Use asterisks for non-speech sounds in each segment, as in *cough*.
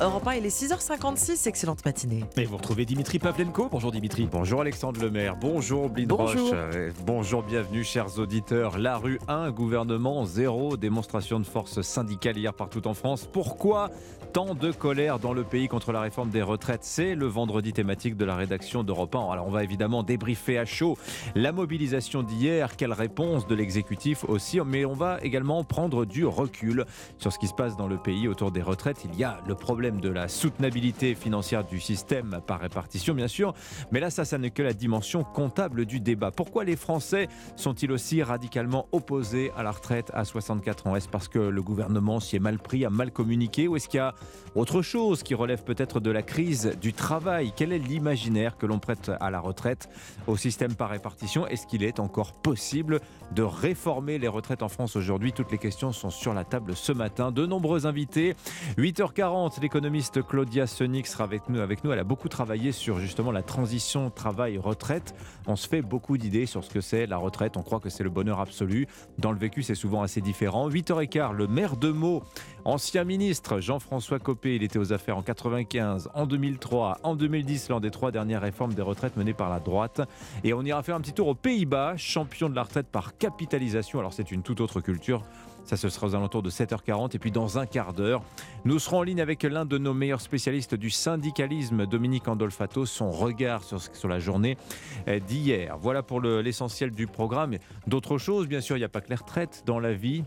Europe 1, il est 6h56. Excellente matinée. Et vous retrouvez Dimitri Pavlenko. Bonjour Dimitri. Bonjour Alexandre Lemaire. Bonjour Blin Bonjour. Roche. Bonjour, bienvenue chers auditeurs. La rue 1, gouvernement 0, démonstration de force syndicale hier partout en France. Pourquoi tant de colère dans le pays contre la réforme des retraites? C'est le vendredi thématique de la rédaction d'Europe 1. Alors on va évidemment débriefer à chaud la mobilisation d'hier, quelle réponse de l'exécutif aussi, mais on va également prendre du recul sur ce qui se passe dans le pays autour des retraites. Il y a le problème de la soutenabilité financière du système par répartition, bien sûr, mais là, ça, ça n'est que la dimension comptable du débat. Pourquoi les Français sont-ils aussi radicalement opposés à la retraite à 64 ans? Est-ce parce que le gouvernement s'y est mal pris, a mal communiqué, ou est-ce qu'il y a autre chose qui relève peut-être de la crise du travail? Quel est l'imaginaire que l'on prête à la retraite, au système par répartition? Est-ce qu'il est encore possible de réformer les retraites en France aujourd'hui? Toutes les questions sont sur la table ce matin. De nombreux invités. 8h40, l'économiste Claudia Sonic sera avec nous. Avec nous, elle a beaucoup travaillé sur justement la transition travail-retraite. On se fait beaucoup d'idées sur ce que c'est la retraite. On croit que c'est le bonheur absolu. Dans le vécu, c'est souvent assez différent. 8h15, le maire de Meaux, ancien ministre Jean-François Copé, il était aux affaires en 95, en 2003, en 2010, lors des trois dernières réformes des retraites menées par la droite. Et on ira faire un petit tour aux Pays-Bas, champion de la retraite par capitalisation. Alors c'est une toute autre culture. Ça, ce sera aux alentours de 7h40. Et puis, dans un quart d'heure, nous serons en ligne avec l'un de nos meilleurs spécialistes du syndicalisme, Dominique Andolfato, son regard sur, la journée euh, d'hier. Voilà pour le- l'essentiel du programme. D'autres choses, bien sûr, il n'y a pas que les retraites dans la vie.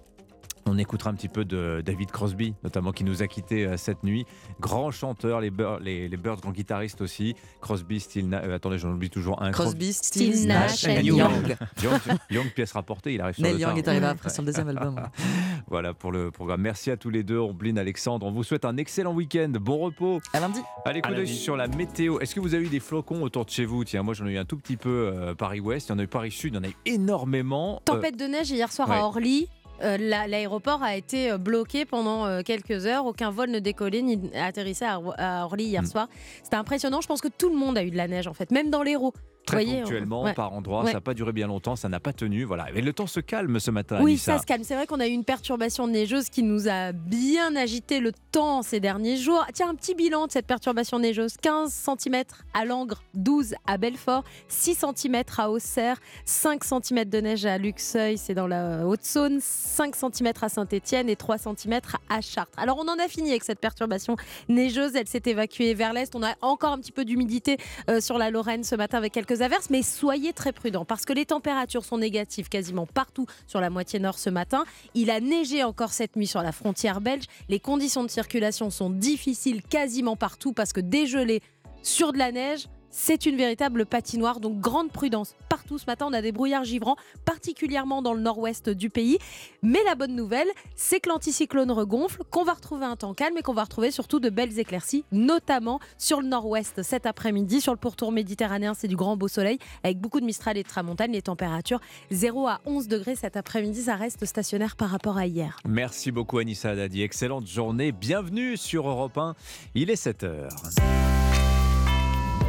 On écoutera un petit peu de David Crosby, notamment qui nous a quittés euh, cette nuit. Grand chanteur, les, Birds, les, les Birds, grand guitariste aussi. Crosby, Still, Na- euh, attendez, j'en oublie toujours un. Crosby, Still Nash Nash and Young. Young. Young, Young, pièce rapportée, il arrive sur Neil le Young tard. est arrivé après sur le deuxième album. *laughs* Voilà pour le programme. Merci à tous les deux, Omblin, Alexandre. On vous souhaite un excellent week-end. Bon repos. À lundi. Allez, coup d'œil sur la météo. Est-ce que vous avez eu des flocons autour de chez vous? Tiens, moi j'en ai eu un tout petit peu euh, Paris-Ouest, il y en a eu Paris-Sud, il y en a eu énormément. Euh, Tempête de neige hier soir ouais. à Orly. Euh, la- L'aéroport a été euh, bloqué pendant euh, quelques heures. Aucun vol ne décollait ni atterrissait à, Or- à Orly hier Mm. soir. C'était impressionnant. Je pense que tout le monde a eu de la neige en fait, même dans l'Hérault. Très voyez, ponctuellement, ouais. par endroits. Ouais. Ça n'a pas duré bien longtemps, ça n'a pas tenu. Voilà. Et le temps se calme ce matin. Oui, Anissa. ça se calme. C'est vrai qu'on a eu une perturbation neigeuse qui nous a bien agité le temps ces derniers jours. Tiens, un petit bilan de cette perturbation neigeuse 15 cm à Langres, 12 à Belfort, 6 cm à Auxerre, 5 cm de neige à Luxeuil, c'est dans la Haute-Saône, 5 cm à Saint-Étienne et 3 cm à Chartres. Alors, on en a fini avec cette perturbation neigeuse. Elle s'est évacuée vers l'est. On a encore un petit peu d'humidité euh, sur la Lorraine ce matin avec quelques mais soyez très prudents parce que les températures sont négatives quasiment partout sur la moitié nord ce matin. Il a neigé encore cette nuit sur la frontière belge. Les conditions de circulation sont difficiles quasiment partout parce que dégelé sur de la neige, c'est une véritable patinoire, donc grande prudence. Partout ce matin, on a des brouillards givrants, particulièrement dans le nord-ouest du pays. Mais la bonne nouvelle, c'est que l'anticyclone regonfle, qu'on va retrouver un temps calme et qu'on va retrouver surtout de belles éclaircies, notamment sur le nord-ouest cet après-midi. Sur le pourtour méditerranéen, c'est du grand beau soleil avec beaucoup de Mistral et de Tramontane. Les températures 0 à 11 degrés cet après-midi, ça reste stationnaire par rapport à hier. Merci beaucoup Anissa Dadi. Excellente journée. Bienvenue sur Europe 1. Il est 7h.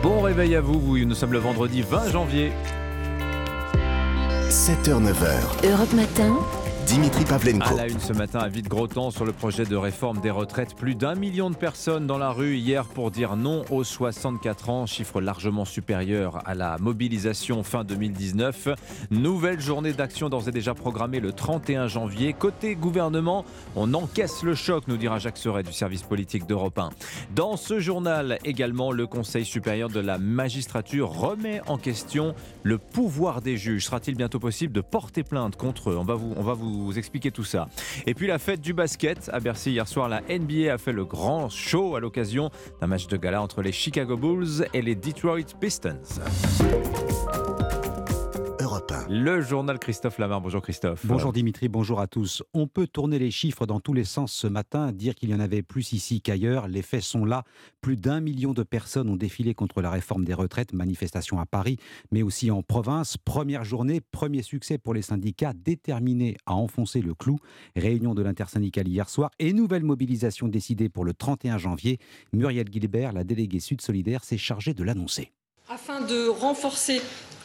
Bon réveil à vous. vous. Nous sommes le vendredi 20 janvier. 7h-9h, Europe Matin, Dimitri À Pavlenko. la une ce matin à temps sur le projet de réforme des retraites. Plus d'un million de personnes dans la rue hier pour dire non aux 64 ans, chiffre largement supérieur à la mobilisation fin 2019. Nouvelle journée d'action d'ores et déjà programmée le 31 janvier. Côté gouvernement, on encaisse le choc, nous dira Jacques Serret du service politique d'Europe 1. Dans ce journal également, le Conseil supérieur de la magistrature remet en question le pouvoir des juges. Sera-t-il bientôt possible de porter plainte contre eux? On va vous, on va vous expliquer tout ça. Et puis la fête du basket à Bercy hier soir, la NBA a fait le grand show à l'occasion d'un match de gala entre les Chicago Bulls et les Detroit Pistons. Europe 1. Le journal Christophe Lamar. Bonjour Christophe. Bonjour Dimitri, bonjour à tous. On peut tourner les chiffres dans tous les sens ce matin, dire qu'il y en avait plus ici qu'ailleurs. Les faits sont là. Plus d'un million de personnes ont défilé contre la réforme des retraites, manifestation à Paris, mais aussi en province. Première journée, premier succès pour les syndicats déterminés à enfoncer le clou. Réunion de l'intersyndicale hier soir et nouvelle mobilisation décidée pour le 31 janvier. Muriel Guilbert, la déléguée Sud Solidaire, s'est chargée de l'annoncer. Afin de renforcer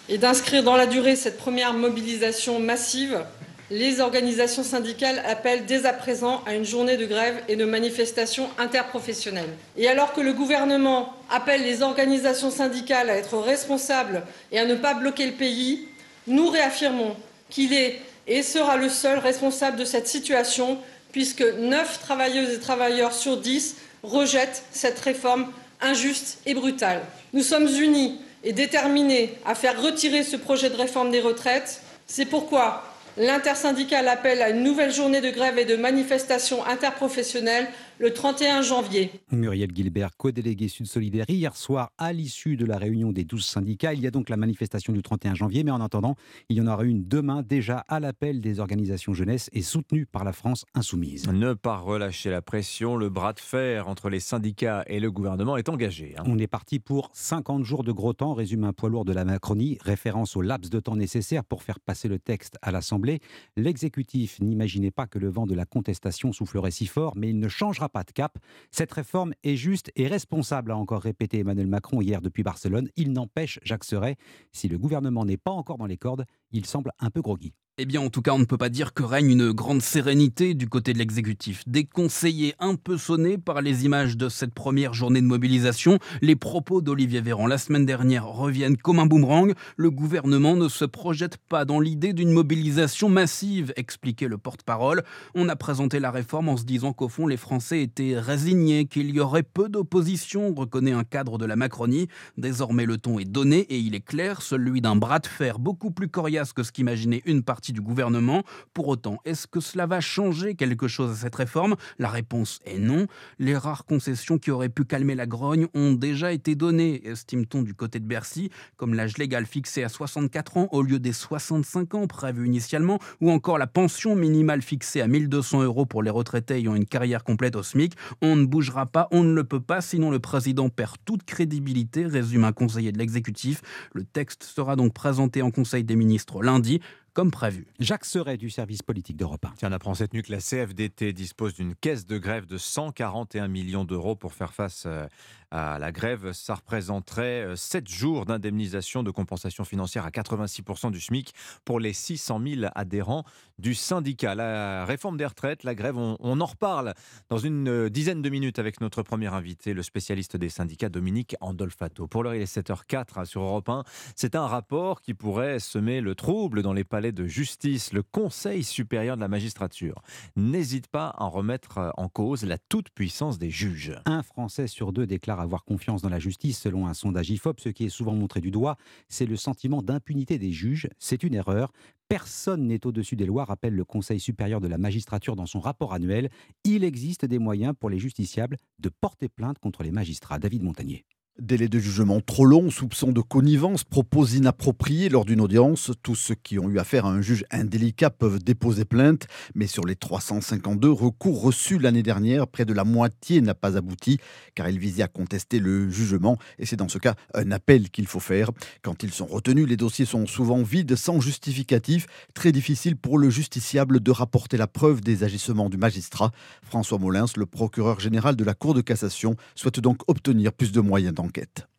et d'inscrire dans la durée cette première mobilisation massive, les organisations syndicales appellent dès à présent à une journée de grève et de manifestation interprofessionnelle. Et alors que le gouvernement appelle les organisations syndicales à être responsables et à ne pas bloquer le pays, nous réaffirmons qu'il est et sera le seul responsable de cette situation, puisque neuf travailleuses et travailleurs sur dix rejettent cette réforme injuste et brutale. Nous sommes unis et déterminés à faire retirer ce projet de réforme des retraites. C'est pourquoi L'intersyndicale appelle à une nouvelle journée de grève et de manifestation interprofessionnelle le 31 janvier. Muriel Gilbert, co-déléguée Sud Solidaire, hier soir, à l'issue de la réunion des 12 syndicats, il y a donc la manifestation du 31 janvier, mais en attendant, il y en aura une demain déjà à l'appel des organisations jeunesse et soutenue par la France insoumise. Ne pas relâcher la pression, le bras de fer entre les syndicats et le gouvernement est engagé. Hein. On est parti pour 50 jours de gros temps, résume un poids lourd de la Macronie, référence au laps de temps nécessaire pour faire passer le texte à l'Assemblée. L'exécutif n'imaginait pas que le vent de la contestation soufflerait si fort, mais il ne changera pas de cap. Cette réforme est juste et responsable, a encore répété Emmanuel Macron hier depuis Barcelone. Il n'empêche, Jacques Serret, si le gouvernement n'est pas encore dans les cordes, il semble un peu groggy. Eh bien, en tout cas, on ne peut pas dire que règne une grande sérénité du côté de l'exécutif. Des conseillers un peu sonnés par les images de cette première journée de mobilisation, les propos d'Olivier Véran la semaine dernière reviennent comme un boomerang. Le gouvernement ne se projette pas dans l'idée d'une mobilisation massive, expliquait le porte-parole. On a présenté la réforme en se disant qu'au fond, les Français étaient résignés, qu'il y aurait peu d'opposition, reconnaît un cadre de la Macronie. Désormais, le ton est donné et il est clair, celui d'un bras de fer beaucoup plus coriace que ce qu'imaginait une partie du gouvernement. Pour autant, est-ce que cela va changer quelque chose à cette réforme? La réponse est non. Les rares concessions qui auraient pu calmer la grogne ont déjà été données, estime-t-on du côté de Bercy, comme l'âge légal fixé à 64 ans au lieu des 65 ans prévus initialement, ou encore la pension minimale fixée à 1200 euros pour les retraités ayant une carrière complète au SMIC. On ne bougera pas, on ne le peut pas, sinon le président perd toute crédibilité, résume un conseiller de l'exécutif. Le texte sera donc présenté en Conseil des ministres lundi comme prévu. Jacques Serret du service politique d'Europe 1. Tiens, on apprend cette nuit que la CFDT dispose d'une caisse de grève de 141 millions d'euros pour faire face euh, la grève. Ça représenterait 7 euh, jours d'indemnisation de compensation financière à 86% du SMIC pour les 600 000 adhérents du syndicat. La réforme des retraites, la grève, on, en reparle dans une euh, dizaine de minutes avec notre premier invité, le spécialiste des syndicats Dominique Andolfato. Pour l'heure, il est 7h04 sur Europe 1. C'est un rapport qui pourrait semer le trouble dans les palais de justice, le Conseil supérieur de la magistrature n'hésite pas à en remettre en cause la toute-puissance des juges. Un Français sur deux déclare avoir confiance dans la justice selon un sondage IFOP. Ce qui est souvent montré du doigt, c'est le sentiment d'impunité des juges. C'est une erreur. Personne n'est au-dessus des lois, rappelle le Conseil supérieur de la magistrature dans son rapport annuel. Il existe des moyens pour les justiciables de porter plainte contre les magistrats. David Montagnier. Délai de jugement trop long, soupçon de connivence, propos inappropriés lors d'une audience. Tous ceux qui ont eu affaire à un juge indélicat peuvent déposer plainte, mais sur les 352 recours reçus l'année dernière, près de la moitié n'a pas abouti, car il visait à contester le jugement, et c'est dans ce cas un appel qu'il faut faire. Quand ils sont retenus, les dossiers sont souvent vides, sans justificatif, très difficile pour le justiciable de rapporter la preuve des agissements du magistrat. François Molins, le procureur général de la Cour de cassation, souhaite donc obtenir plus de moyens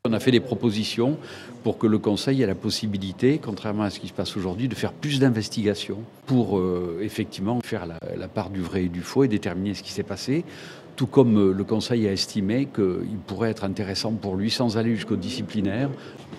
on a fait des propositions pour que le Conseil ait la possibilité, contrairement à ce qui se passe aujourd'hui, de faire plus d'investigations pour euh, effectivement faire la, part du vrai et du faux et déterminer ce qui s'est passé. Tout comme euh, le Conseil a estimé qu'il pourrait être intéressant pour lui, sans aller jusqu'au disciplinaire,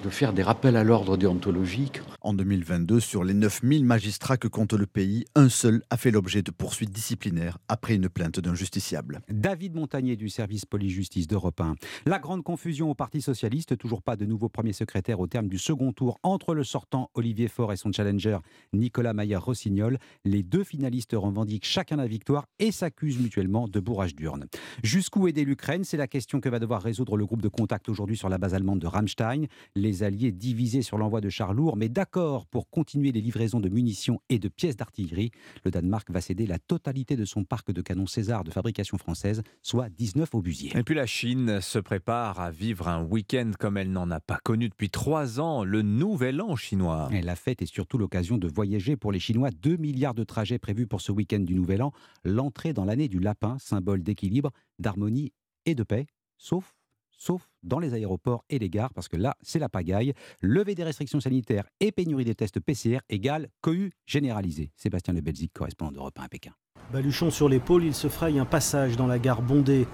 de faire des rappels à l'ordre déontologique. En 2022, sur les 9000 magistrats que compte le pays, un seul a fait l'objet de poursuites disciplinaires après une plainte d'un justiciable. David Montagnier du service police-justice d'Europe 1. La grande confusion au Parti socialiste, toujours pas de nouveau premier secrétaire au terme du second tour entre le sortant Olivier Faure et son challenger Nicolas Maillard-Rossignol. Les deux finalistes revendiquent chacun la victoire et s'accusent mutuellement de bourrage d'urne. Jusqu'où aider l'Ukraine? C'est la question que va devoir résoudre le groupe de contact aujourd'hui sur la base allemande de Rammstein. Les alliés divisés sur l'envoi de chars lourds, mais d'accord pour continuer les livraisons de munitions et de pièces d'artillerie. Le Danemark va céder la totalité de son parc de canons César de fabrication française, soit 19 obusiers. Et puis la Chine se prépare à vivre un week-end comme elle n'en a pas connu depuis trois ans, le nouvel an chinois. Et la fête est surtout l'occasion de voyager pour les Chinois. 2 milliards de trajets prévus pour ce week-end du nouvel an. L'entrée dans l'année du lapin, symbole d'équilibre, d'harmonie et de paix, sauf sauf dans les aéroports et les gares, parce que là, c'est la pagaille. Lever des restrictions sanitaires et pénurie des tests PCR égale cohue généralisée. Sébastien Le Belzic, correspondant d'Europe 1 à Pékin. Baluchon sur l'épaule, il se fraye un passage dans la gare bondée.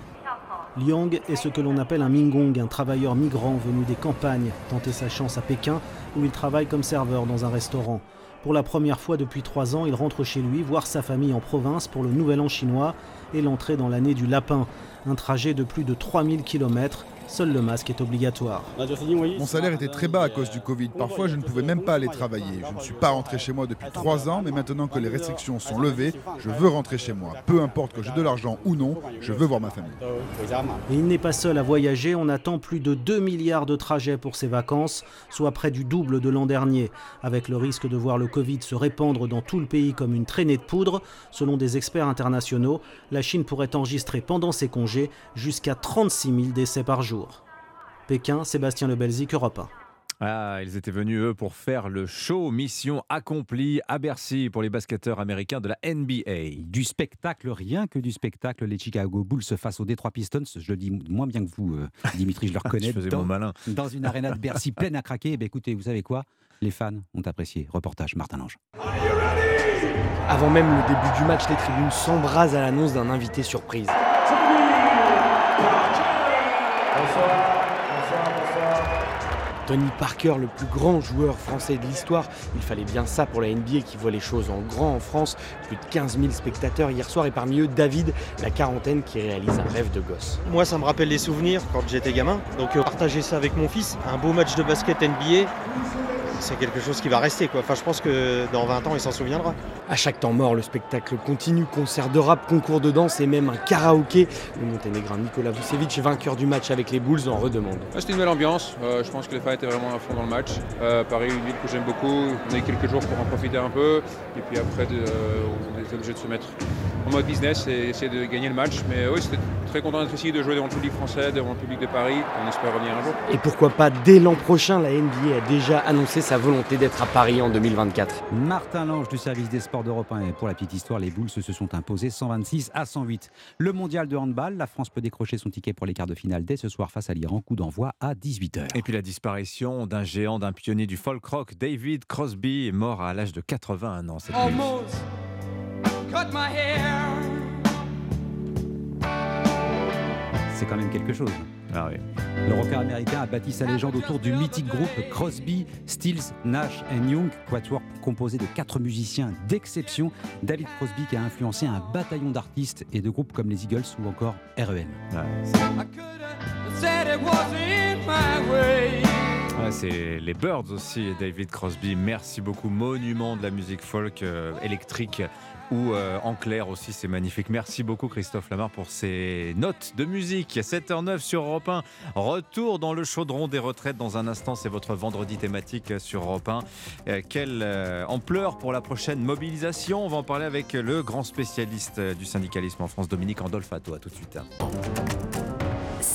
Liang est ce que l'on appelle un Mingong, un travailleur migrant venu des campagnes, tenter sa chance à Pékin, où il travaille comme serveur dans un restaurant. Pour la première fois depuis trois ans, il rentre chez lui voir sa famille en province pour le nouvel an chinois et l'entrée dans l'année du lapin. Un trajet de plus de 3000 km Seul le masque est obligatoire. Mon salaire était très bas à cause du Covid. Parfois, je ne pouvais même pas aller travailler. Je ne suis pas rentré chez moi depuis trois ans, mais maintenant que les restrictions sont levées, je veux rentrer chez moi. Peu importe que j'ai de l'argent ou non, je veux voir ma famille. Et il n'est pas seul à voyager. On attend plus de 2 milliards de trajets pour ses vacances, soit près du double de l'an dernier. Avec le risque de voir le Covid se répandre dans tout le pays comme une traînée de poudre, selon des experts internationaux, la Chine pourrait enregistrer pendant ses congés jusqu'à 36 000 décès par jour. Pékin, Sébastien Lebelzik, Europe 1. Ah, ils étaient venus, eux, pour faire le show. Mission accomplie à Bercy pour les basketteurs américains de la NBA. Du spectacle, rien que du spectacle. Les Chicago Bulls face aux Detroit Pistons. Je le dis moins bien que vous, euh, *laughs* Dimitri, je le reconnais. je faisais dans, mon malin. Dans une arena de Bercy *laughs* pleine à craquer. Eh écoutez, vous savez quoi? Les fans ont apprécié. Reportage Martin Lange. Avant même le début du match, les tribunes s'embrasent à l'annonce d'un invité surprise. Tony Parker, le plus grand joueur français de l'histoire. Il fallait bien ça pour la NBA qui voit les choses en grand en France. Plus de 15 000 spectateurs hier soir et parmi eux David, la quarantaine qui réalise un rêve de gosse. Moi ça me rappelle des souvenirs quand j'étais gamin. Donc euh, partager ça avec mon fils, un beau match de basket NBA, c'est quelque chose qui va rester. Quoi. Enfin, je pense que dans 20 ans, il s'en souviendra. À chaque temps mort, le spectacle continue. Concert de rap, concours de danse et même un karaoké. Le monténégrin Nikola Vucevic, vainqueur du match avec les Bulls, en redemande. C'était une belle ambiance. Euh, je pense que les fans étaient vraiment à fond dans le match. Euh, Paris, une ville que j'aime beaucoup. On a eu quelques jours pour en profiter un peu. Et puis après, euh, on était obligé de se mettre en mode business et essayer de gagner le match. Mais oui, c'était très content d'être ici, de jouer devant le public français, devant le public de Paris. On espère revenir un jour. Et pourquoi pas dès l'an prochain, la NBA a déjà annoncé sa volonté d'être à Paris en 2024. Martin Lange du service des sports d'Europe 1. Et pour la petite histoire, les Bulls se sont imposés 126 à 108. Le mondial de handball, la France peut décrocher son ticket pour les quarts de finale dès ce soir face à l'Iran. Coup d'envoi à 18h. Et puis la disparition d'un géant, d'un pionnier du folk rock, David Crosby, est mort à l'âge de 81 ans cette nuit. C'est quand même quelque chose. Ah oui. Le rocker américain a bâti sa légende autour du mythique groupe Crosby, Stills, Nash Young, quatuor composé de quatre musiciens d'exception. David Crosby qui a influencé un bataillon d'artistes et de groupes comme les Eagles ou encore REM. Ouais, c'est les Birds aussi, David Crosby. Merci beaucoup. Monument de la musique folk euh, électrique ou euh, en clair aussi, c'est magnifique. Merci beaucoup Christophe Lamar pour ces notes de musique. 7h09 sur Europe 1. Retour dans le chaudron des retraites dans un instant. C'est votre vendredi thématique sur Europe 1. Euh, quelle euh, ampleur pour la prochaine mobilisation? On va en parler avec le grand spécialiste du syndicalisme en France, Dominique Andolfato. À tout de suite.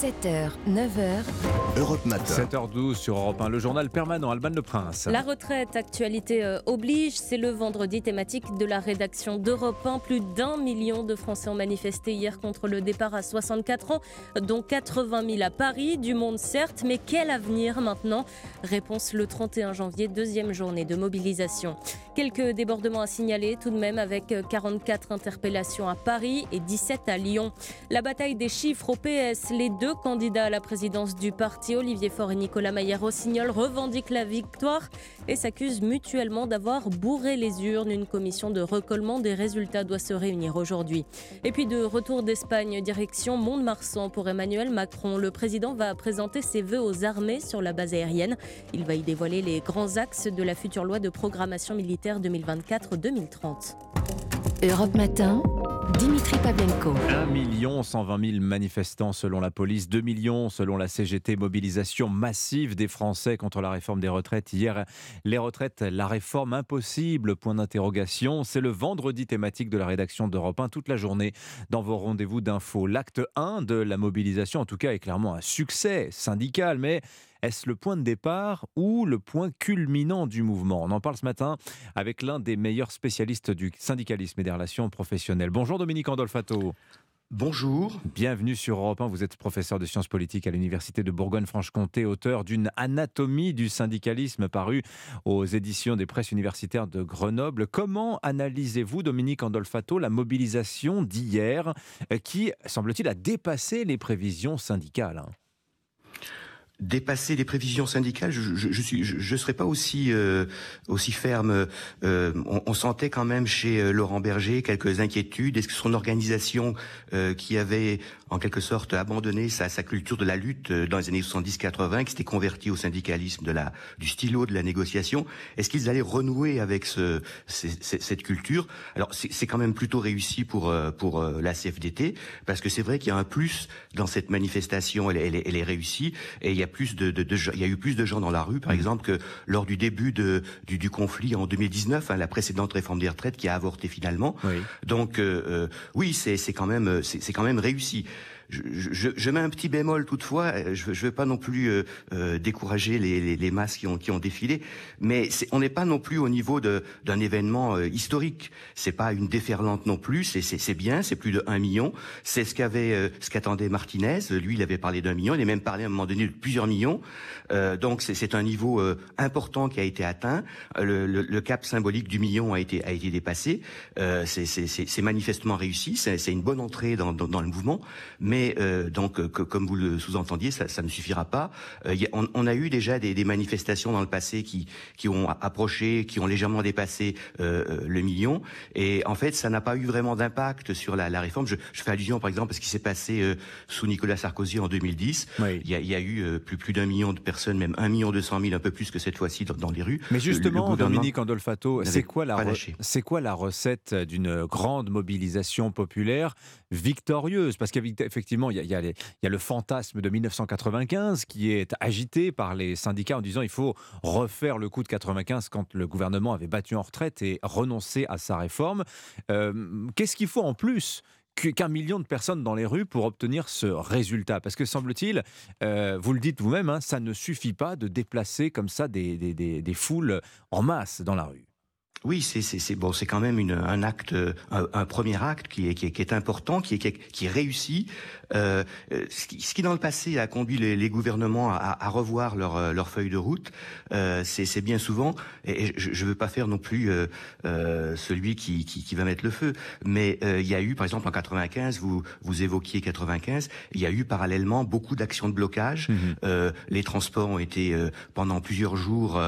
7h, 9h. Europe Matin. 7h12 sur Europe 1, le journal permanent Alban Le Prince. La retraite, actualité euh, oblige, c'est le vendredi thématique de la rédaction d'Europe 1. Plus d'un million de Français ont manifesté hier contre le départ à 64 ans, dont 80 000 à Paris. Du monde certes, mais quel avenir maintenant? Réponse le 31 janvier, deuxième journée de mobilisation. Quelques débordements à signaler tout de même avec 44 interpellations à Paris et 17 à Lyon. La bataille des chiffres au PS, les deux candidats à la présidence du parti, Olivier Faure et Nicolas Maillard-Rossignol, revendiquent la victoire et s'accusent mutuellement d'avoir bourré les urnes. Une commission de recollement des résultats doit se réunir aujourd'hui. Et puis de retour d'Espagne, direction Mont-de-Marsan pour Emmanuel Macron. Le président va présenter ses vœux aux armées sur la base aérienne. Il va y dévoiler les grands axes de la future loi de programmation militaire 2024-2030. Europe Matin, Dimitri Pavlenko. 1 120 000 manifestants selon la police, 2 millions selon la CGT. Mobilisation massive des Français contre la réforme des retraites. Hier, les retraites, la réforme impossible, point d'interrogation. C'est le vendredi thématique de la rédaction d'Europe 1 toute la journée dans vos rendez-vous d'infos. L'acte 1 de la mobilisation, en tout cas, est clairement un succès syndical, mais est-ce le point de départ ou le point culminant du mouvement? On en parle ce matin avec l'un des meilleurs spécialistes du syndicalisme et des relations professionnelles. Bonjour Dominique Andolfato. Bonjour. Bienvenue sur Europe 1. Vous êtes professeur de sciences politiques à l'Université de Bourgogne-Franche-Comté, auteur d'une anatomie du syndicalisme paru aux éditions des presses universitaires de Grenoble. Comment analysez-vous, Dominique Andolfato, la mobilisation d'hier euh, qui, semble-t-il, a dépassé les prévisions syndicales dépasser les prévisions syndicales, je je, je suis je, serais pas aussi euh, aussi ferme. Euh, on, on, sentait quand même chez euh, Laurent Berger quelques inquiétudes. Est-ce que son organisation euh, qui avait en quelque sorte abandonné sa, sa culture de la lutte dans les années 70-80, qui s'était converti au syndicalisme de la du stylo de la négociation, est-ce qu'ils allaient renouer avec ce, cette culture? Alors c'est quand même plutôt réussi pour pour la CFDT parce que c'est vrai qu'il y a un plus dans cette manifestation. Elle, elle, elle est réussie et il y a plus de, de, de, il y a eu plus de gens dans la rue, par mmh. exemple, que lors du début de, du, du conflit en 2019, hein, la précédente réforme des retraites qui a avorté finalement. Oui. Donc euh, euh, oui, c'est quand même c'est quand même réussi je, je, mets un petit bémol toutefois. Euh, je ne veux pas non plus euh, euh, décourager les, les, les, masses qui ont, qui ont défilé, mais on n'est pas non plus au niveau d'un événement euh, historique. C'est pas une déferlante non plus. C'est bien, c'est plus de 1 million. C'est ce qu'avait, euh, ce qu'attendait Martinez. Lui, il avait parlé d'un million. Il a même parlé à un moment donné de plusieurs millions. donc c'est un niveau important qui a été atteint. Le, le, le, cap symbolique du million a été a été dépassé. c'est manifestement réussi. C'est une bonne entrée dans, dans, dans le mouvement, mais mais euh, donc, euh, comme vous le sous-entendiez, ça, ça, ne suffira pas. Euh, y a, on, on, a eu déjà des, des, manifestations dans le passé qui, qui ont approché, qui ont légèrement dépassé euh, le million. Et en fait, ça n'a pas eu vraiment d'impact sur la, la réforme. Je, je, fais allusion, par exemple, à ce qui s'est passé sous Nicolas Sarkozy en 2010. Oui. Il, y a, il, y a, eu plus, plus d'un million de personnes, même un million deux cent mille, un peu plus que cette fois-ci dans, dans, les rues. Mais justement, Dominique Andolfato, c'est quoi, la c'est quoi la recette d'une grande mobilisation populaire victorieuse Parce qu'effectivement, effectivement, il y, a, il, le fantasme de 1995 qui est agité par les syndicats en disant il faut refaire le coup de 95 quand le gouvernement avait battu en retraite et renoncé à sa réforme. Euh, Qu'est-ce qu'il faut en plus qu'un million de personnes dans les rues pour obtenir ce résultat? Parce que semble-t-il, euh, vous le dites vous-même, hein, ça ne suffit pas de déplacer comme ça des foules en masse dans la rue. Oui, c'est bon, c'est quand même une, un acte, un, un, premier acte qui est, qui est, qui est important, qui est, qui est, qui est réussi. Euh, ce, qui, ce, qui, dans le passé a conduit les, les gouvernements à, à, revoir leur, leur feuille de route, euh, c'est bien souvent. Et je ne veux pas faire non plus euh, euh, celui qui, qui, qui, va mettre le feu, mais euh, il y a eu, par exemple, en 95, vous vous évoquiez 95, il y a eu parallèlement beaucoup d'actions de blocage. Mmh. les transports ont été pendant plusieurs jours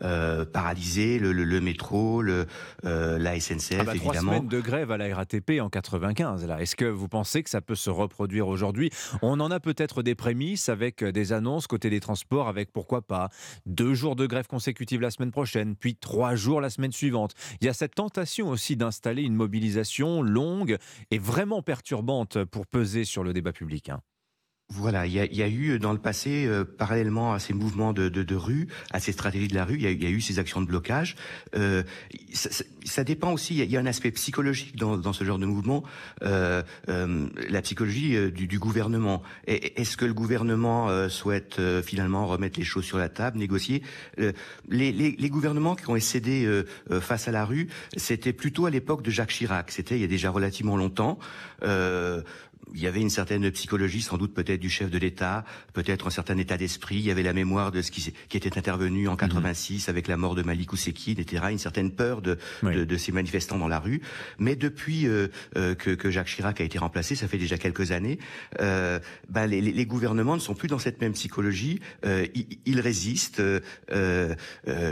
paralysés, le, le, le métro le, euh, la SNCF, ah bah, évidemment. Trois semaines de grève à la RATP en 95. Là, est-ce que vous pensez que ça peut se reproduire aujourd'hui? On en a peut-être des prémices avec euh, des annonces côté des transports, avec pourquoi pas deux jours de grève consécutive la semaine prochaine, puis trois jours la semaine suivante. Il y a cette tentation aussi d'installer une mobilisation longue et vraiment perturbante pour peser sur le débat public. Hein. Voilà, il y, a, y a, eu dans le passé, euh, parallèlement à ces mouvements de, de, de, rue, à ces stratégies de la rue, il y a, y a eu ces actions de blocage. Euh, ça, ça, dépend aussi, il y, a un aspect psychologique dans, dans ce genre de mouvement, euh, euh la psychologie euh, du, du, gouvernement. Est-ce que le gouvernement euh, souhaite finalement remettre les choses sur la table, négocier? Les, les, les, gouvernements qui ont cédé face à la rue, c'était plutôt à l'époque de Jacques Chirac, c'était il y a déjà relativement longtemps il y avait une certaine psychologie, sans doute peut-être du chef de l'État, peut-être un certain état d'esprit. Il y avait la mémoire de ce qui, qui était intervenu en 86 mhm. avec la mort de Malik Ousseki, etc. Une certaine peur de, oui. de, de, ces manifestants dans la rue. Mais depuis euh, euh, que, que, Jacques Chirac a été remplacé, ça fait déjà quelques années, euh, ben les, les, gouvernements ne sont plus dans cette même psychologie. Euh, ils, ils, résistent. Euh, euh,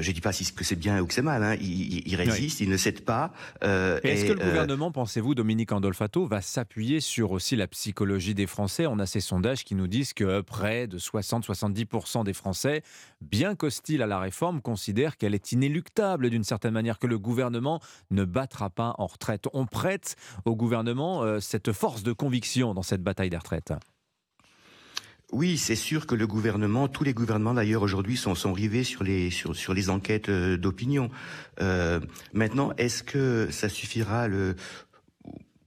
je dis pas si que c'est bien ou que c'est mal. Hein. Ils, ils, résistent. Oui. Ils ne cèdent pas. Est-ce que le gouvernement, pensez-vous, Dominique Andolfato, va s'appuyer sur aussi la la psychologie des Français. On a ces sondages qui nous disent que près de 60-70% des Français, bien qu'hostiles à la réforme, considèrent qu'elle est inéluctable d'une certaine manière, que le gouvernement ne battra pas en retraite. On prête au gouvernement euh, cette force de conviction dans cette bataille des retraites. Oui, c'est sûr que le gouvernement, tous les gouvernements d'ailleurs aujourd'hui sont, rivés sur les, sur, sur les enquêtes euh, d'opinion. Euh, maintenant, est-ce que ça suffira le,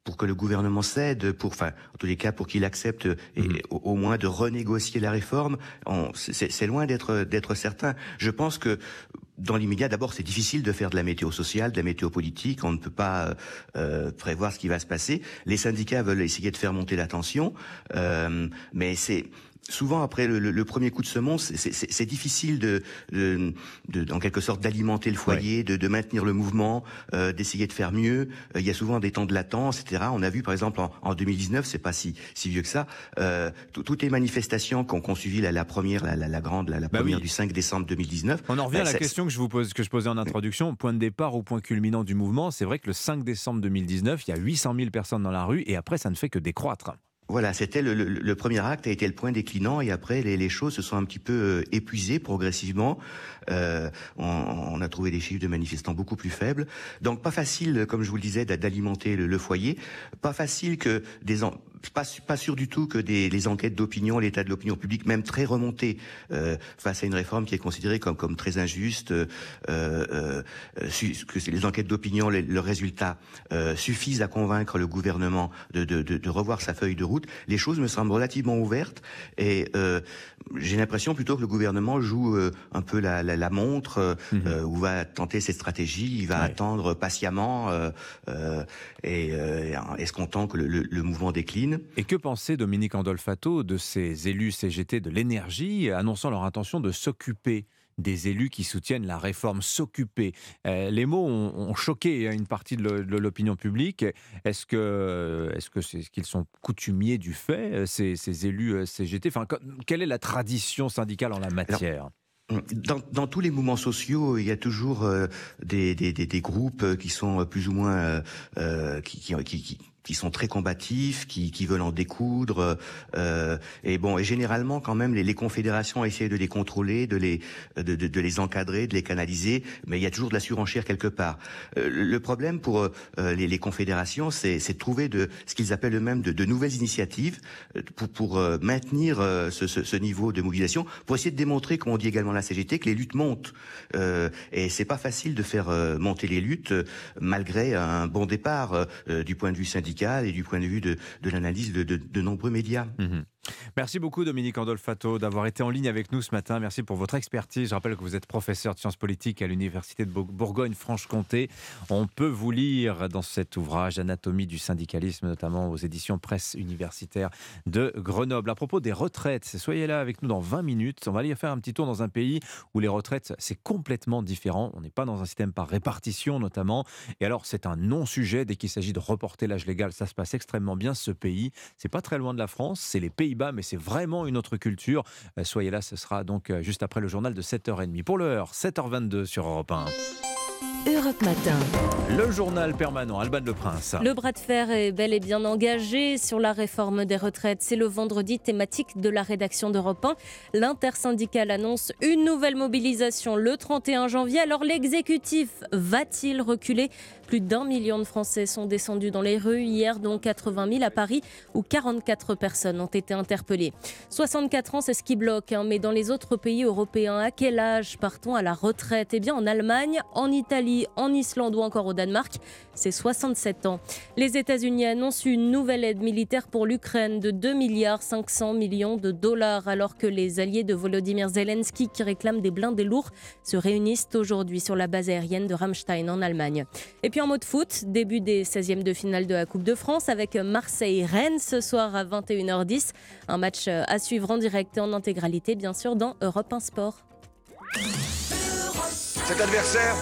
pour que le gouvernement cède, pour, enfin, en tous les cas, pour qu'il accepte et, mmh. au, au, moins de renégocier la réforme, c'est loin d'être d'être certain. Je pense que dans l'immédiat, d'abord, c'est difficile de faire de la météo sociale, de la météo politique. On ne peut pas euh, prévoir ce qui va se passer. Les syndicats veulent essayer de faire monter la tension, euh, mais c'est souvent après le, premier coup de semonce, c'est difficile de, de, en quelque sorte, d'alimenter le foyer, de, maintenir le mouvement, euh, d'essayer de faire mieux. Euh, il y a souvent des temps de latence, etc. On a vu, par exemple, en, en 2019, c'est pas si, si vieux que ça, euh, toutes les manifestations qu'ont suivi la, la, première, la, la, grande, la, bah première du 5 décembre 2019. On en revient à la question que je vous pose, que je posais en introduction, point de départ au point culminant du mouvement. C'est vrai que le 5 décembre 2019, il y a 800 000 personnes dans la rue et après, ça ne fait que décroître. Voilà, c'était le, premier acte, a été le point déclinant, et après les, choses se sont un petit peu euh, épuisées progressivement. Euh, on, a trouvé des chiffres de manifestants beaucoup plus faibles, donc pas facile, comme je vous le disais, d'alimenter le, foyer, pas facile que des pas, sûr du tout que des, les enquêtes d'opinion, l'état de l'opinion publique, même très remonté euh, face à une réforme qui est considérée comme, très injuste, euh, euh, que les enquêtes d'opinion, le résultat suffisent à convaincre le gouvernement de, de, revoir sa feuille de route. Les choses me semblent relativement ouvertes et j'ai l'impression plutôt que le gouvernement joue euh, un peu la, la, la montre, mmh. ou va tenter cette stratégie, il va attendre patiemment et escomptant que le, le, le mouvement décline? Et que pensait Dominique Andolfato de ces élus CGT de l'énergie annonçant leur intention de s'occuper des élus qui soutiennent la réforme s'occuper. Euh, les mots ont, choqué une partie de l'opinion publique. Est-ce que est-ce que c'est qu'ils sont coutumiers du fait euh, ces, élus euh, CGT Enfin, quelle est la tradition syndicale en la matière? dans, tous les mouvements sociaux, il y a toujours des, des, groupes qui sont plus ou moins qui, qui, qui sont très combatifs, qui, qui veulent en découdre. Euh, et bon, et généralement, quand même, les, les, confédérations essayent de les contrôler, de les, de, de, de, les encadrer, de les canaliser, mais il y a toujours de la surenchère quelque part. Euh, le problème pour euh, les, les, confédérations, c'est de trouver de ce qu'ils appellent eux-mêmes de, de, nouvelles initiatives euh, pour, pour euh, maintenir ce, ce, ce, niveau de mobilisation, pour essayer de démontrer, comme on dit également la CGT, que les luttes montent. et c'est pas facile de faire monter les luttes malgré un bon départ du point de vue syndical et du point de vue de, l'analyse de, nombreux médias. Mhm. Merci beaucoup Dominique Andolfato d'avoir été en ligne avec nous ce matin. Merci pour votre expertise. Je rappelle que vous êtes professeur de sciences politiques à l'Université de Bourgogne-Franche-Comté. On peut vous lire dans cet ouvrage Anatomie du syndicalisme, notamment aux éditions Presse universitaire de Grenoble. À propos des retraites, soyez là avec nous dans 20 minutes. On va aller faire un petit tour dans un pays où les retraites, c'est complètement différent. On n'est pas dans un système par répartition notamment. Et alors, c'est un non-sujet dès qu'il s'agit de reporter l'âge légal. Ça se passe extrêmement bien ce pays. C'est pas très loin de la France. C'est les pays mais c'est vraiment une autre culture. Euh, soyez là, ce sera donc euh, juste après le journal de 7h30. Pour l'heure, 7h22 sur Europe 1. Europe Matin. Le journal permanent, Alban Le Prince. Le bras de fer est bel et bien engagé sur la réforme des retraites. C'est le vendredi thématique de la rédaction d'Europe 1. L'intersyndicale annonce une nouvelle mobilisation le 31 janvier. Alors l'exécutif va-t-il reculer? Plus d'un million de Français sont descendus dans les rues hier, dont 80 000 à Paris, où 44 personnes ont été interpellées. 64 ans, c'est ce qui bloque, hein, mais dans les autres pays européens, à quel âge partons à la retraite? Eh bien, en Allemagne, en Italie, en Islande ou encore au Danemark, c'est 67 ans. Les États-Unis annoncent une nouvelle aide militaire pour l'Ukraine de 2 milliards 500 millions de dollars, alors que les alliés de Volodymyr Zelensky, qui réclament des blindés lourds, se réunissent aujourd'hui sur la base aérienne de Ramstein en Allemagne. Et puis en mode foot, début des 16e de finale de la Coupe de France avec Marseille-Rennes ce soir à 21h10. Un match à suivre en direct et en intégralité, bien sûr, dans Europe 1 Sport. Cet adversaire,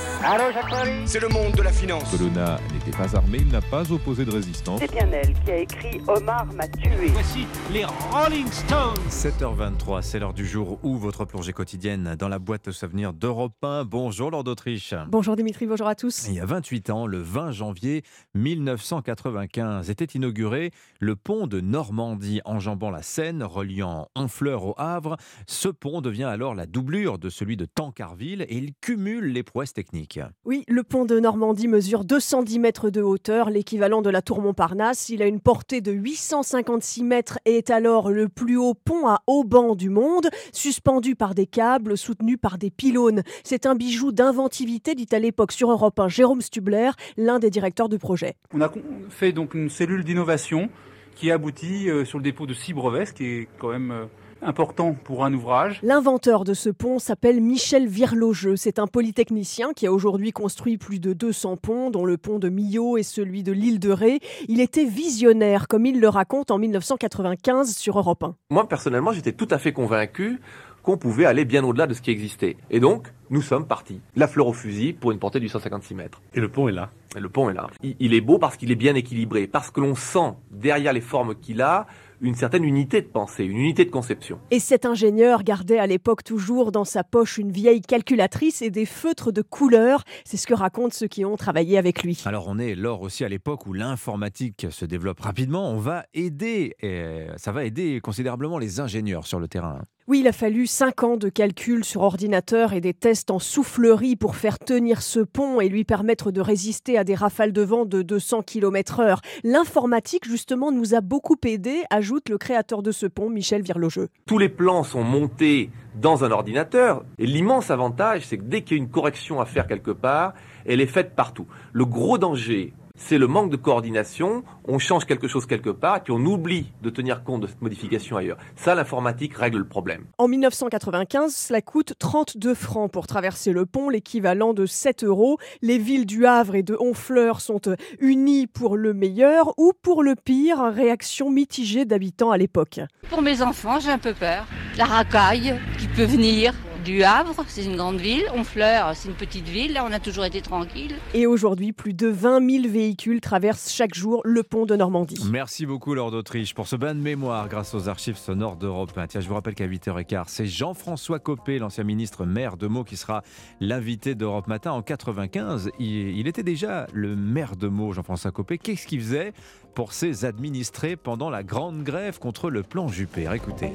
c'est le monde de la finance. Colonna n'était pas armé, il n'a pas opposé de résistance. C'est bien elle qui a écrit Omar m'a tué. Voici les Rolling Stones. 7h23, c'est l'heure du jour où votre plongée quotidienne dans la boîte de souvenirs d'Europe 1. Bonjour Lord d'Autriche. Bonjour Dimitri, bonjour à tous. Il y a 28 ans, le 20 janvier 1995, était inauguré le pont de Normandie enjambant la Seine, reliant Honfleur au Havre. Ce pont devient alors la doublure de celui de Tancarville et il cumule les prouesses techniques. Oui, le pont de Normandie mesure 210 mètres de hauteur, l'équivalent de la tour Montparnasse. Il a une portée de 856 mètres et est alors le plus haut pont à haubans du monde, suspendu par des câbles, soutenu par des pylônes. C'est un bijou d'inventivité, dit à l'époque sur Europe 1 Jérôme Stubler, l'un des directeurs du projet. On a fait donc une cellule d'innovation qui aboutit euh, sur le dépôt de six brevets, ce qui est quand même euh, important pour un ouvrage. L'inventeur de ce pont s'appelle Michel Virlogeux. C'est un polytechnicien qui a aujourd'hui construit plus de 200 ponts, dont le pont de Millau et celui de l'île de Ré. Il était visionnaire, comme il le raconte en 1995 sur Europe 1. Moi, personnellement, j'étais tout à fait convaincu qu'on pouvait aller bien au-delà de ce qui existait. Et donc, nous sommes partis. La fleur au fusil pour une portée de 856 mètres. Et le pont est là. Et le pont est là. Il, il est beau parce qu'il est bien équilibré, parce que l'on sent derrière les formes qu'il a une certaine unité de pensée, une unité de conception. Et cet ingénieur gardait à l'époque toujours dans sa poche une vieille calculatrice et des feutres de couleur. C'est ce que racontent ceux qui ont travaillé avec lui. Alors on est lors aussi à l'époque où l'informatique se développe rapidement. On va aider, et ça va aider considérablement les ingénieurs sur le terrain. Oui, il a fallu 5 ans de calcul sur ordinateur et des tests en soufflerie pour faire tenir ce pont et lui permettre de résister à des rafales de vent de 200 km/h. L'informatique, justement, nous a beaucoup aidé, ajoute le créateur de ce pont, Michel Virlogeux. Tous les plans sont montés dans un ordinateur et l'immense avantage, c'est que dès qu'il y a une correction à faire quelque part, elle est faite partout. Le gros danger c'est le manque de coordination. On change quelque chose quelque part, et puis on oublie de tenir compte de cette modification ailleurs. Ça, l'informatique règle le problème. En 1995, cela coûte 32 francs pour traverser le pont, l'équivalent de 7 euros. Les villes du Havre et de Honfleur sont unies pour le meilleur ou pour le pire. Réaction mitigée d'habitants à l'époque. Pour mes enfants, j'ai un peu peur. La racaille qui peut venir du Havre, c'est une grande ville. Honfleur, c'est une petite ville. Là, on a toujours été tranquille. Et aujourd'hui, plus de 20 000 véhicules traversent chaque jour le pont de Normandie. Merci beaucoup, Lord d'Autriche, pour ce bain de mémoire grâce aux archives sonores d'Europe 1. Tiens, je vous rappelle qu'à 8h15, c'est Jean-François Copé, l'ancien ministre maire de Meaux, qui sera l'invité d'Europe Matin en 95. Il, il était déjà le maire de Meaux, Jean-François Copé. Qu'est-ce qu'il faisait? Pour ses administrés pendant la grande grève contre le plan Juppé Écoutez.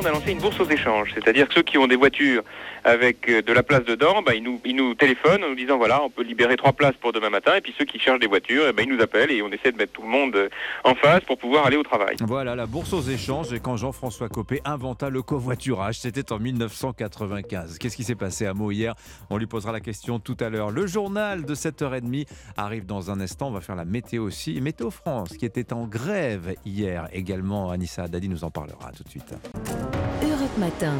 On a lancé une bourse aux échanges, c'est-à-dire que ceux qui ont des voitures avec de la place dedans, bah, ils, nous, ils nous téléphonent en nous disant voilà, on peut libérer trois places pour demain matin, et puis ceux qui cherchent des voitures, bah, ils nous appellent et on essaie de mettre tout le monde en face pour pouvoir aller au travail. Voilà, la bourse aux échanges, et quand Jean-François Copé inventa le covoiturage, c'était en 1995. Qu'est-ce qui s'est passé à Meaux hier? On lui posera la question tout à l'heure. Le journal de 7h30 arrive dans un instant, on va faire la météo aussi. Météo France qui était en grève hier également. Anissa Haddadi nous en parlera tout de suite. Europe Matin.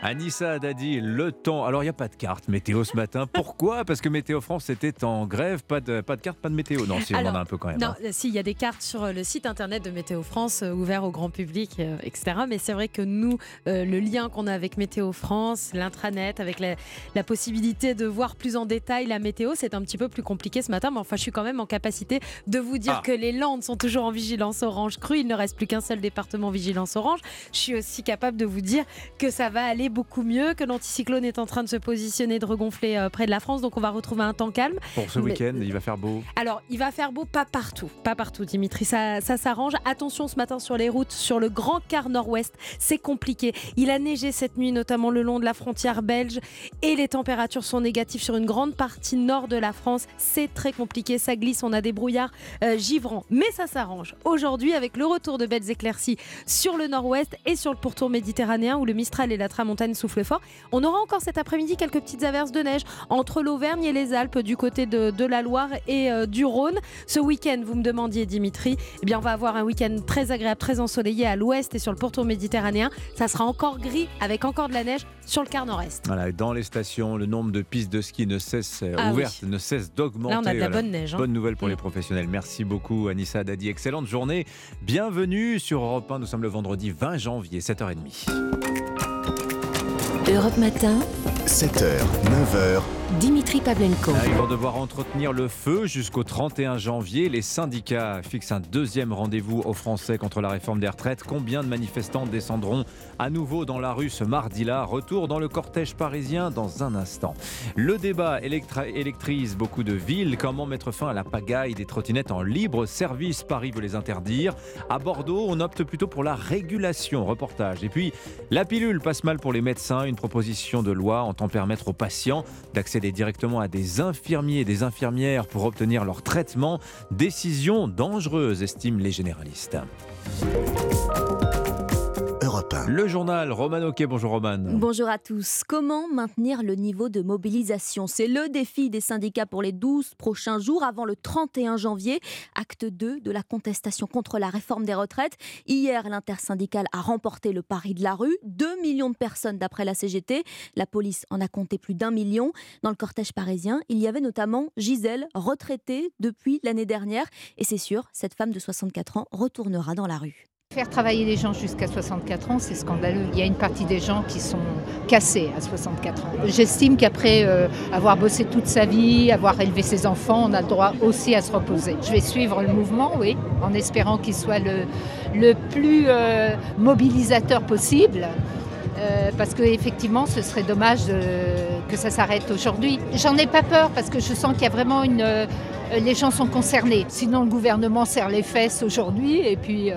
Anissa Haddadi, le temps. Alors, il n'y a pas de carte météo ce matin. *laughs* Pourquoi? Parce que Météo France était en grève. Pas de, pas de carte, pas de météo. Non, si, on en a un peu quand même. Non, hein. si, il y a des cartes sur le site internet de Météo France, euh, ouvert au grand public, euh, etc. Mais c'est vrai que nous, euh, le lien qu'on a avec Météo France, l'intranet, avec la, la, possibilité de voir plus en détail la météo, c'est un petit peu plus compliqué ce matin. Mais enfin, je suis quand même en capacité de vous dire Ah. que les Landes sont toujours en vigilance orange crue. Il ne reste plus qu'un seul département vigilance orange. Je suis aussi capable de vous dire que ça va aller beaucoup mieux, que l'anticyclone est en train de se positionner, de regonfler euh, près de la France. Donc on va retrouver un temps calme. Pour ce week-end, il va faire beau. alors, il va faire beau pas partout, pas partout, Dimitri. Ça, ça s'arrange. Attention ce matin sur les routes, sur le grand quart nord-ouest, c'est compliqué. Il a neigé cette nuit, notamment le long de la frontière belge, et les températures sont négatives sur une grande partie nord de la France. C'est très compliqué, ça glisse, on a des brouillards euh, givrants, mais ça s'arrange. Aujourd'hui, avec le retour de belles éclaircies sur le nord-ouest et sur le pourtour méditerranéen, où le Mistral et la Tramontane fort, on aura encore cet après-midi quelques petites averses de neige entre l'Auvergne et les Alpes du côté de, de la Loire et euh, du Rhône. Ce week-end, vous me demandiez, Dimitri, eh bien, on va avoir un week-end très agréable, très ensoleillé à l'ouest et sur le pourtour méditerranéen. Ça sera encore gris avec encore de la neige sur le quart nord-est. Voilà, dans les stations, le nombre de pistes de ski ne cesse euh, Ah ouvertes, oui. ne cesse d'augmenter. Là, on a de la Voilà. bonne neige, hein. Bonne nouvelle pour Mm. les professionnels. Merci beaucoup, Anissa Dadi. Excellente journée. Bienvenue sur Europe 1. Nous sommes le vendredi 20 janvier, 7h30. Europe Matin. 7h, 9h, Dimitri Pavlenko. Ils vont devoir entretenir le feu jusqu'au 31 janvier. Les syndicats fixent un deuxième rendez-vous aux Français contre la réforme des retraites. Combien de manifestants descendront à nouveau dans la rue ce mardi-là? Retour dans le cortège parisien dans un instant. Le débat électrise beaucoup de villes. Comment mettre fin à la pagaille des trottinettes en libre service? Paris veut les interdire. À Bordeaux, on opte plutôt pour la régulation. Reportage. Et puis, la pilule passe mal pour les médecins. Une proposition de loi entend permettre aux patients d'accéder directement à des infirmiers et des infirmières pour obtenir leur traitement. Décision dangereuse, estiment les généralistes. Europe Europe 1. Le journal Roman Ok, bonjour Roman. Bonjour à tous. Comment maintenir le niveau de mobilisation? C'est le défi des syndicats pour les 12 prochains jours avant le 31 janvier, acte 2 de la contestation contre la réforme des retraites. Hier, l'intersyndicale a remporté le pari de la rue. 2 millions de personnes d'après la CGT. La police en a compté plus d'un million. Dans le cortège parisien, il y avait notamment Gisèle, retraitée depuis l'année dernière. Et c'est sûr, cette femme de 64 ans retournera dans la rue. Faire travailler les gens jusqu'à 64 ans, c'est scandaleux. Il y a une partie des gens qui sont cassés à 64 ans. J'estime qu'après euh, avoir bossé toute sa vie, avoir élevé ses enfants, on a le droit aussi à se reposer. Je vais suivre le mouvement, oui, en espérant qu'il soit le, plus euh, mobilisateur possible. Euh, parce qu'effectivement, ce serait dommage que ça s'arrête aujourd'hui. J'en ai pas peur parce que je sens qu'il y a vraiment une. Les gens sont concernés. Sinon, le gouvernement serre les fesses aujourd'hui et puis,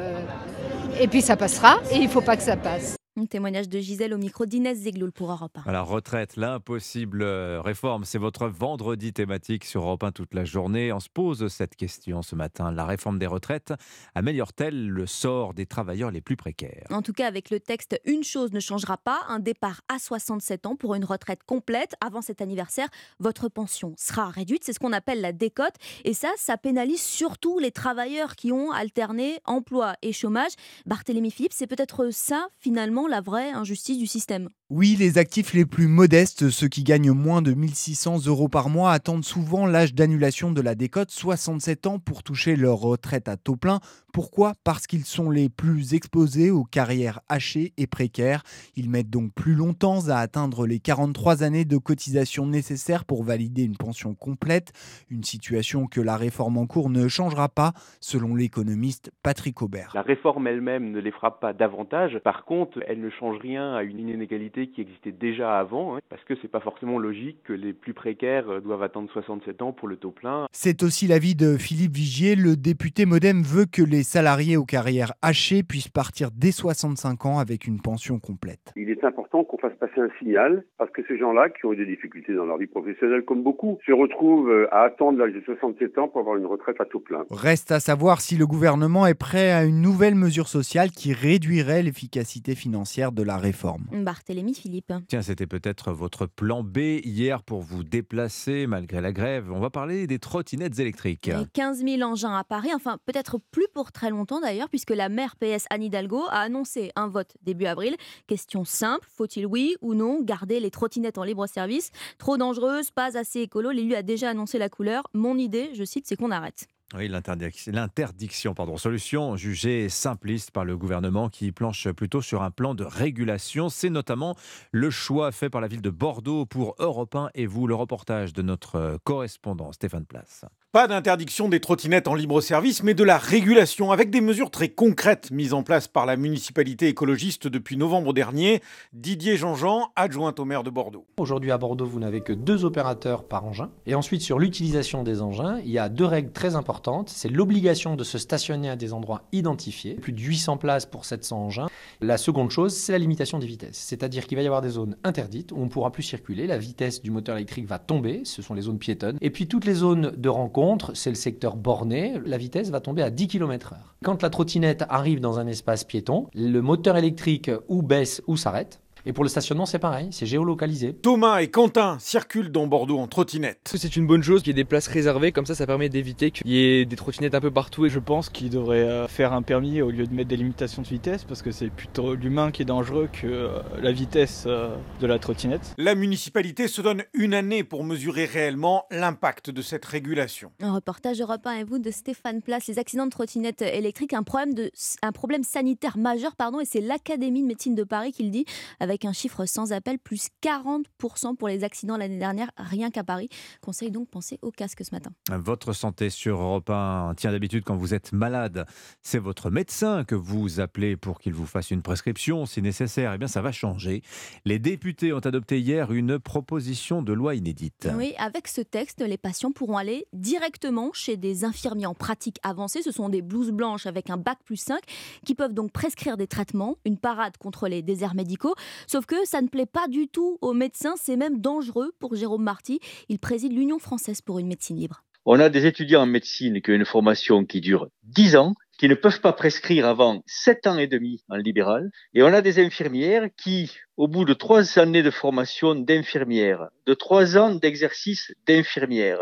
et puis ça passera. Et il faut pas que ça passe. Un témoignage de Gisèle au micro d'Inès Zegloul pour Europe 1. À la retraite, l'impossible euh, réforme, c'est votre vendredi thématique sur Europe 1 toute la journée. On se pose cette question ce matin. La réforme des retraites améliore-t-elle le sort des travailleurs les plus précaires? En tout cas, avec le texte, une chose ne changera pas. Un départ à 67 ans pour une retraite complète. Avant cet anniversaire, votre pension sera réduite. C'est ce qu'on appelle la décote. Et ça, ça pénalise surtout les travailleurs qui ont alterné emploi et chômage. Barthélémy Philippe, c'est peut-être ça, finalement, la vraie injustice du système. Oui, les actifs les plus modestes, ceux qui gagnent moins de 1600 euros par mois, attendent souvent l'âge d'annulation de la décote, 67 ans, pour toucher leur retraite à taux plein. Pourquoi? Parce qu'ils sont les plus exposés aux carrières hachées et précaires. Ils mettent donc plus longtemps à atteindre les 43 années de cotisation nécessaires pour valider une pension complète, une situation que la réforme en cours ne changera pas, selon l'économiste Patrick Aubert. La réforme elle-même ne les frappe pas davantage. Par contre, elle ne change rien à une inégalité qui existait déjà avant, hein, parce que c'est pas forcément logique que les plus précaires euh, doivent attendre 67 ans pour le taux plein. C'est aussi l'avis de Philippe Vigier. Le député Modem veut que les salariés aux carrières hachées puissent partir dès 65 ans avec une pension complète. Il est important qu'on fasse passer un signal, parce que ces gens-là, qui ont eu des difficultés dans leur vie professionnelle comme beaucoup, se retrouvent euh, à attendre l'âge de 67 ans pour avoir une retraite à taux plein. Reste à savoir si le gouvernement est prêt à une nouvelle mesure sociale qui réduirait l'efficacité financière de la réforme. Barthélémy Philippe. Tiens, c'était peut-être votre plan B hier pour vous déplacer malgré la grève. On va parler des trottinettes électriques. Et 15 000 engins à Paris, enfin peut-être plus pour très longtemps d'ailleurs, puisque la maire PS Anne Hidalgo a annoncé un vote début avril. Question simple, faut-il oui ou non garder les trottinettes en libre service Trop dangereuses, pas assez écolo, l'élu a déjà annoncé la couleur. Mon idée, je cite, c'est qu'on arrête. Oui, l'interdiction, pardon, solution jugée simpliste par le gouvernement qui planche plutôt sur un plan de régulation. C'est notamment le choix fait par la ville de Bordeaux pour Europe 1 et vous, le reportage de notre correspondant Stéphane Place. Pas d'interdiction des trottinettes en libre service, mais de la régulation avec des mesures très concrètes mises en place par la municipalité écologiste depuis novembre dernier. Didier Jean-Jean, adjoint au maire de Bordeaux. Aujourd'hui à Bordeaux, vous n'avez que deux opérateurs par engin. Et ensuite, sur l'utilisation des engins, il y a deux règles très importantes. C'est l'obligation de se stationner à des endroits identifiés, plus de 800 places pour 700 engins. La seconde chose, c'est la limitation des vitesses. C'est-à-dire qu'il va y avoir des zones interdites où on ne pourra plus circuler. La vitesse du moteur électrique va tomber, ce sont les zones piétonnes. Et puis toutes les zones de rencontre c'est le secteur borné, la vitesse va tomber à 10 km/h. Quand la trottinette arrive dans un espace piéton, le moteur électrique ou baisse ou s'arrête. Et pour le stationnement, c'est pareil, c'est géolocalisé. Thomas et Quentin circulent dans Bordeaux en trottinette. C'est une bonne chose qu'il y ait des places réservées, comme ça, ça permet d'éviter qu'il y ait des trottinettes un peu partout. Et je pense qu'il devrait euh, faire un permis au lieu de mettre des limitations de vitesse, parce que c'est plutôt l'humain qui est dangereux que euh, la vitesse euh, de la trottinette. La municipalité se donne une année pour mesurer réellement l'impact de cette régulation. Un reportage Europe 1 et vous de Stéphane Place. Les accidents de trottinettes électriques, un problème, de, un problème sanitaire majeur, pardon, et c'est l'Académie de médecine de Paris qui le dit, avec un chiffre sans appel, plus 40% pour les accidents l'année dernière, rien qu'à Paris. Conseil donc penser au casque ce matin. Votre santé sur Europe 1. Tiens, d'habitude, quand vous êtes malade, c'est votre médecin que vous appelez pour qu'il vous fasse une prescription si nécessaire. Eh bien, ça va changer. Les députés ont adopté hier une proposition de loi inédite. Oui, avec ce texte, les patients pourront aller directement chez des infirmiers en pratique avancée. Ce sont des blouses blanches avec un bac plus 5 qui peuvent donc prescrire des traitements, une parade contre les déserts médicaux. Sauf que ça ne plaît pas du tout aux médecins, c'est même dangereux pour Jérôme Marty. Il préside l'Union française pour une médecine libre. On a des étudiants en médecine qui ont une formation qui dure 10 ans, qui ne peuvent pas prescrire avant 7 ans et demi en libéral. Et on a des infirmières qui, au bout de trois années de formation d'infirmière, de trois ans d'exercice d'infirmière,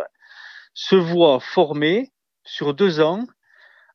se voient formées sur deux ans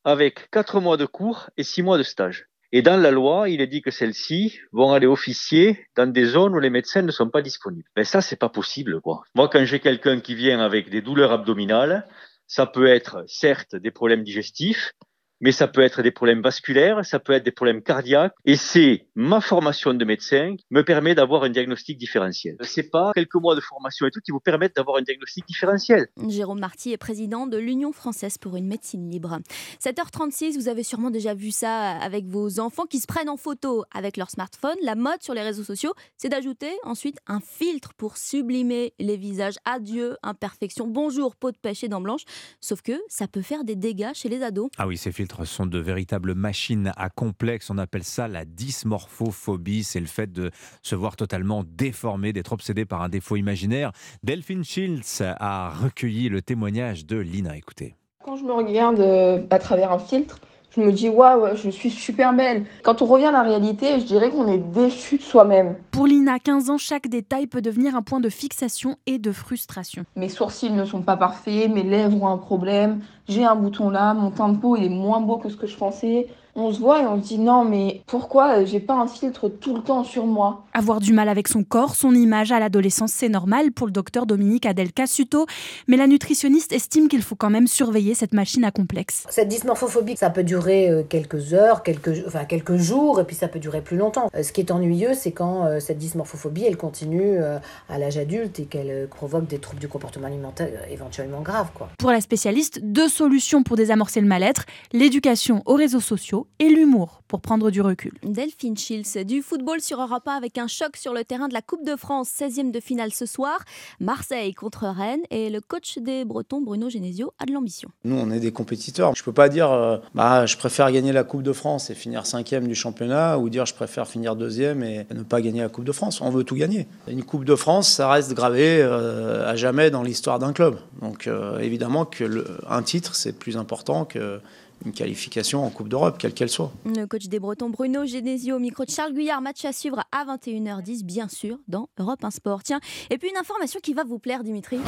avec quatre mois de cours et six mois de stage. Et dans la loi, il est dit que celles-ci vont aller officier dans des zones où les médecins ne sont pas disponibles. Mais ça, c'est pas possible. Moi, quand j'ai quelqu'un qui vient avec des douleurs abdominales, ça peut être certes des problèmes digestifs, mais ça peut être des problèmes vasculaires, ça peut être des problèmes cardiaques, et c'est ma formation de médecin qui me permet d'avoir un diagnostic différentiel. C'est pas quelques mois de formation et tout qui vous permettent d'avoir un diagnostic différentiel. Jérôme Marty est président de l'Union française pour une médecine libre. 7h36, vous avez sûrement déjà vu ça avec vos enfants qui se prennent en photo avec leur smartphone. La mode sur les réseaux sociaux, c'est d'ajouter ensuite un filtre pour sublimer les visages. Adieu, imperfection, bonjour, peau de pêche et dents blanches. Sauf que ça peut faire des dégâts chez les ados. Ah oui, ces filtres sont de véritables machines à complexe. On appelle ça la dysmorphophobie. C'est le fait de se voir totalement déformé, d'être obsédé par un défaut imaginaire. Delphine Shields a recueilli le témoignage de Lina. Écoutez. Quand je me regarde euh, à travers un filtre, je me dis waouh, je suis super belle. Quand on revient à la réalité, je dirais qu'on est déçu de soi-même. Pour Lina, 15 ans, chaque détail peut devenir un point de fixation et de frustration. Mes sourcils ne sont pas parfaits, mes lèvres ont un problème, j'ai un bouton là, mon teint de peau il est moins beau que ce que je pensais. On se voit et on se dit non mais pourquoi j'ai pas un filtre tout le temps sur moi? Avoir du mal avec son corps, son image à l'adolescence, c'est normal pour le docteur Dominique Adel Cassuto, mais la nutritionniste estime qu'il faut quand même surveiller cette machine à complexe. Cette dysmorphophobie, ça peut durer euh, quelques heures, quelques, enfin, quelques jours, et puis ça peut durer plus longtemps. Euh, Ce qui est ennuyeux, c'est quand euh, cette dysmorphophobie, elle continue euh, à l'âge adulte et qu'elle euh, provoque des troubles du comportement alimentaire euh, éventuellement graves. Quoi. Pour la spécialiste, deux solutions pour désamorcer le mal-être, l'éducation aux réseaux sociaux et l'humour pour prendre du recul. Delphine Schills, du football sur Europe 1 avec un choc sur le terrain de la Coupe de France, 16e de finale ce soir. Marseille contre Rennes et le coach des Bretons, Bruno Genesio, a de l'ambition. Nous, on est des compétiteurs. Je peux pas dire, euh, bah, je préfère gagner la Coupe de France et finir cinquième du championnat, ou dire je préfère finir deuxième et ne pas gagner la Coupe de France. On veut tout gagner. Une Coupe de France, ça reste gravé euh, à jamais dans l'histoire d'un club. Donc, euh, évidemment que le, un titre, c'est plus important que une qualification en Coupe d'Europe, quelle qu'elle soit. Le coach des Bretons, Bruno Genesio, au micro de Charles Guyard, match à suivre à 21h10, bien sûr, dans Europe 1 Sport. Tiens, et puis une information qui va vous plaire, Dimitri.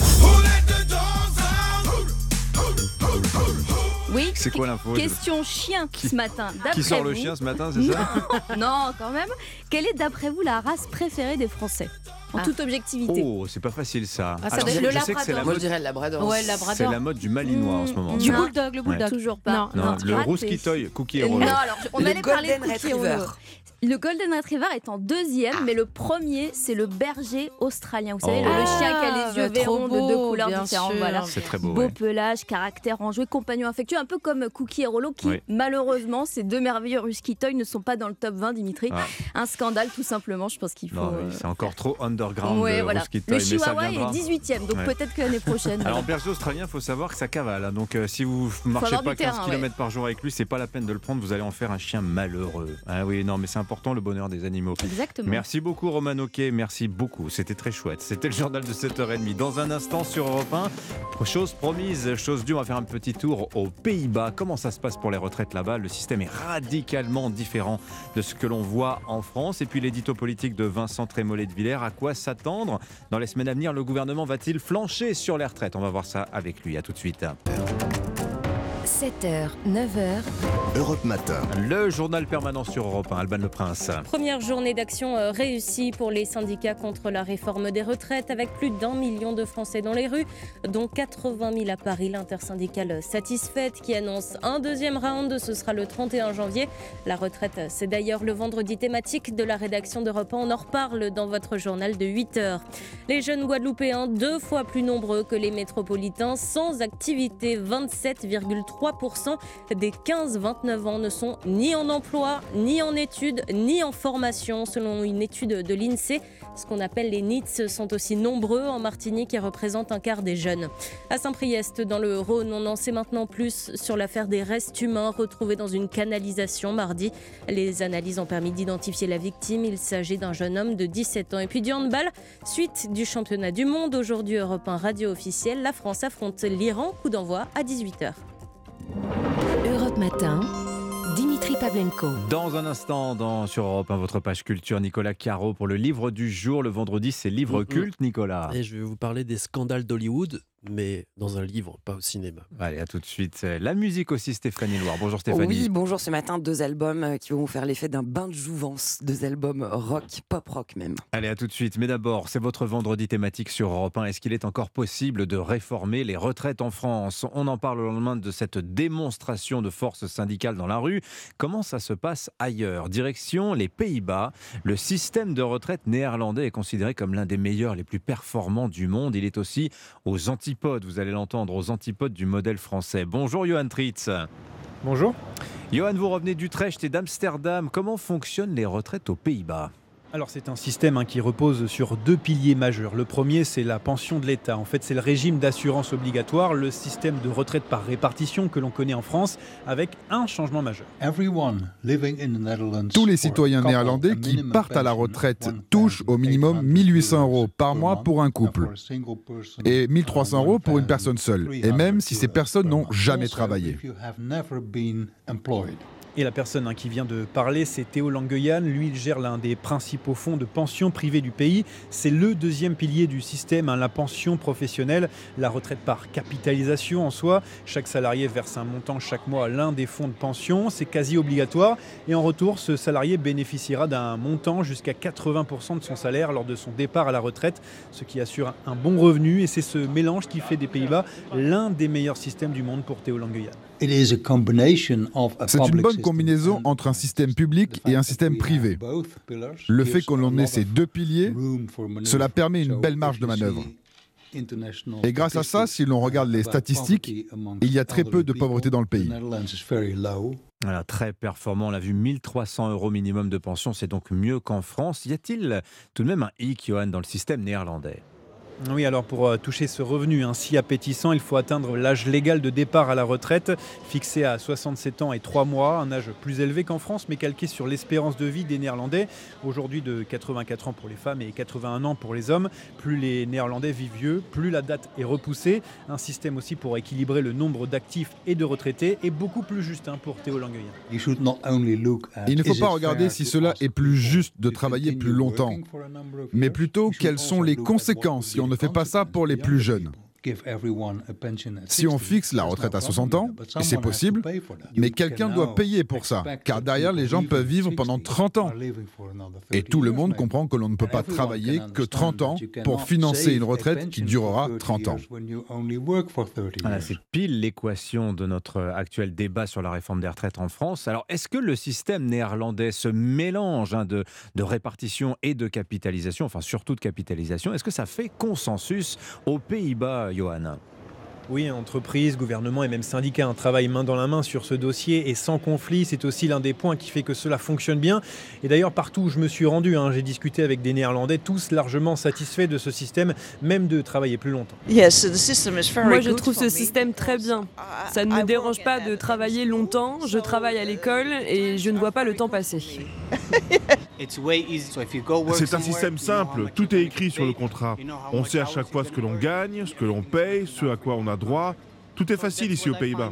Oui, C'est quoi l'info Question chien ce matin. Qui sort le chien ce matin, c'est ça *laughs* Non, quand même. Quelle est d'après vous la race préférée des Français En toute objectivité. Oh, c'est pas facile ça. Ah, ça Alors, je le sais que c'est la labrador. mode. Moi, je dirais le labrador. Ouais, le labrador. C'est la mode du malinois en ce moment. Du Non. bulldog, le bulldog. Toujours pas. Non, le raté. rouski toy, cookie et. Non, alors on Le allait parler de Cookie et Retriever. Le Golden Retriever est en deuxième, mais le premier, c'est le berger australien. Vous savez, Oh. le chien qui a Ah, les yeux trop verrons de deux couleurs différentes. sûr. Voilà. C'est très beau, Beau ouais. pelage, caractère enjoué, compagnon affectueux, un peu comme Cookie et Rollo, qui, Oui. malheureusement, ces deux merveilleux Husky Toy ne sont pas dans le top 20, Dimitri. Ah. Un scandale, tout simplement. Je pense qu'il faut. Non, oui, euh, c'est encore trop underground. ouais, le voilà. Husky Le Toy, mais ça Chihuahua est viendra. 18ème, donc Ouais. peut-être que l'année prochaine. *laughs* Alors, voilà. berger australien, il faut savoir que ça cavale. hein. Donc, euh, si vous marchez pas du 15 terrain, km ouais. par jour avec lui, c'est pas la peine de le prendre. Vous allez en faire un chien malheureux. Ah oui, non, mais c'est important le bonheur des animaux. Exactement. Merci beaucoup, Roman Oquet. Merci beaucoup. C'était très chouette. C'était le journal de 7h30. Dans un instant sur Europe 1, chose promise, chose due, on va faire un petit tour aux Pays-Bas. Comment ça se passe pour les retraites là-bas? Le système est radicalement différent de ce que l'on voit en France. Et puis l'édito politique de Vincent Trémollet de Villers. À quoi s'attendre? Dans les semaines à venir, le gouvernement va-t-il flancher sur les retraites? On va voir ça avec lui. À tout de suite. 7h, 9h, Europe Matin. Le journal permanent sur Europe 1, Alban Le Prince. Première journée d'action euh, réussie pour les syndicats contre la réforme des retraites avec plus d'un million de Français dans les rues, dont 80 000 à Paris. L'intersyndicale satisfaite qui annonce un deuxième round, ce sera le 31 janvier. La retraite, c'est d'ailleurs le vendredi thématique de la rédaction d'Europe 1. On en reparle dans votre journal de 8 heures. Les jeunes Guadeloupéens, deux fois plus nombreux que les métropolitains, sans activité, 27,3% des 15-29 ans ne sont ni en emploi, ni en études, ni en formation, selon une étude de l'INSEE. Ce qu'on appelle les NITS sont aussi nombreux en Martinique et représentent un quart des jeunes. À Saint-Priest, dans le Rhône, on en sait maintenant plus sur l'affaire des restes humains retrouvés dans une canalisation mardi. Les analyses ont permis d'identifier la victime. Il s'agit d'un jeune homme de 17 ans. Et puis du handball, suite du championnat du monde. Aujourd'hui, Europe 1 radio officielle, la France affronte l'Iran. Coup d'envoi à 18h. Europe Matin, Pavlenko. Dans un instant, dans, sur Europe 1, votre page culture, Nicolas Caro pour le livre du jour. Le vendredi, c'est livre Mm, mm. culte, Nicolas. Et je vais vous parler des scandales d'Hollywood, mais dans un livre, pas au cinéma. Allez, à tout de suite. La musique aussi, Stéphanie Loire. Bonjour Stéphanie. Oui, bonjour. Ce matin, deux albums euh, qui vont vous faire l'effet d'un bain de jouvence. Deux albums rock, pop rock même. Allez, à tout de suite. Mais d'abord, c'est votre vendredi thématique sur Europe 1. Est-ce qu'il est encore possible de réformer les retraites en France? On en parle au lendemain de cette démonstration de force syndicale dans la rue. Comment ça se passe ailleurs? Direction les Pays-Bas. Le système de retraite néerlandais est considéré comme l'un des meilleurs, les plus performants du monde. Il est aussi aux antipodes, vous allez l'entendre, aux antipodes du modèle français. Bonjour Johan Tritz. Bonjour. Johan, vous revenez d'Utrecht et d'Amsterdam. Comment fonctionnent les retraites aux Pays-Bas? Alors c'est un système hein, qui repose sur deux piliers majeurs. Le premier, c'est la pension de l'État. En fait, c'est le régime d'assurance obligatoire, le système de retraite par répartition que l'on connaît en France, avec un changement majeur. Tous les citoyens néerlandais qui partent à la retraite touchent au minimum 1800 euros par mois pour un couple et 1300 euros pour une personne seule, et même si ces personnes n'ont jamais travaillé. Et la personne hein, qui vient de parler, c'est Théo Langueyan. Lui, il gère l'un des principaux fonds de pension privés du pays. C'est le deuxième pilier du système, hein, la pension professionnelle, la retraite par capitalisation en soi. Chaque salarié verse un montant chaque mois à l'un des fonds de pension. C'est quasi obligatoire. Et en retour, ce salarié bénéficiera d'un montant jusqu'à 80% de son salaire lors de son départ à la retraite, ce qui assure un bon revenu. Et c'est ce mélange qui fait des Pays-Bas l'un des meilleurs systèmes du monde pour Théo Langueyan. C'est une bonne combinaison entre un système public et un système privé. Le fait qu'on en ait ces deux piliers, cela permet une belle marge de manœuvre. Et grâce à ça, si l'on regarde les statistiques, il y a très peu de pauvreté dans le pays. Voilà, très performant. On l'a vu, 1300 euros minimum de pension, c'est donc mieux qu'en France. Y a-t-il tout de même un hic, Johan, dans le système néerlandais? Oui, alors pour euh, toucher ce revenu ainsi appétissant, il faut atteindre l'âge légal de départ à la retraite, fixé à 67 ans et 3 mois, un âge plus élevé qu'en France, mais calqué sur l'espérance de vie des Néerlandais, aujourd'hui de 84 ans pour les femmes et 81 ans pour les hommes. Plus les Néerlandais vivent vieux, plus la date est repoussée. Un système aussi pour équilibrer le nombre d'actifs et de retraités, et beaucoup plus juste hein, pour Théo Langueyen. Il ne faut pas regarder si cela est plus juste de travailler plus longtemps, mais plutôt quelles sont les conséquences si on ne fait pas ça pour les plus jeunes. Si on fixe la retraite à 60 ans, et c'est possible, mais quelqu'un doit payer pour ça, car derrière les gens peuvent vivre pendant 30 ans. Et tout le monde comprend que l'on ne peut pas travailler que 30 ans pour financer une retraite qui durera 30 ans. Voilà, c'est pile l'équation de notre actuel débat sur la réforme des retraites en France. Alors, est-ce que le système néerlandais, ce mélange hein, de, de répartition et de capitalisation, enfin surtout de capitalisation, est-ce que ça fait consensus aux Pays-Bas Johan oui, entreprises, gouvernements et même syndicats travaillent main dans la main sur ce dossier et sans conflit. C'est aussi l'un des points qui fait que cela fonctionne bien. Et d'ailleurs, partout où je me suis rendu, hein, j'ai discuté avec des Néerlandais, tous largement satisfaits de ce système, même de travailler plus longtemps. Moi, je trouve ce système très bien. Ça ne me dérange pas de travailler longtemps. Je travaille à l'école et je ne vois pas le temps passer. *laughs* C'est un système simple, tout est écrit sur le contrat. On sait à chaque fois ce que l'on gagne, ce que l'on paye, ce à quoi on a droit. Tout est facile ici aux Pays-Bas.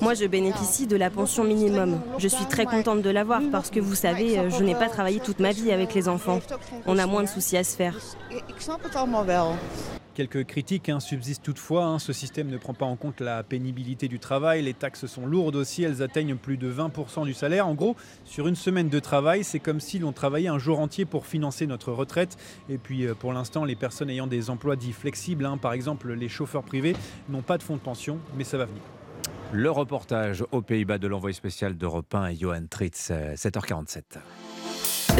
Moi, je bénéficie de la pension minimum. Je suis très contente de l'avoir parce que vous savez, je n'ai pas travaillé toute ma vie avec les enfants. On a moins de soucis à se faire. Quelques critiques hein, subsistent toutefois. Hein. Ce système ne prend pas en compte la pénibilité du travail. Les taxes sont lourdes aussi. Elles atteignent plus de 20% du salaire. En gros, sur une semaine de travail, c'est comme si l'on travaillait un jour entier pour financer notre retraite. Et puis, euh, pour l'instant, les personnes ayant des emplois dits flexibles, hein, par exemple les chauffeurs privés, n'ont pas de fonds de pension, mais ça va venir. Le reportage aux Pays-Bas de l'envoyé spécial d'Europe 1 et Johan Tritz, 7h47.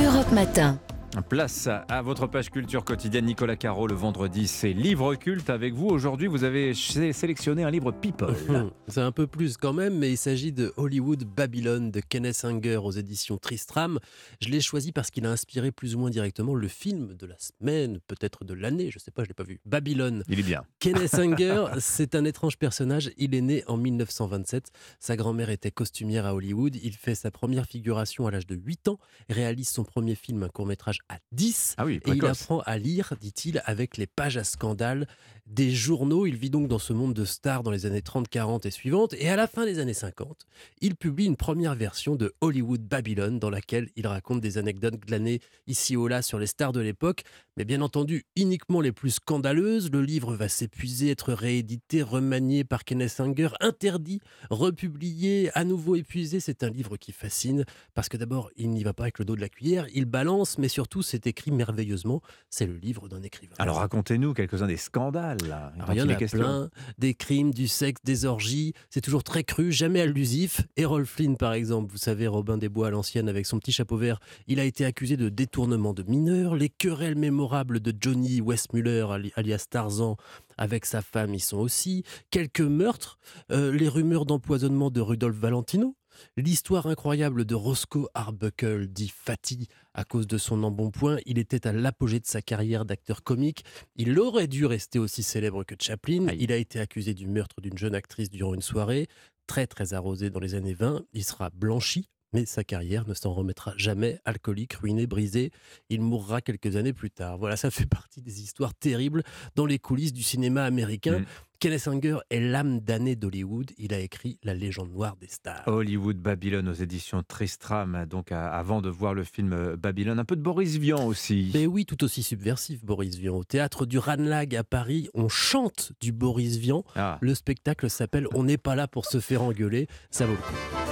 Europe Matin. Place à votre page culture quotidienne. Nicolas Caro, le vendredi, c'est livre culte avec vous. Aujourd'hui, vous avez sélectionné un livre People. *laughs* C'est un peu plus quand même, mais il s'agit de Hollywood Babylon de Kenneth Anger aux éditions Tristram. Je l'ai choisi parce qu'il a inspiré plus ou moins directement le film de la semaine, peut-être de l'année, je ne sais pas, je ne l'ai pas vu. Babylone. Il est bien. *laughs* Kenneth Anger, c'est un étrange personnage. Il est né en 1927. Sa grand-mère était costumière à Hollywood. Il fait sa première figuration à l'âge de 8 ans, réalise son premier film, un court-métrage à 10. Ah oui, et il apprend à lire, dit-il, avec les pages à scandale. Des journaux. Il vit donc dans ce monde de stars dans les années 30, 40 et suivantes. Et à la fin des années 50, il publie une première version de Hollywood Babylon dans laquelle il raconte des anecdotes glanées ici ou là sur les stars de l'époque, mais bien entendu uniquement les plus scandaleuses. Le livre va s'épuiser, être réédité, remanié par Kenneth Anger, interdit, republié, à nouveau épuisé. C'est un livre qui fascine parce que d'abord, il n'y va pas avec le dos de la cuillère, il balance, mais surtout, c'est écrit merveilleusement. C'est le livre d'un écrivain. Alors racontez-nous quelques-uns des scandales. Là, il y en a plein, des crimes, du sexe, des orgies. C'est toujours très cru, jamais allusif. Errol Flynn, par exemple, vous savez, Robin des Bois à l'ancienne avec son petit chapeau vert, il a été accusé de détournement de mineurs. Les querelles mémorables de Johnny Westmuller, alias Tarzan, avec sa femme, ils sont aussi. Quelques meurtres, euh, les rumeurs d'empoisonnement de Rudolf Valentino, L'histoire incroyable de Roscoe Arbuckle, dit Fatty, à cause de son embonpoint, il était à l'apogée de sa carrière d'acteur comique. Il aurait dû rester aussi célèbre que Chaplin. Il a été accusé du meurtre d'une jeune actrice durant une soirée, très très arrosée dans les années 20. Il sera blanchi mais sa carrière ne s'en remettra jamais. Alcoolique, ruiné, brisé, il mourra quelques années plus tard. Voilà, ça fait partie des histoires terribles dans les coulisses du cinéma américain. Mm. Kenneth Anger est l'âme damnée d'Hollywood. Il a écrit La légende noire des stars. Hollywood Babylone aux éditions Tristram. Donc, avant de voir le film euh, Babylone, un peu de Boris Vian aussi. Mais oui, tout aussi subversif, Boris Vian. Au théâtre du Ranlag à Paris, on chante du Boris Vian. Ah. Le spectacle s'appelle On n'est pas là pour se faire engueuler. Ça vaut le coup.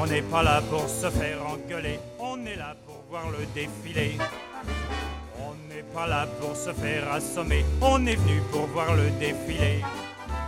On n'est pas là pour se faire engueuler. On est là pour voir le défilé pas là pour se faire assommer, on est venu pour voir le défilé.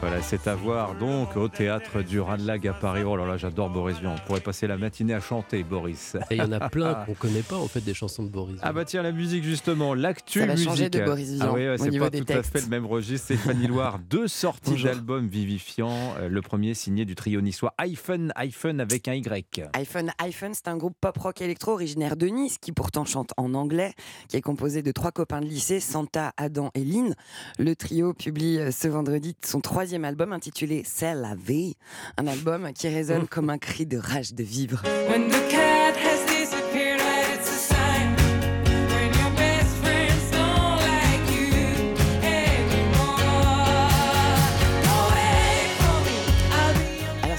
Voilà, c'est à voir donc au théâtre du Ranlag à Paris. Oh là là, j'adore Boris Vian. On pourrait passer la matinée à chanter, Boris. Et il y en a plein *laughs* qu'on connaît pas en fait des chansons de Boris. Vian. Ah bah tiens, la musique justement, l'actu musique. Ça va changer de Boris Vian. Ah oui, c'est pas tout à fait le même registre. Stéphanie Loire, *laughs* deux sorties d'albums vivifiants. Euh, le premier signé du trio niçois iPhone, iPhone avec un Y. iPhone, iPhone, c'est un groupe pop rock électro originaire de Nice qui pourtant chante en anglais, qui est composé de trois copains de lycée, Santa, Adam et Lynn. Le trio publie euh, ce vendredi son troisième album intitulé c'est la vie, un album qui résonne mm. comme un cri de rage de vivre.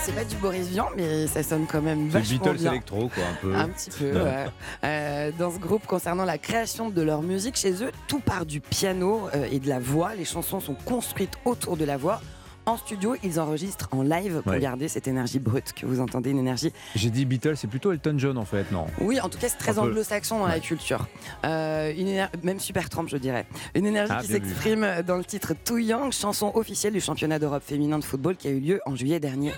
c'est pas du Boris Vian, mais ça sonne quand même vachement Beatles bien. électro, quoi, un peu. Un petit peu, ouais. *laughs* Euh, dans ce groupe, concernant la création de leur musique, chez eux, tout part du piano euh, et de la voix. Les chansons sont construites autour de la voix en studio, ils enregistrent en live pour garder cette énergie brute que vous entendez, une énergie. J'ai dit Beatles, c'est plutôt Elton John en fait, non? Oui, en tout cas, c'est très anglo-saxon dans la culture. Euh, une même super Trump, je dirais. Une énergie ah, qui s'exprime dans le titre Too Young, chanson officielle du championnat d'Europe féminin de football qui a eu lieu en juillet dernier.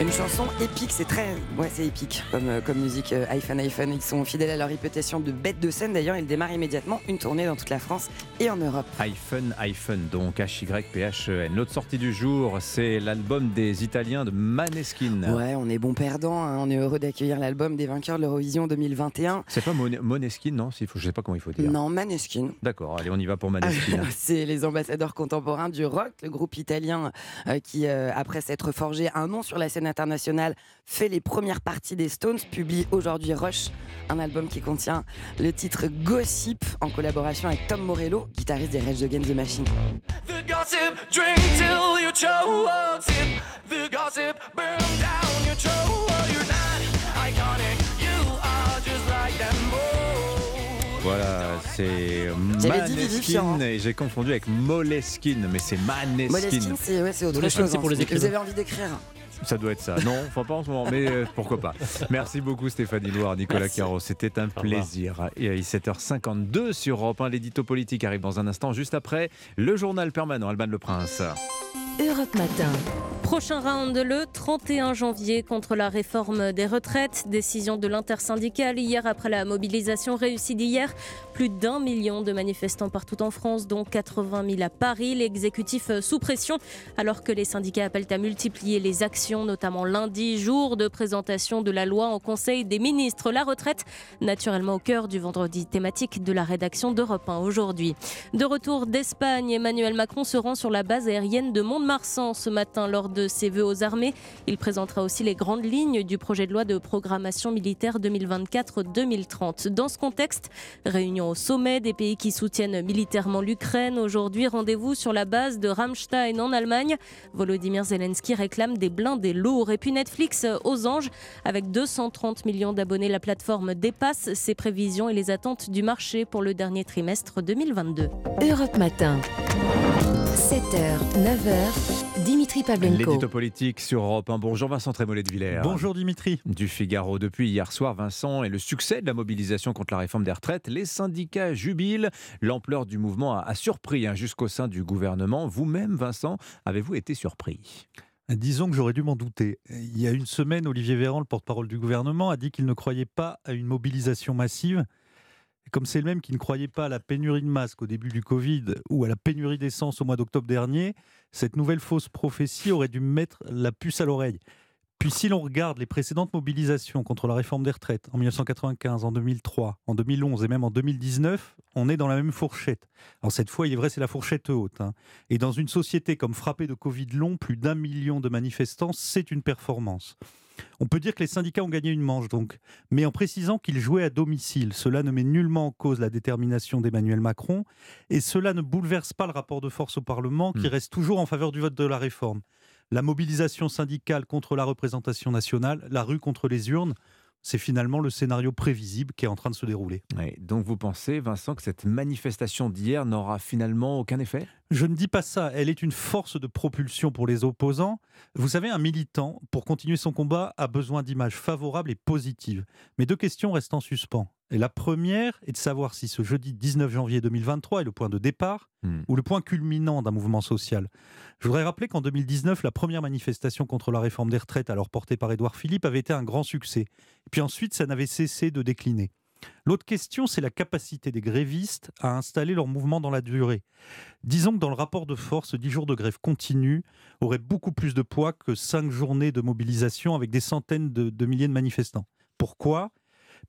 Une chanson épique, c'est très. Ouais, c'est épique comme, euh, comme musique. Euh, iPhone, iPhone, ils sont fidèles à leur réputation de bête de scène. D'ailleurs, ils démarrent immédiatement une tournée dans toute la France et en Europe. iPhone, iPhone, donc H-Y-P-H-E-N. L'autre sortie du jour, c'est l'album des Italiens de Maneskin. Ouais, on est bon perdant. Hein. On est heureux d'accueillir l'album des vainqueurs de l'Eurovision 2021. C'est pas Moneskin, non Je sais pas comment il faut dire. Non, Maneskin. D'accord, allez, on y va pour Maneskin. *laughs* c'est les ambassadeurs contemporains du rock, le groupe italien euh, qui, après s'être forgé un nom sur la scène international fait les premières parties des Stones, publie aujourd'hui Rush, un album qui contient le titre Gossip en collaboration avec Tom Morello, guitariste des Rage Against the Machine. Voilà, c'est Maneskin. Et j'ai confondu avec Moleskin, mais c'est Maneskin. Moleskin, c'est autre chose. Pour les Vous avez envie d'écrire ça doit être ça. Non, enfin pas en ce moment, mais euh, pourquoi pas. Merci beaucoup Stéphanie Loire, Nicolas Caro. C'était un plaisir. Et à 7h52 sur Europe 1, l'édito politique arrive dans un instant, juste après le journal permanent Alban Le Prince. Europe Matin. Prochain round le 31 janvier contre la réforme des retraites. Décision de l'intersyndicale hier après la mobilisation réussie d'hier. Plus d'un million de manifestants partout en France, dont 80 000 à Paris. L'exécutif sous pression alors que les syndicats appellent à multiplier les actions, notamment lundi, jour de présentation de la loi en Conseil des ministres. La retraite, naturellement au cœur du vendredi thématique de la rédaction d'Europe 1 aujourd'hui. De retour d'Espagne, Emmanuel Macron se rend sur la base aérienne de Mont-de-Marsan ce matin lors de ses voeux aux armées. Il présentera aussi les grandes lignes du projet de loi de programmation militaire 2024-2030. Dans ce contexte, réunion au sommet des pays qui soutiennent militairement l'Ukraine. Aujourd'hui, rendez-vous sur la base de Ramstein en Allemagne. Volodymyr Zelensky réclame des blindés lourds. Et puis Netflix aux anges. Avec 230 millions d'abonnés, la plateforme dépasse ses prévisions et les attentes du marché pour le dernier trimestre 2022. Europe Matin. 7h, 9h, Dimitri Pavlenko. L'édito politique sur Europe 1. Bonjour Vincent Trémollet de Villers. Bonjour Dimitri. Du Figaro. Depuis hier soir, Vincent, et le succès de la mobilisation contre la réforme des retraites, les syndicats jubilent. L'ampleur du mouvement a, surpris hein, jusqu'au sein du gouvernement. Vous-même, Vincent, avez-vous été surpris? Disons que j'aurais dû m'en douter. Il y a une semaine, Olivier Véran, le porte-parole du gouvernement, a dit qu'il ne croyait pas à une mobilisation massive. Comme c'est le même qui ne croyait pas à la pénurie de masques au début du Covid ou à la pénurie d'essence au mois d'octobre dernier, cette nouvelle fausse prophétie aurait dû mettre la puce à l'oreille. Puis si l'on regarde les précédentes mobilisations contre la réforme des retraites en 1995, en 2003, en 2011 et même en 2019, on est dans la même fourchette. Alors cette fois, il est vrai, c'est la fourchette haute. Hein. Et dans une société comme frappée de Covid long, plus d'un million de manifestants, c'est une performance. On peut dire que les syndicats ont gagné une manche, donc, mais en précisant qu'ils jouaient à domicile. Cela ne met nullement en cause la détermination d'Emmanuel Macron, et cela ne bouleverse pas le rapport de force au Parlement, qui hmm. reste toujours en faveur du vote de la réforme la mobilisation syndicale contre la représentation nationale, la rue contre les urnes, c'est finalement le scénario prévisible qui est en train de se dérouler. donc vous pensez, Vincent, que cette manifestation d'hier n'aura finalement aucun effet? Je ne dis pas ça, elle est une force de propulsion pour les opposants. Vous savez, un militant, pour continuer son combat, a besoin d'images favorables et positives. Mais deux questions restent en suspens. Et la première est de savoir si ce jeudi 19 janvier 2023 est le point de départ hmm. ou le point culminant d'un mouvement social. Je voudrais rappeler qu'en 2019, la première manifestation contre la réforme des retraites, alors portée par Édouard Philippe, avait été un grand succès. Et puis ensuite, ça n'avait cessé de décliner. L'autre question, c'est la capacité des grévistes à installer leur mouvement dans la durée. Disons que dans le rapport de force, 10 jours de grève continue auraient beaucoup plus de poids que 5 journées de mobilisation avec des centaines de milliers de manifestants. Pourquoi?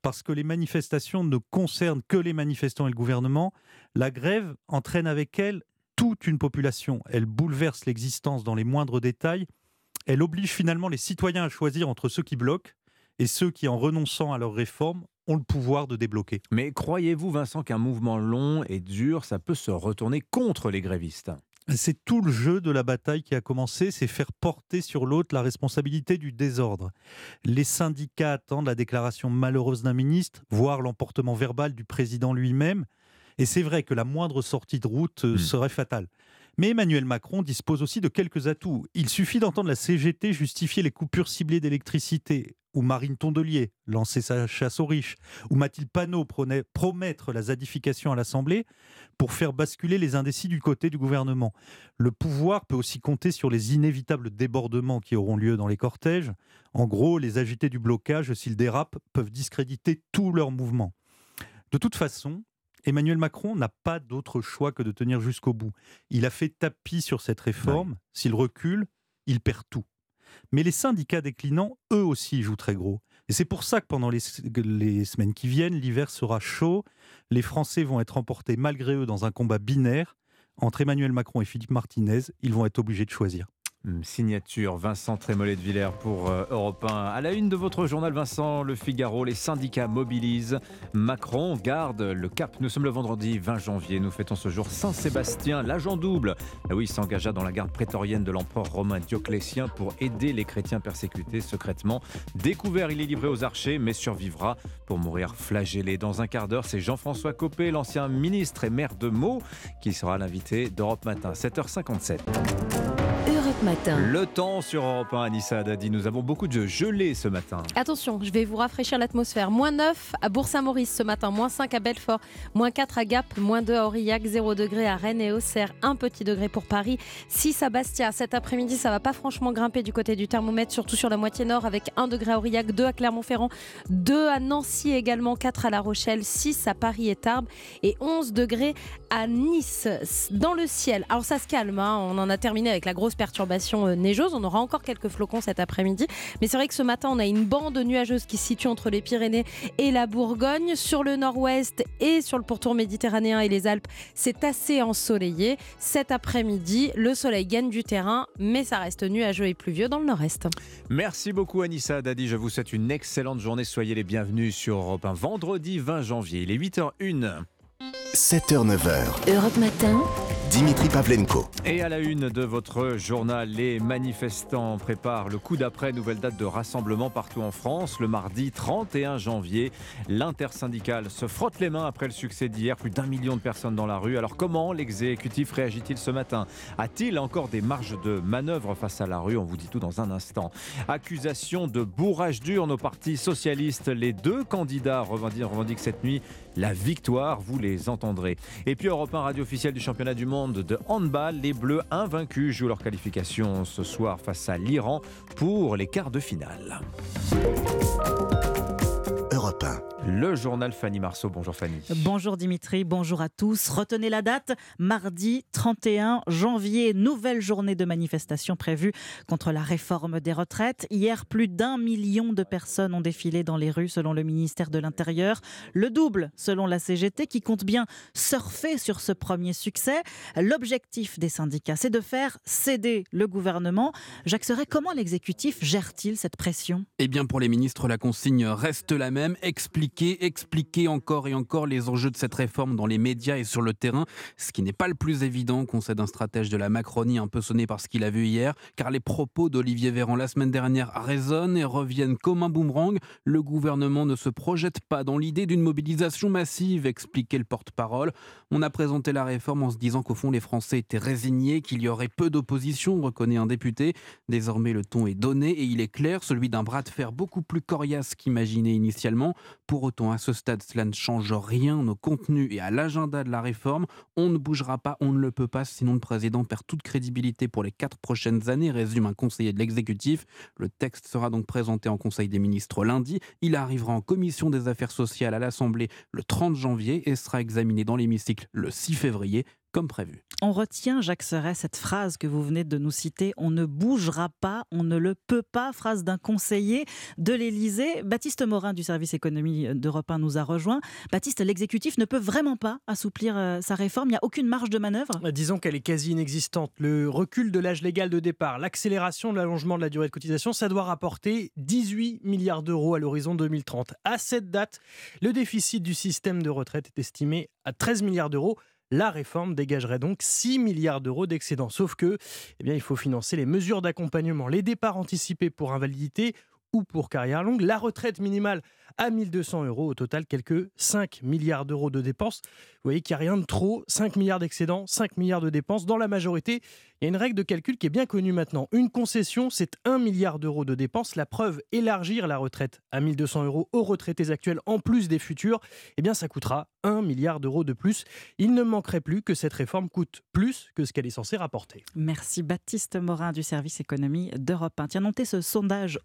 Parce que les manifestations ne concernent que les manifestants et le gouvernement, la grève entraîne avec elle toute une population. Elle bouleverse l'existence dans les moindres détails. Elle oblige finalement les citoyens à choisir entre ceux qui bloquent et ceux qui, en renonçant à leurs réformes, ont le pouvoir de débloquer. Mais croyez-vous, Vincent, qu'un mouvement long et dur, ça peut se retourner contre les grévistes? C'est tout le jeu de la bataille qui a commencé, c'est faire porter sur l'autre la responsabilité du désordre. Les syndicats attendent la déclaration malheureuse d'un ministre, voire l'emportement verbal du président lui-même. Et c'est vrai que la moindre sortie de route euh, hmm. serait fatale. Mais Emmanuel Macron dispose aussi de quelques atouts. Il suffit d'entendre la CGT justifier les coupures ciblées d'électricité, ou Marine Tondelier lancer sa chasse aux riches, ou Mathilde Panot promettre la zadification à l'Assemblée pour faire basculer les indécis du côté du gouvernement. Le pouvoir peut aussi compter sur les inévitables débordements qui auront lieu dans les cortèges. En gros, les agités du blocage, s'ils dérapent, peuvent discréditer tous leurs mouvements. De toute façon, Emmanuel Macron n'a pas d'autre choix que de tenir jusqu'au bout. Il a fait tapis sur cette réforme. S'il recule, il perd tout. Mais les syndicats déclinants, eux aussi, jouent très gros. Et c'est pour ça que pendant les, les semaines qui viennent, l'hiver sera chaud. Les Français vont être emportés malgré eux dans un combat binaire. Entre Emmanuel Macron et Philippe Martinez, ils vont être obligés de choisir. Hum, signature Vincent Trémollet de Villers pour euh, Europe 1. À la une de votre journal, Vincent, Le Figaro, les syndicats mobilisent. Macron garde le cap. Nous sommes le vendredi 20 janvier. Nous fêtons ce jour Saint-Sébastien, l'agent double. Ah oui, il s'engagea dans la garde prétorienne de l'empereur romain Dioclétien pour aider les chrétiens persécutés secrètement. Découvert, il est livré aux archers, mais survivra pour mourir flagellé. Dans un quart d'heure, c'est Jean-François Copé, l'ancien ministre et maire de Meaux, qui sera l'invité d'Europe Matin, 7h57. Matin. Le temps sur Europe 1, Anissa Dadi. Nous avons beaucoup de gelée ce matin. Attention, je vais vous rafraîchir l'atmosphère. Moins 9 à Bourg-Saint-Maurice ce matin, moins 5 à Belfort, moins 4 à Gap, moins 2 à Aurillac, 0 degré à Rennes et Auxerre, 1 petit degré pour Paris, 6 à Bastia. Cet après-midi, ça va pas franchement grimper du côté du thermomètre, surtout sur la moitié nord, avec 1 degré à Aurillac, 2 à Clermont-Ferrand, 2 à Nancy également, 4 à La Rochelle, 6 à Paris et Tarbes et 11 degrés à Nice. Dans le ciel, alors ça se calme, hein. on en a terminé avec la grosse perturbation perturbations euh. On aura encore quelques flocons cet après-midi. Mais c'est vrai que ce matin, on a une bande nuageuse qui se situe entre les Pyrénées et la Bourgogne. Sur le nord-ouest et sur le pourtour méditerranéen et les Alpes, c'est assez ensoleillé. Cet après-midi, le soleil gagne du terrain, mais ça reste nuageux et pluvieux dans le nord-est. Merci beaucoup Anissa Dadi. Je vous souhaite une excellente journée. Soyez les bienvenus sur Europe 1 vendredi 20 janvier. Il est 8h01. 7h, 9h. Europe Matin. Dimitri Pavlenko. Et à la une de votre journal, les manifestants préparent le coup d'après, nouvelle date de rassemblement partout en France. Le mardi 31 janvier, l'intersyndicale se frotte les mains après le succès d'hier, plus d'un million de personnes dans la rue. Alors comment l'exécutif réagit-il ce matin? A-t-il encore des marges de manœuvre face à la rue? On vous dit tout dans un instant. Accusation de bourrage dur au parti socialiste. Les deux candidats revendiquent cette nuit la victoire, vous entendrez. Et puis Europe 1, radio officielle du championnat du monde de handball, les Bleus invaincus jouent leur qualification ce soir face à l'Iran pour les quarts de finale. Europe 1. Le journal Fanny Marceau. Bonjour Fanny. Bonjour Dimitri, bonjour à tous. Retenez la date, mardi 31 janvier, nouvelle journée de manifestation prévue contre la réforme des retraites. Hier, plus d'un million de personnes ont défilé dans les rues selon le ministère de l'Intérieur. Le double selon la CGT qui compte bien surfer sur ce premier succès. L'objectif des syndicats, c'est de faire céder le gouvernement. Jacques Serret, comment l'exécutif gère-t-il cette pression? Eh bien pour les ministres, la consigne reste la même. Explique expliquer, encore et encore les enjeux de cette réforme dans les médias et sur le terrain, ce qui n'est pas le plus évident, concède un stratège de la Macronie un peu sonné par ce qu'il a vu hier, car les propos d'Olivier Véran la semaine dernière résonnent et reviennent comme un boomerang. Le gouvernement ne se projette pas dans l'idée d'une mobilisation massive, expliquait le porte-parole. On a présenté la réforme en se disant qu'au fond les Français étaient résignés, qu'il y aurait peu d'opposition, reconnaît un député. Désormais le ton est donné et il est clair, celui d'un bras de fer beaucoup plus coriace qu'imaginé initialement. Pour autant, à ce stade, cela ne change rien au contenu et à l'agenda de la réforme. On ne bougera pas, on ne le peut pas, sinon le président perd toute crédibilité pour les quatre prochaines années, résume un conseiller de l'exécutif. Le texte sera donc présenté en Conseil des ministres lundi. Il arrivera en commission des affaires sociales à l'Assemblée le 30 janvier et sera examiné dans l'hémicycle le 6 février comme prévu. On retient, Jacques Serret, cette phrase que vous venez de nous citer on ne bougera pas, on ne le peut pas, phrase d'un conseiller de l'Élysée. Baptiste Morin du service économie d'Europe 1 nous a rejoint. Baptiste, l'exécutif ne peut vraiment pas assouplir euh, sa réforme, il n'y a aucune marge de manœuvre euh, Disons qu'elle est quasi inexistante. Le recul de l'âge légal de départ, l'accélération de l'allongement de la durée de cotisation, ça doit rapporter 18 milliards d'euros à l'horizon 2030. À cette date, le déficit du système de retraite est estimé à 13 milliards d'euros. La réforme dégagerait donc 6 milliards d'euros d'excédent. Sauf que, eh bien, il faut financer les mesures d'accompagnement, les départs anticipés pour invalidité ou pour carrière longue, la retraite minimale à 1200 euros. Au total, quelques 5 milliards d'euros de dépenses. Vous voyez qu'il n'y a rien de trop. 5 milliards d'excédents, 5 milliards de dépenses. Dans la majorité, il y a une règle de calcul qui est bien connue maintenant. Une concession, c'est 1 milliard d'euros de dépenses. La preuve, élargir la retraite à 1200 euros aux retraités actuels en plus des futurs, eh bien ça coûtera 1 milliard d'euros de plus. Il ne manquerait plus que cette réforme coûte plus que ce qu'elle est censée rapporter. Merci Baptiste Morin du service économie d'Europe 1. Tiens, notez ce sondage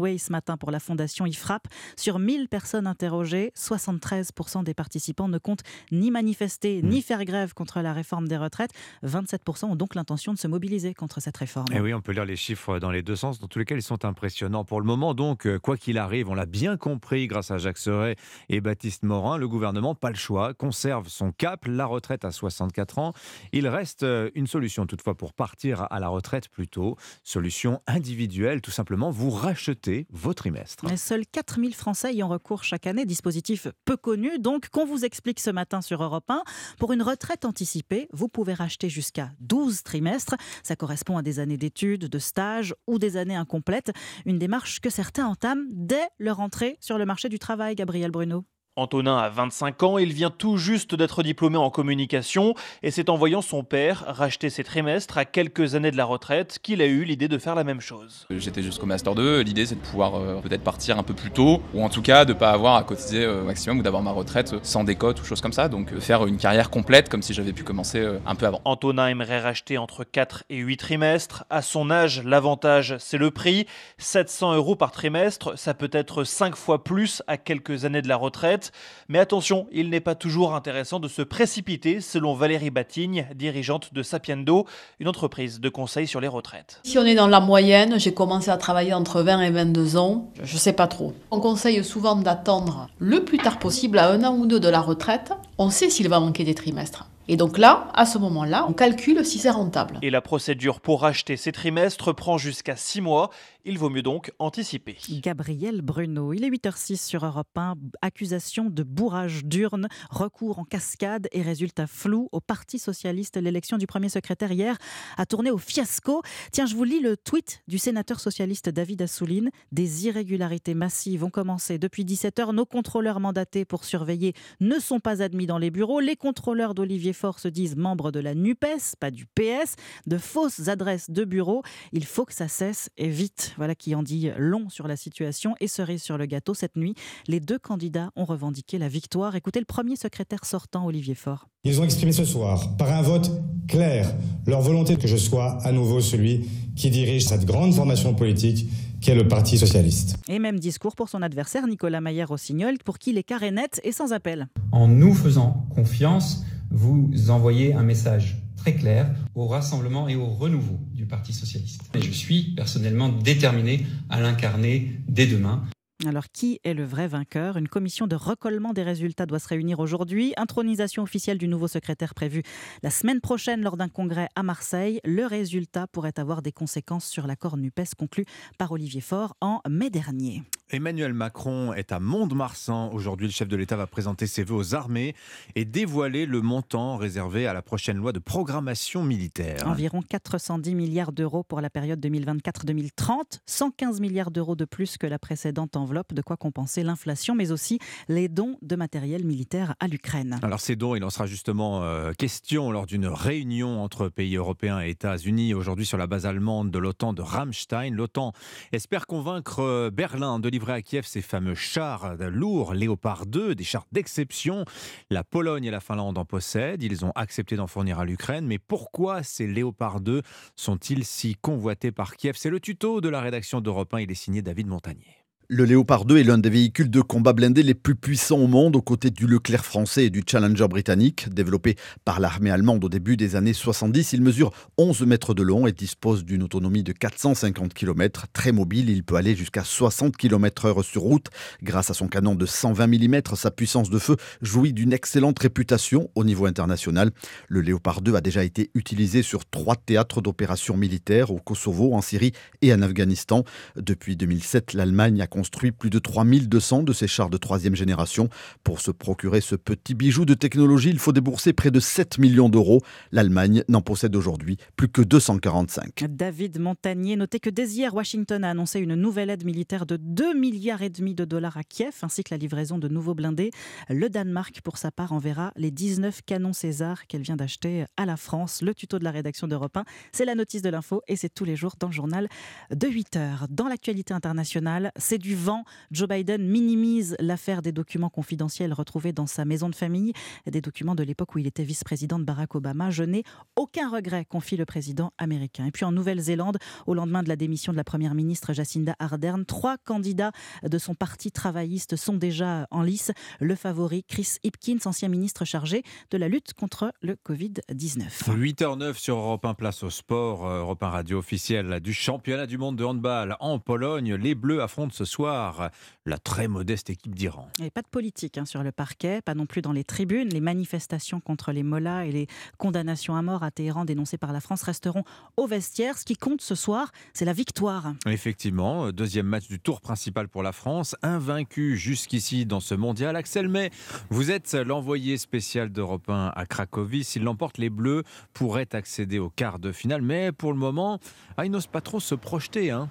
Opinionway ce matin pour la fondation IFRAP. Sur 1000 personnes interrogées, 73% des participants ne comptent ni manifester ni faire grève contre la réforme des retraites. 27% ont donc l'intention de se mobiliser contre cette réforme. Et eh oui, on peut lire les chiffres dans les deux sens. Dans tous les cas, ils sont impressionnants. Pour le moment, donc, euh, quoi qu'il arrive, on l'a bien compris grâce à Jacques Serret et Baptiste Morin, le gouvernement, pas le choix, conserve son cap, la retraite à 64 ans. Il reste euh, une solution toutefois pour partir à la retraite plus tôt. Solution individuelle, tout simplement, vous rachetez vos trimestres. Mais seuls 4000 Français y ont recours chaque année, dispositif peu connu, donc qu'on vous explique ce matin sur Europe 1. Pour une retraite anticipée, vous pouvez racheter jusqu'à 12 trimestres. Ça correspond à des années d'études, de stages ou des années incomplètes. Une démarche que certains entament dès leur entrée sur le marché du travail, Gabriel Bruno. Antonin a 25 ans, il vient tout juste d'être diplômé en communication et c'est en voyant son père racheter ses trimestres à quelques années de la retraite qu'il a eu l'idée de faire la même chose. J'étais jusqu'au Master 2, l'idée c'est de pouvoir euh, peut-être partir un peu plus tôt ou en tout cas de ne pas avoir à cotiser euh, au maximum ou d'avoir ma retraite sans décote ou choses comme ça, donc euh, faire une carrière complète comme si j'avais pu commencer un peu avant. Antonin aimerait racheter entre 4 et 8 trimestres. À son âge, l'avantage c'est le prix, 700 euros par trimestre, ça peut être 5 fois plus à quelques années de la retraite. Mais attention, il n'est pas toujours intéressant de se précipiter, selon Valérie Batigne, dirigeante de Sapiendo, une entreprise de conseil sur les retraites. Si on est dans la moyenne, j'ai commencé à travailler entre 20 et 22 ans, je ne sais pas trop. On conseille souvent d'attendre le plus tard possible, à un an ou deux de la retraite. On sait s'il va manquer des trimestres. Et donc là, à ce moment-là, on calcule si c'est rentable. Et la procédure pour racheter ces trimestres prend jusqu'à 6 mois. Il vaut mieux donc anticiper. Gabriel Bruno, il est 8h06 sur Europe 1. Accusation de bourrage d'urne, recours en cascade et résultat flou au Parti Socialiste. L'élection du premier secrétaire hier a tourné au fiasco. Tiens, je vous lis le tweet du sénateur socialiste David Assouline. Des irrégularités massives ont commencé depuis 17h. Nos contrôleurs mandatés pour surveiller ne sont pas admis dans les bureaux. Les contrôleurs d'Olivier Faure se disent membres de la NUPES, pas du PS. De fausses adresses de bureaux. Il faut que ça cesse et vite. Voilà qui en dit long sur la situation. Et cerise sur le gâteau, cette nuit, les deux candidats ont revendiqué la victoire. Écoutez le premier secrétaire sortant, Olivier Faure. Ils ont exprimé ce soir, par un vote clair, leur volonté que je sois à nouveau celui qui dirige cette grande formation politique qu'est le Parti socialiste. Et même discours pour son adversaire Nicolas Maillère-Rossignol, pour qui l'écart est net et sans appel. En nous faisant confiance, vous envoyez un message très clair au rassemblement et au renouveau du Parti socialiste. Et je suis personnellement déterminé à l'incarner dès demain. Alors, qui est le vrai vainqueur? Une commission de recollement des résultats doit se réunir aujourd'hui. Intronisation officielle du nouveau secrétaire prévue la semaine prochaine lors d'un congrès à Marseille. Le résultat pourrait avoir des conséquences sur l'accord NUPES conclu par Olivier Faure en mai dernier. Emmanuel Macron est à Mont-de-Marsan. Aujourd'hui, le chef de l'État va présenter ses vœux aux armées et dévoiler le montant réservé à la prochaine loi de programmation militaire. Environ 410 milliards d'euros pour la période 2024-2030, 115 milliards d'euros de plus que la précédente enveloppe, de quoi compenser l'inflation, mais aussi les dons de matériel militaire à l'Ukraine. Alors ces dons, il en sera justement euh, question lors d'une réunion entre pays européens et États-Unis aujourd'hui sur la base allemande de l'OTAN de Ramstein. L'OTAN espère convaincre euh, Berlin de livrer à Kiev ces fameux chars lourds Léopard 2, des chars d'exception. La Pologne et la Finlande en possèdent. Ils ont accepté d'en fournir à l'Ukraine. Mais pourquoi ces Léopard 2 sont-ils si convoités par Kiev? C'est le tuto de la rédaction d'Europe 1. Il est signé David Montagnier. Le Léopard 2 est l'un des véhicules de combat blindés les plus puissants au monde, aux côtés du Leclerc français et du Challenger britannique. Développé par l'armée allemande au début des années 70, il mesure 11 mètres de long et dispose d'une autonomie de 450 km. Très mobile, il peut aller jusqu'à 60 km/h sur route. Grâce à son canon de 120 mm, sa puissance de feu jouit d'une excellente réputation au niveau international. Le Léopard 2 a déjà été utilisé sur trois théâtres d'opérations militaires, au Kosovo, en Syrie et en Afghanistan. Depuis 2007, l'Allemagne a construit plus de 3200 de ces chars de troisième génération. Pour se procurer ce petit bijou de technologie, il faut débourser près de 7 millions d'euros. L'Allemagne n'en possède aujourd'hui plus que 245. David Montagnier, notez que dès hier, Washington a annoncé une nouvelle aide militaire de 2 milliards et demi de dollars à Kiev, ainsi que la livraison de nouveaux blindés. Le Danemark, pour sa part, enverra les 19 canons César qu'elle vient d'acheter à la France. Le tuto de la rédaction d'Europe 1, c'est la notice de l'info et c'est tous les jours dans le journal de 8 heures. Dans l'actualité internationale, c'est du vent. Joe Biden minimise l'affaire des documents confidentiels retrouvés dans sa maison de famille, des documents de l'époque où il était vice-président de Barack Obama. Je n'ai aucun regret, confie le président américain. Et puis en Nouvelle-Zélande, au lendemain de la démission de la première ministre Jacinda Ardern, trois candidats de son parti travailliste sont déjà en lice. Le favori, Chris Hipkins, ancien ministre chargé de la lutte contre le Covid-19. 8h09 sur Europe 1 Place au Sport, euh, Europe 1 Radio officielle du championnat du monde de handball en Pologne. Les Bleus affrontent ce soir la très modeste équipe d'Iran. Et pas de politique hein, sur le parquet, pas non plus dans les tribunes. Les manifestations contre les mollahs et les condamnations à mort à Téhéran dénoncées par la France resteront au vestiaire. Ce qui compte ce soir, c'est la victoire. Effectivement, deuxième match du tour principal pour la France, invaincu jusqu'ici dans ce mondial. Axel May, vous êtes l'envoyé spécial d'Europe 1 à Cracovie. S'il l'emporte, les Bleus pourraient accéder au quart de finale. Mais pour le moment, ah, ils n'osent pas trop se projeter. Hein.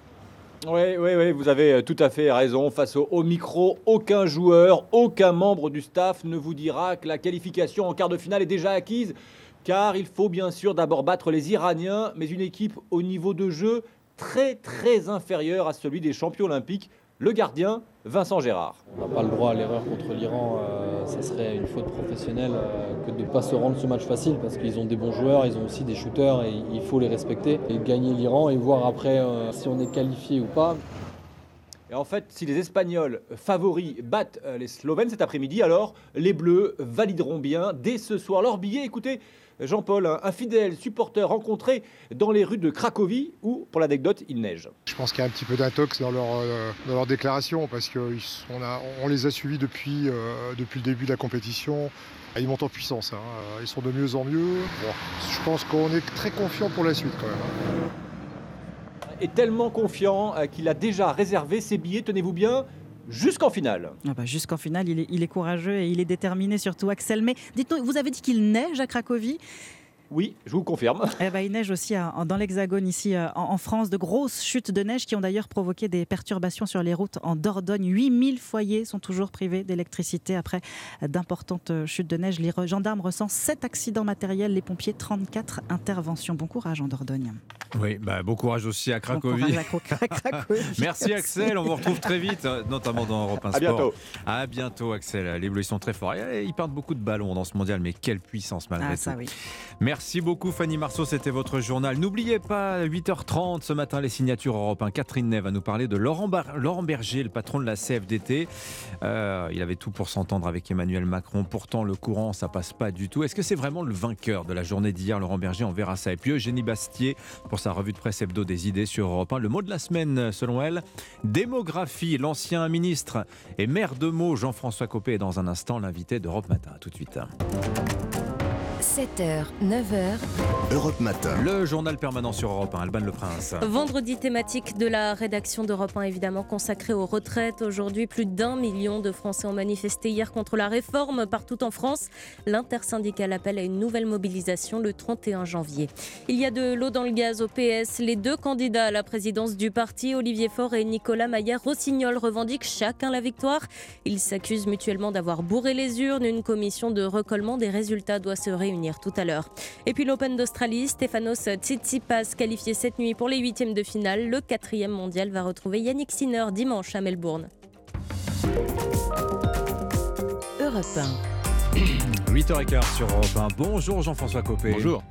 Oui, oui, vous avez euh, tout à fait raison. Face au, micro, aucun joueur, aucun membre du staff ne vous dira que la qualification en quart de finale est déjà acquise, car il faut bien sûr d'abord battre les Iraniens, mais une équipe au niveau de jeu très très inférieur à celui des champions olympiques le gardien, Vincent Gérard. On n'a pas le droit à l'erreur contre l'Iran, euh, ça serait une faute professionnelle euh, que de ne pas se rendre ce match facile parce qu'ils ont des bons joueurs, ils ont aussi des shooters et il faut les respecter et gagner l'Iran et voir après euh, si on est qualifié ou pas. Et en fait, si les Espagnols favoris battent euh, les Slovènes cet après-midi, alors les Bleus valideront bien dès ce soir leur billet. Écoutez, Jean-Paul, un, fidèle supporter rencontré dans les rues de Cracovie où, pour l'anecdote, il neige. Je pense qu'il y a un petit peu d'intox dans leur, euh, dans leur déclaration parce qu'on on les a suivis depuis, euh, depuis le début de la compétition. Ils montent en puissance, hein. ils sont de mieux en mieux. Bon, je pense qu'on est très confiant pour la suite quand même. hein. Est tellement confiant euh, qu'il a déjà réservé ses billets, tenez-vous bien, jusqu'en finale. Ah bah, Jusqu'en finale, il est, courageux et il est déterminé, surtout Axel. Mais dites-nous, vous avez dit qu'il neige à Cracovie Oui, je vous confirme. Eh ben, il neige aussi à- en- dans l'Hexagone, ici euh, en, en France. De grosses chutes de neige qui ont d'ailleurs provoqué des perturbations sur les routes en Dordogne. 8000 foyers sont toujours privés d'électricité après euh, d'importantes euh, chutes de neige. Les gendarmes recensent 7 accidents matériels, les pompiers 34 interventions. Bon courage en Dordogne. Oui, bah, bon courage aussi à Cracovie. courage à Cro- à Cracovie. *laughs* Merci Axel, on vous retrouve très vite, euh, notamment dans Europe 1 À Sport. bientôt. À bientôt Axel, les Bleus ils sont très forts. Et Ils perdent beaucoup de ballons dans ce mondial, mais quelle puissance malgré Ah, tout. oui. Merci beaucoup Fanny Marceau, c'était votre journal. N'oubliez pas, à 8h30 ce matin, les signatures Europe 1. Catherine Ney va nous parler de Laurent, Berger, le patron de la CFDT. Euh, il avait tout pour s'entendre avec Emmanuel Macron. Pourtant, le courant, ça passe pas du tout. Est-ce que c'est vraiment le vainqueur de la journée d'hier, Laurent Berger? On verra ça. Et puis Eugénie Bastier pour sa revue de presse hebdo des idées sur Europe 1. Le mot de la semaine, selon elle, démographie. L'ancien ministre et maire de Meaux, Jean-François Copé, est dans un instant l'invité d'Europe Matin. À tout de suite. 7h, 9h, Europe Matin. Le journal permanent sur Europe 1, Alban Le Prince. Vendredi thématique de la rédaction d'Europe 1, évidemment consacrée aux retraites. Aujourd'hui, plus d'un million de Français ont manifesté hier contre la réforme partout en France. L'intersyndicale appelle à une nouvelle mobilisation le 31 janvier. Il y a de l'eau dans le gaz au PS. Les deux candidats à la présidence du parti, Olivier Faure et Nicolas Maillard-Rossignol, revendiquent chacun la victoire. Ils s'accusent mutuellement d'avoir bourré les urnes. Une commission de recollement des résultats doit se réunir tout à l'heure. Et puis l'Open d'Australie, Stefanos Tsitsipas qualifié cette nuit pour les huitièmes de finale. Le quatrième mondial va retrouver Yannick Sinner dimanche à Melbourne. Europe 8h15 sur Europe 1. Bonjour Jean-François Copé. Bonjour.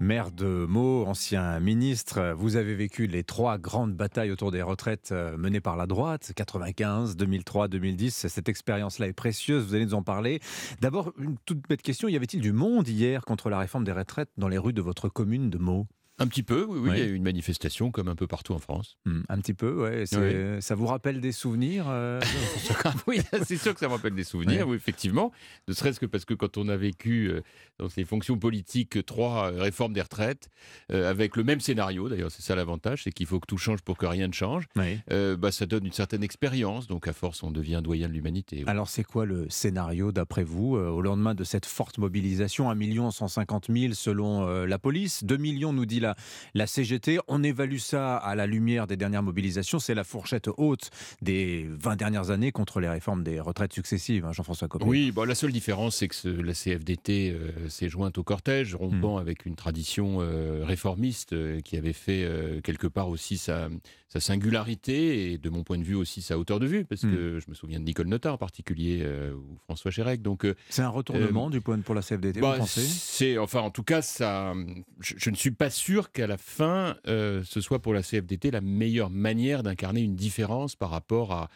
Maire de Meaux, ancien ministre, vous avez vécu les trois grandes batailles autour des retraites euh, menées par la droite, 95, 2003, 2010. Cette expérience-là est précieuse, vous allez nous en parler. D'abord, une toute bête question, y avait-il du monde hier contre la réforme des retraites dans les rues de votre commune de Meaux? Un petit peu, oui, oui, Oui. il y a eu une manifestation comme un peu partout en France. Hmm, Un petit peu, ouais. c'est- Ça vous rappelle des souvenirs euh, *laughs* oui, c'est sûr que ça me rappelle des souvenirs, oui, effectivement. Ne serait-ce que parce que quand on a vécu euh, dans les fonctions politiques trois euh, réformes des retraites, euh, avec le même scénario, d'ailleurs, c'est ça l'avantage, c'est qu'il faut que tout change pour que rien ne change, euh, bah, ça donne une certaine expérience, donc à force, on devient doyen de l'humanité. oui. Alors, c'est quoi le scénario d'après vous euh, au lendemain de cette forte mobilisation 1 150 000 selon euh, la police, 2 millions nous dit la, la CGT. On évalue ça à la lumière des dernières mobilisations. C'est la fourchette haute des 20 dernières années contre les réformes des retraites successives, hein, Jean-François Copé. Oui, bon, la seule différence, c'est que ce- la CFDT euh, s'est jointe au cortège, rompant avec une tradition euh, réformiste euh, qui avait fait euh, quelque part aussi sa, sa singularité et de mon point de vue aussi sa hauteur de vue, parce que je me souviens de Nicole Notat en particulier euh, ou François Chérec. Donc euh, C'est un retournement du point de pour la CFDT, bah, c'est enfin en tout cas ça. Je, je ne suis pas sûr qu'à la fin euh, ce soit pour la CFDT la meilleure manière d'incarner une différence par rapport à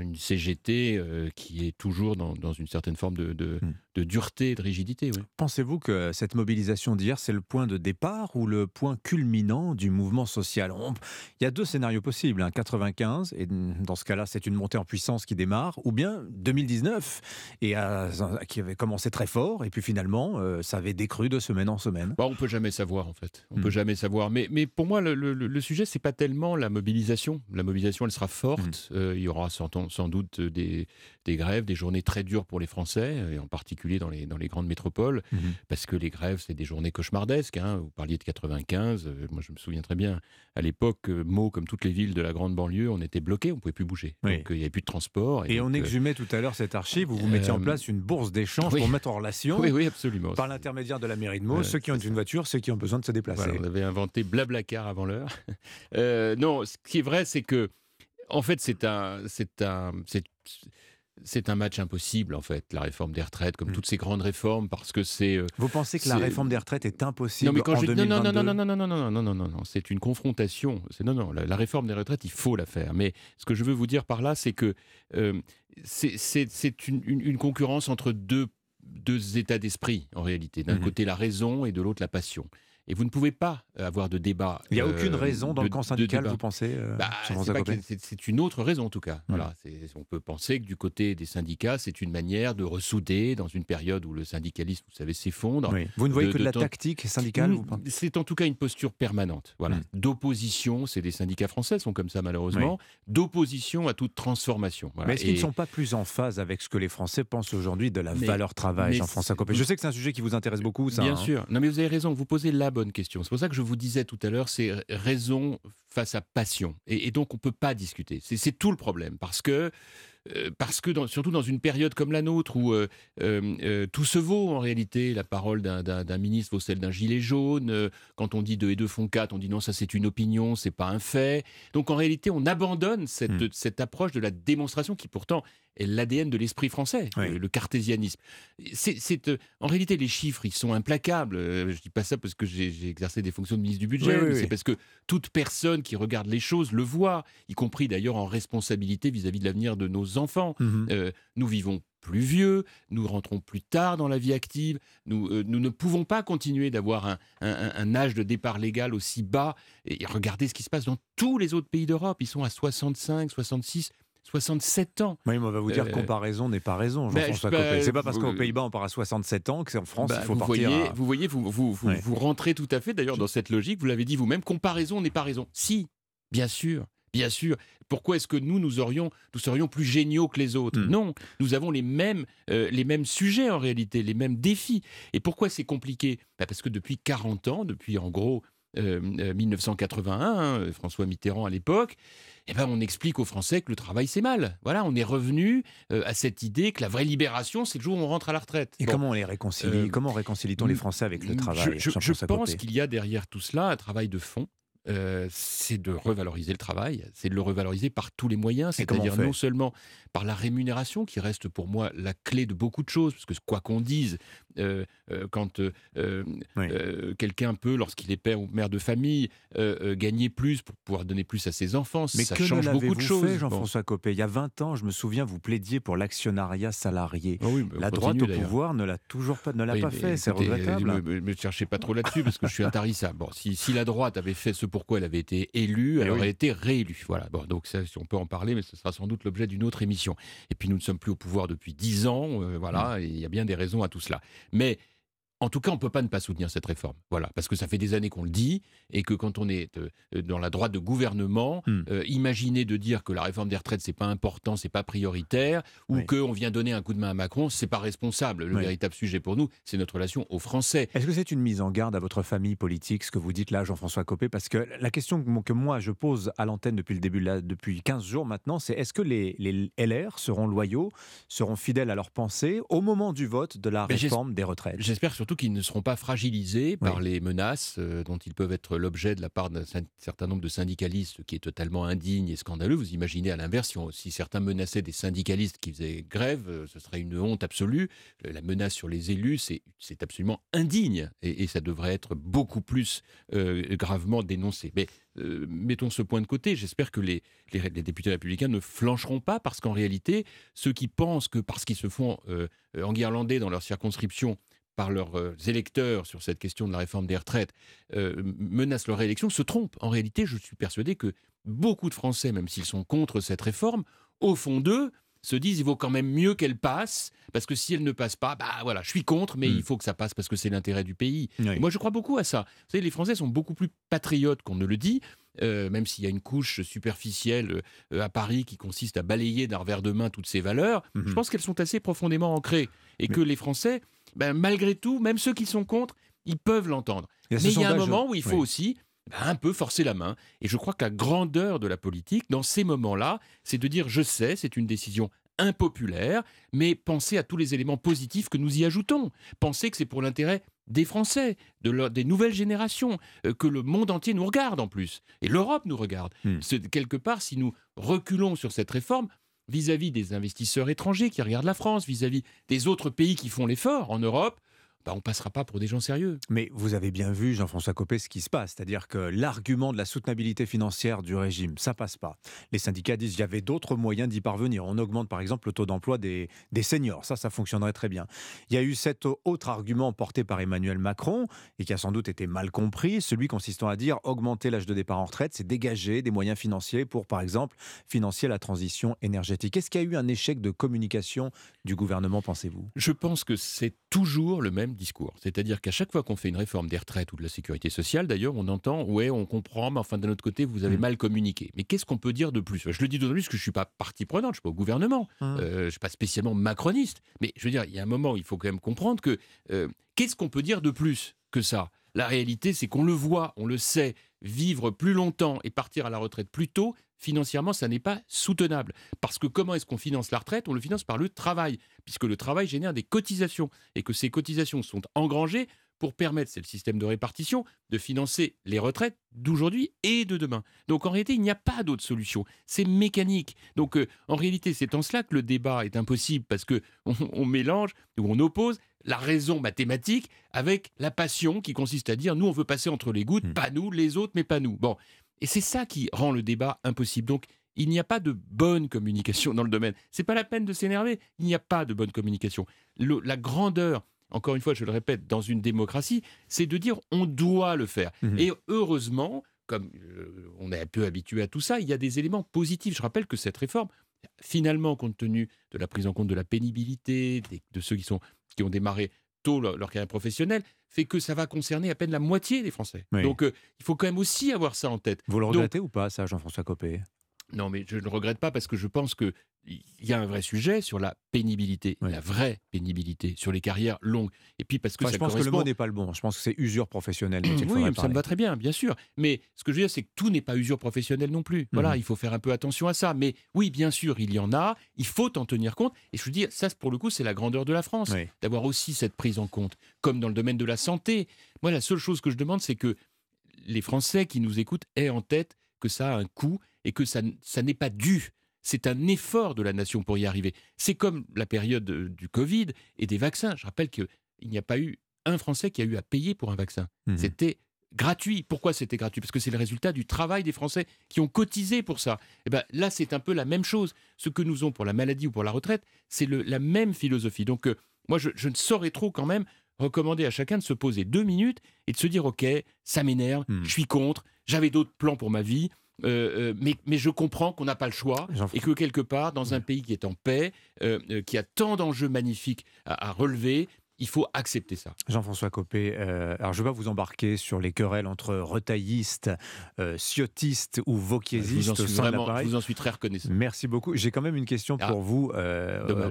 une CGT euh, qui est toujours dans, une certaine forme de, de, Hmm. De dureté et de rigidité. oui. Pensez-vous que cette mobilisation d'hier, c'est le point de départ ou le point culminant du mouvement social? On- Il y a deux scénarios possibles, hein, 95, et dans ce cas-là, c'est une montée en puissance qui démarre, ou bien 2019, et à- qui avait commencé très fort, et puis finalement, euh, ça avait décru de semaine en semaine. Bah, on peut jamais savoir en fait. On Hmm. peut jamais savoir. Mais, mais pour moi, le, le- le sujet, c'est pas tellement la mobilisation. La mobilisation, elle sera forte. Hmm. Euh, il y aura sans, sans doute des, des grèves, des journées très dures pour les Français, et en particulier dans les, dans les grandes métropoles, Mhm. parce que les grèves, c'est des journées cauchemardesques. hein. Vous parliez de 95. euh, moi, je me souviens très bien. À l'époque, euh, Meaux, comme toutes les villes de la grande banlieue, on était bloqués, on pouvait plus bouger. Oui. Donc, euh, il n'y avait plus de transport. Et donc, on euh, exhumait tout à l'heure cette archive où vous mettiez en Euh, place une bourse d'échange oui. pour mettre en relation, *laughs* Oui, oui, absolument. par l'intermédiaire de la mairie de Meaux, ceux qui ont une voiture, ceux qui ont besoin de se déplacer. Voilà, on avait inventé Blablacar avant l'heure. *laughs* Euh, non, ce qui est vrai, c'est que, en fait, c'est un, c'est un, c'est, c'est un match impossible, en fait, la réforme des retraites, comme toutes ces grandes réformes, parce que c'est. euh, Vous pensez que la réforme des retraites est impossible non, mais quand en je non, non, non, 2022? non, non, non, non, non, non, non, non, non, c'est une confrontation. C'est non, non, la, la réforme des retraites, il faut la faire. Mais ce que je veux vous dire par là, c'est que euh, c'est- une, une- une concurrence entre deux, deux états d'esprit, en réalité. D'un Mhm. côté, la raison et de l'autre, la passion. Et vous ne pouvez pas avoir de débat. Il n'y a aucune euh, raison dans de- le camp syndical, vous pensez euh, Bah, c'est une autre raison en tout cas. Voilà, c'est- on peut penser que du côté des syndicats, c'est une manière de ressouder dans une période où le syndicalisme, vous savez, s'effondre. Oui. Vous ne voyez que de la tactique syndicale, C'est en tout cas une posture permanente. Voilà, Mm. d'opposition. C'est des syndicats français sont comme ça malheureusement. D'opposition à toute transformation. Voilà. Mais est-ce qu'ils ne sont pas plus en phase avec ce que les Français pensent aujourd'hui de la Mais- valeur travail, Jean-François Copé? Je sais que c'est un sujet qui vous intéresse beaucoup, ça. Bien hein. sûr. Non, mais vous avez raison. Vous posez la bonne question. C'est pour ça que je vous disais tout à l'heure, c'est raison face à passion. Et, et donc, on peut pas discuter. C'est tout le problème. Parce que, euh, parce que dans- surtout dans une période comme la nôtre où euh, euh, tout se vaut en réalité, la parole d'un- ministre vaut celle d'un gilet jaune. quand on dit 2 et 2 font 4, on dit non, ça c'est une opinion, c'est pas un fait. Donc en réalité, on abandonne cette, cette approche de la démonstration qui pourtant l'ADN de l'esprit français, le, le cartésianisme. C'est, euh, en réalité, les chiffres, ils sont implacables. Euh, je dis pas ça parce que j'ai, exercé des fonctions de ministre du budget, Oui, c'est parce que toute personne qui regarde les choses le voit, y compris d'ailleurs en responsabilité vis-à-vis de l'avenir de nos enfants. Mhm. Euh, nous vivons plus vieux, nous rentrons plus tard dans la vie active, nous, euh, nous ne pouvons pas continuer d'avoir un, un- un âge de départ légal aussi bas. Et regardez ce qui se passe dans tous les autres pays d'Europe. Ils sont à 65, 66, 67 ans. Oui, mais on va vous dire Euh, comparaison n'est pas raison, Copé. ben, C'est pas parce qu'aux Pays-Bas on part à 67 ans qu'en France Bah, il faut vous partir. voyez, à- vous voyez, vous, vous, vous, Ouais. vous rentrez tout à fait d'ailleurs dans cette logique. Vous l'avez dit vous-même. Comparaison n'est pas raison. Si, bien sûr. Bien sûr. Pourquoi est-ce que nous, nous, aurions, nous serions plus géniaux que les autres? Non, nous avons les mêmes, euh, les mêmes sujets en réalité, les mêmes défis. Et pourquoi c'est compliqué? Bah, Parce que depuis 40 ans, depuis en gros 1981, hein, François Mitterrand à l'époque, eh ben, on explique aux Français que le travail c'est mal. Voilà, on est revenu euh, à cette idée que la vraie libération, c'est le jour où on rentre à la retraite. Et Bon. comment on les réconcilie Euh, Comment réconcilie-t-on les Français avec le travail je, je- je Jean-François pense qu'il y a derrière tout cela un travail de fond. Euh, c'est de revaloriser le travail, c'est de le revaloriser par tous les moyens, c'est-à-dire non seulement par la rémunération qui reste pour moi la clé de beaucoup de choses, parce que quoi qu'on dise, euh, euh, quand euh, euh, euh, quelqu'un peut, lorsqu'il est père ou mère de famille, gagner plus pour pouvoir donner plus à ses enfants, Mais ça que change ne beaucoup de choses. Jean-François Copé? Il y a 20 ans, je me souviens, vous plaidiez pour l'actionnariat salarié. Ah on la droite continue, au pouvoir ne l'a toujours pas, ne l'a Oui, pas fait. C'est regrettable. Ne me, me cherchez pas trop là-dessus parce que je suis intarissable. Bon, si, si la droite avait fait ce pourquoi elle avait été élue, elle Eh aurait oui. été réélue. Voilà. Bon, donc ça, si on peut en parler, mais ce sera sans doute l'objet d'une autre émission. Et puis nous ne sommes plus au pouvoir depuis dix ans. euh, voilà, Mm. il y a bien des raisons à tout cela. Mais en tout cas, on ne peut pas ne pas soutenir cette réforme. Voilà, parce que ça fait des années qu'on le dit, et que quand on est euh, dans la droite de gouvernement, Hmm. euh, imaginer de dire que la réforme des retraites c'est pas important, c'est pas prioritaire, ou Oui. qu'on vient donner un coup de main à Macron, c'est pas responsable. Le Oui. véritable sujet pour nous, c'est notre relation aux Français. Est-ce que c'est une mise en garde à votre famille politique, ce que vous dites là, Jean-François Copé? Parce que la question que mo- que moi je pose à l'antenne depuis le début, là, depuis 15 jours maintenant, c'est est-ce que les, les LR seront loyaux, seront fidèles à leurs pensées au moment du vote de la réforme des retraites? J'espère surtout qu'ils ne seront pas fragilisés par les menaces euh, dont ils peuvent être l'objet de la part d'un certain nombre de syndicalistes qui est totalement indigne et scandaleux. Vous imaginez à l'inverse, si, certains menaçaient des syndicalistes qui faisaient grève, euh, ce serait une honte absolue. Euh, La menace sur les élus, c'est absolument indigne et, et ça devrait être beaucoup plus euh, gravement dénoncé. Mais euh, mettons ce point de côté. J'espère que les, les, les députés républicains ne flancheront pas parce qu'en réalité, ceux qui pensent que parce qu'ils se font euh, euh, enguirlander dans leur circonscription par leurs euh, électeurs sur cette question de la réforme des retraites euh, menacent leur élection se trompent. En réalité, je suis persuadé que beaucoup de Français, même s'ils sont contre cette réforme, au fond d'eux, se disent il vaut quand même mieux qu'elle passe, parce que si elle ne passe pas, bah voilà, je suis contre, mais il faut que ça passe parce que c'est l'intérêt du pays. Moi, je crois beaucoup à ça. Vous savez, les Français sont beaucoup plus patriotes qu'on ne le dit, euh, même s'il y a une couche superficielle euh, à Paris qui consiste à balayer d'un revers de main toutes ces valeurs. Mhm. Je pense qu'elles sont assez profondément ancrées et que les Français, ben, malgré tout, même ceux qui sont contre, ils peuvent l'entendre. Mais il y a un moment où il faut oui. aussi ben, un peu forcer la main. Et je crois que la grandeur de la politique, dans ces moments-là, c'est de dire je sais, c'est une décision impopulaire, mais pensez à tous les éléments positifs que nous y ajoutons. Pensez que c'est pour l'intérêt des Français, de leur- des nouvelles générations, euh, que le monde entier nous regarde en plus. Et l'Europe nous regarde. C'est- Quelque part, si nous reculons sur cette réforme, vis-à-vis des investisseurs étrangers qui regardent la France, vis-à-vis des autres pays qui font l'effort en Europe, bah, on ne passera pas pour des gens sérieux. Mais vous avez bien vu, Jean-François Copé, ce qui se passe. C'est-à-dire que l'argument de la soutenabilité financière du régime, ça passe pas. Les syndicats disent qu'il y avait d'autres moyens d'y parvenir. On augmente par exemple le taux d'emploi des, des seniors. Ça, ça fonctionnerait très bien. Il y a eu cet autre argument porté par Emmanuel Macron et qui a sans doute été mal compris, celui consistant à dire augmenter l'âge de départ en retraite, c'est dégager des moyens financiers pour, par exemple, financer la transition énergétique. Est-ce qu'il y a eu un échec de communication du gouvernement, pensez-vous? Je pense que c'est toujours le même discours. C'est-à-dire qu'à chaque fois qu'on fait une réforme des retraites ou de la sécurité sociale, d'ailleurs, on entend ouais, on comprend, mais enfin d'un autre côté, vous avez mmh. mal communiqué. Mais qu'est-ce qu'on peut dire de plus? Je le dis d'autant plus que je suis pas partie prenante, je suis pas au gouvernement, mmh. euh, je suis pas spécialement macroniste. Mais je veux dire, il y a un moment, il faut quand même comprendre que euh, qu'est-ce qu'on peut dire de plus que ça? La réalité, c'est qu'on le voit, on le sait. Vivre plus longtemps et partir à la retraite plus tôt, financièrement, ça n'est pas soutenable. Parce que comment est-ce qu'on finance la retraite? On le finance par le travail, puisque le travail génère des cotisations, et que ces cotisations sont engrangées pour permettre, c'est le système de répartition, de financer les retraites d'aujourd'hui et de demain. Donc en réalité, il n'y a pas d'autre solution. C'est mécanique. Donc euh, en réalité, c'est en cela que le débat est impossible, parce que *laughs* on, mélange ou on oppose la raison mathématique avec la passion qui consiste à dire nous on veut passer entre les gouttes, mmh. pas nous, les autres, mais pas nous. Bon, et c'est ça qui rend le débat impossible. Donc, il n'y a pas de bonne communication dans le domaine. C'est pas la peine de s'énerver. Il n'y a pas de bonne communication. la grandeur, encore une fois, je le répète, dans une démocratie, c'est de dire on doit le faire. Mmh Et heureusement, comme euh, on est un peu habitué à tout ça, il y a des éléments positifs. Je rappelle que cette réforme, finalement, compte tenu de la prise en compte de la pénibilité, de ceux qui, sont, qui ont démarré tôt leur, carrière professionnelle, fait que ça va concerner à peine la moitié des Français. Donc euh, il faut quand même aussi avoir ça en tête. Vous le regrettez ou pas, ça, Jean-François Copé? Non, mais je ne le regrette pas parce que je pense qu'il y a un vrai sujet sur la pénibilité, la vraie pénibilité, sur les carrières longues. Et puis parce que je pense que le mot n'est pas le bon. Je pense que c'est usure professionnelle. *clears throat* oui, ça me va très bien, bien sûr. Mais ce que je veux dire, c'est que tout n'est pas usure professionnelle non plus. Voilà, mhm. il faut faire un peu attention à ça. Mais oui, bien sûr, il y en a. Il faut en tenir compte. Et je veux dire, ça, pour le coup, c'est la grandeur de la France, d'avoir aussi cette prise en compte, comme dans le domaine de la santé. Moi, la seule chose que je demande, c'est que les Français qui nous écoutent aient en tête que ça a un coût et que ça, ça n'est pas dû. C'est un effort de la nation pour y arriver. C'est comme la période euh, du Covid et des vaccins. Je rappelle qu'il n'y a pas eu un Français qui a eu à payer pour un vaccin. Mmh. C'était gratuit. Pourquoi c'était gratuit? Parce que c'est le résultat du travail des Français qui ont cotisé pour ça. Et eh ben là, c'est un peu la même chose. Ce que nous avons pour la maladie ou pour la retraite, c'est la même philosophie. Donc, euh, moi, je, ne saurais trop quand même recommander à chacun de se poser deux minutes et de se dire, OK, ça m'énerve, mmh. je suis contre, j'avais d'autres plans pour ma vie, euh, euh, mais, je comprends qu'on n'a pas le choix et que quelque part, dans un pays qui est en paix, euh, qui a tant d'enjeux magnifiques à relever, il faut accepter ça. Jean-François Copé, euh, alors je ne vais pas vous embarquer sur les querelles entre retaillistes, euh, ciotistes ou vauquiésistes. Je vous en suis très reconnaissant. Merci beaucoup. J'ai quand même une question pour ah, vous, euh,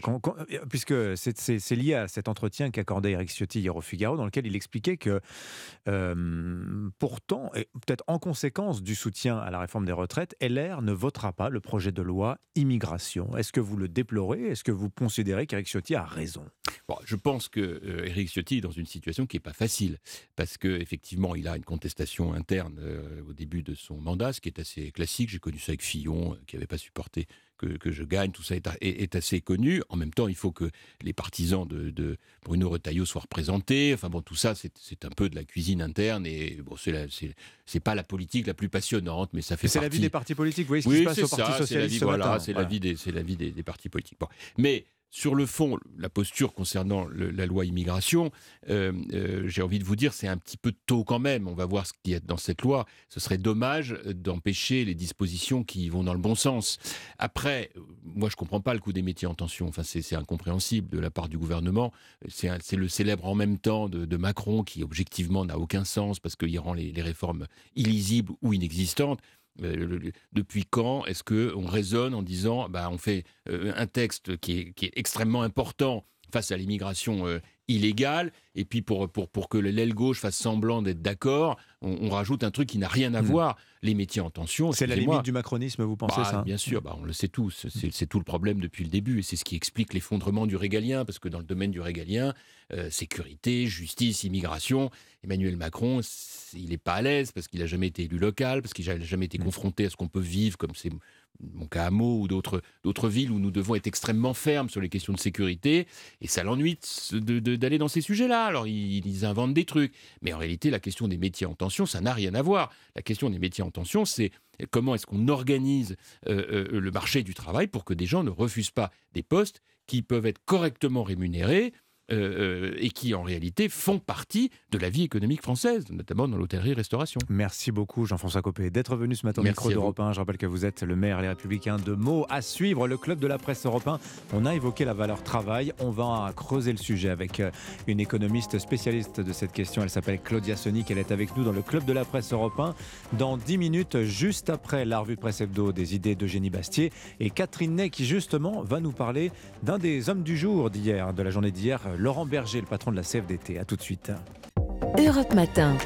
puisque c'est lié à cet entretien qu'accordait Eric Ciotti hier au Figaro, dans lequel il expliquait que pourtant, et peut-être en conséquence du soutien à la réforme des retraites, LR ne votera pas le projet de loi immigration. Est-ce que vous le déplorez? Est-ce que vous considérez qu'Eric Ciotti a raison? Bon, Je pense que Eric euh, Ciotti est dans une situation qui n'est pas facile, parce qu'effectivement, il a une contestation interne euh, au début de son mandat, ce qui est assez classique. J'ai connu ça avec Fillon, euh, qui n'avait pas supporté que, je gagne, tout ça est, assez connu. En même temps, il faut que les partisans de, Bruno Retailleau soient représentés. Enfin bon, tout ça, c'est un peu de la cuisine interne, et bon, c'est pas la politique la plus passionnante, mais ça fait C'est la vie des partis politiques, vous voyez ce qui se passe au Parti Socialiste Voilà, c'est la vie des, la vie des, des partis politiques. Bon. Mais sur le fond, la posture concernant la loi immigration, euh, euh, j'ai envie de vous dire, c'est un petit peu tôt quand même. On va voir ce qu'il y a dans cette loi. Ce serait dommage d'empêcher les dispositions qui vont dans le bon sens. Après, moi, je comprends pas le coup des métiers en tension. Enfin, c'est incompréhensible de la part du gouvernement. C'est le célèbre en même temps de, Macron qui, objectivement, n'a aucun sens parce qu'il rend les réformes illisibles ou inexistantes. Euh, depuis quand est-ce qu'on raisonne en disant bah, on fait euh, un texte qui est, extrêmement important face à l'immigration euh, illégale et puis pour, pour, pour que l'aile gauche fasse semblant d'être d'accord, on, on rajoute un truc qui n'a rien à Mm. voir. Les métiers en tension, C'est la limite du macronisme, vous pensez bah, ça Bien sûr, bah, on le sait tous. C'est c'est tout le problème depuis le début. Et c'est ce qui explique l'effondrement du régalien. Parce que dans le domaine du régalien, euh, sécurité, justice, immigration, Emmanuel Macron, il n'est pas à l'aise parce qu'il n'a jamais été élu local, parce qu'il n'a jamais été confronté à ce qu'on peut vivre, comme c'est mon cas à Meaux ou d'autres villes où nous devons être extrêmement fermes sur les questions de sécurité. Et ça l'ennuie d'aller dans ces sujets-là. Alors ils, ils inventent des trucs. Mais en réalité, la question des métiers en tension, ça n'a rien à voir. La question des métiers en tension, c'est comment est-ce qu'on organise euh, euh, le marché du travail pour que des gens ne refusent pas des postes qui peuvent être correctement rémunérés euh, euh, et qui en réalité font partie de la vie économique française, notamment dans l'hôtellerie-restauration. Merci beaucoup Jean-François Copé d'être venu ce matin au micro d'Europe 1. Je rappelle que vous êtes le maire Les Républicains de Meaux. À suivre le club de la presse européen. On a évoqué la valeur travail. On va creuser le sujet avec euh, une économiste spécialiste de cette question. Elle s'appelle Claudia Sonic. Elle est avec nous dans le club de la presse européen dans 10 minutes, juste après la revue de presse hebdo des idées d'Eugénie Bastier et Catherine Ney qui justement va nous parler d'un des hommes du jour d'hier, de la journée d'hier, Laurent Berger, le patron de la CFDT. À tout de suite. Europe Matin.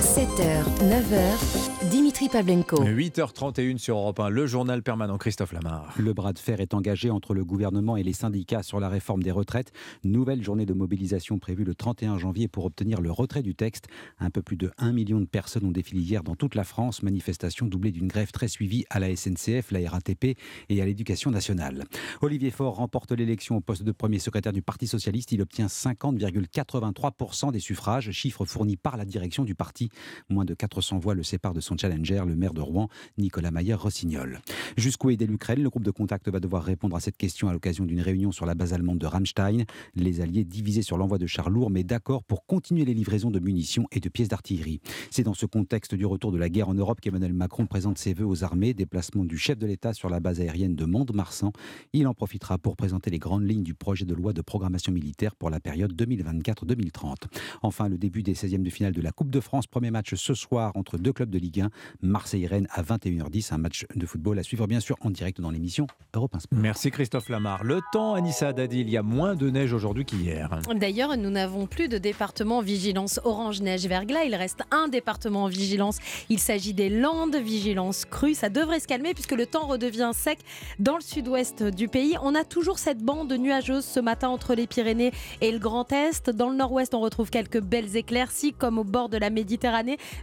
7h, 9h, Dimitri Pavlenko. 8h31 sur Europe 1, le journal permanent Christophe Lamar. Le bras de fer est engagé entre le gouvernement et les syndicats sur la réforme des retraites. Nouvelle journée de mobilisation prévue le 31 janvier pour obtenir le retrait du texte. Un peu plus de 1 million de personnes ont défilé hier dans toute la France. Manifestation doublée d'une grève très suivie à la SNCF, la RATP et à l'éducation nationale. Olivier Faure remporte l'élection au poste de premier secrétaire du Parti Socialiste. Il obtient 50,83% des suffrages, chiffre fourni par la direction du parti. Moins de 400 voix le séparent de son challenger, le maire de Rouen, Nicolas Mayer-Rossignol. Jusqu'où aider l'Ukraine Le groupe de contact va devoir répondre à cette question à l'occasion d'une réunion sur la base allemande de Ramstein. Les Alliés divisés sur l'envoi de chars lourds, mais d'accord pour continuer les livraisons de munitions et de pièces d'artillerie. C'est dans ce contexte du retour de la guerre en Europe qu'Emmanuel Macron présente ses vœux aux armées, déplacement du chef de l'État sur la base aérienne de Mont-de-Marsan. Il en profitera pour présenter les grandes lignes du projet de loi de programmation militaire pour la période 2024-2030. Enfin, le début des 16e de finale de la Coupe de France. Premier match ce soir entre deux clubs de Ligue 1, Marseille-Rennes à 21h10. Un match de football à suivre bien sûr en direct dans l'émission Europe 1 Sport. Merci Christophe Lamar. Le temps, Anissa Dadi, il y a moins de neige aujourd'hui qu'hier. D'ailleurs, nous n'avons plus de département en vigilance orange neige verglas. Il reste un département en vigilance. Il s'agit des Landes, vigilance crue. Ça devrait se calmer puisque le temps redevient sec dans le sud-ouest du pays. On a toujours cette bande nuageuse ce matin entre les Pyrénées et le Grand Est. Dans le nord-ouest, on retrouve quelques belles éclaircies comme au bord de la Méditerranée.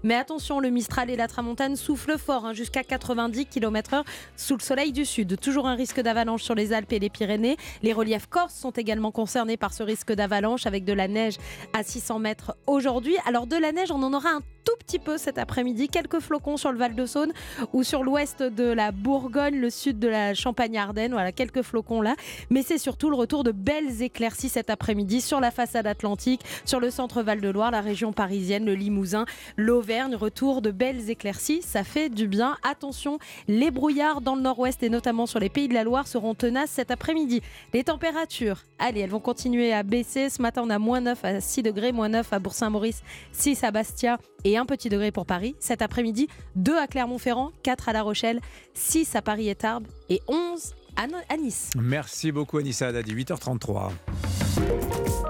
Mais attention, le Mistral et la Tramontane soufflent fort hein, jusqu'à 90 km/h sous le soleil du sud. Toujours un risque d'avalanche sur les Alpes et les Pyrénées. Les reliefs corses sont également concernés par ce risque d'avalanche avec de la neige à 600 mètres aujourd'hui. Alors de la neige, on en aura un tout petit peu cet après-midi. Quelques flocons sur le Val de Saône ou sur l'ouest de la Bourgogne, le sud de la Champagne-Ardenne. Voilà, quelques flocons là. Mais c'est surtout le retour de belles éclaircies cet après-midi sur la façade atlantique, sur le centre Val-de-Loire, la région parisienne, le Limousin, l'Auvergne. Retour de belles éclaircies, ça fait du bien. Attention, les brouillards dans le nord-ouest et notamment sur les pays de la Loire seront tenaces cet après-midi. Les températures, allez, elles vont continuer à baisser. Ce matin, on a moins 9 à 6 degrés, moins 9 à Bourg-Saint-Maurice, 6 à Bastia et un petit degré pour Paris. Cet après-midi, 2 à Clermont-Ferrand, 4 à La Rochelle, 6 à Paris et Tarbes et 11 à, No- à Nice. Merci beaucoup Anissa Dadi, 8h33.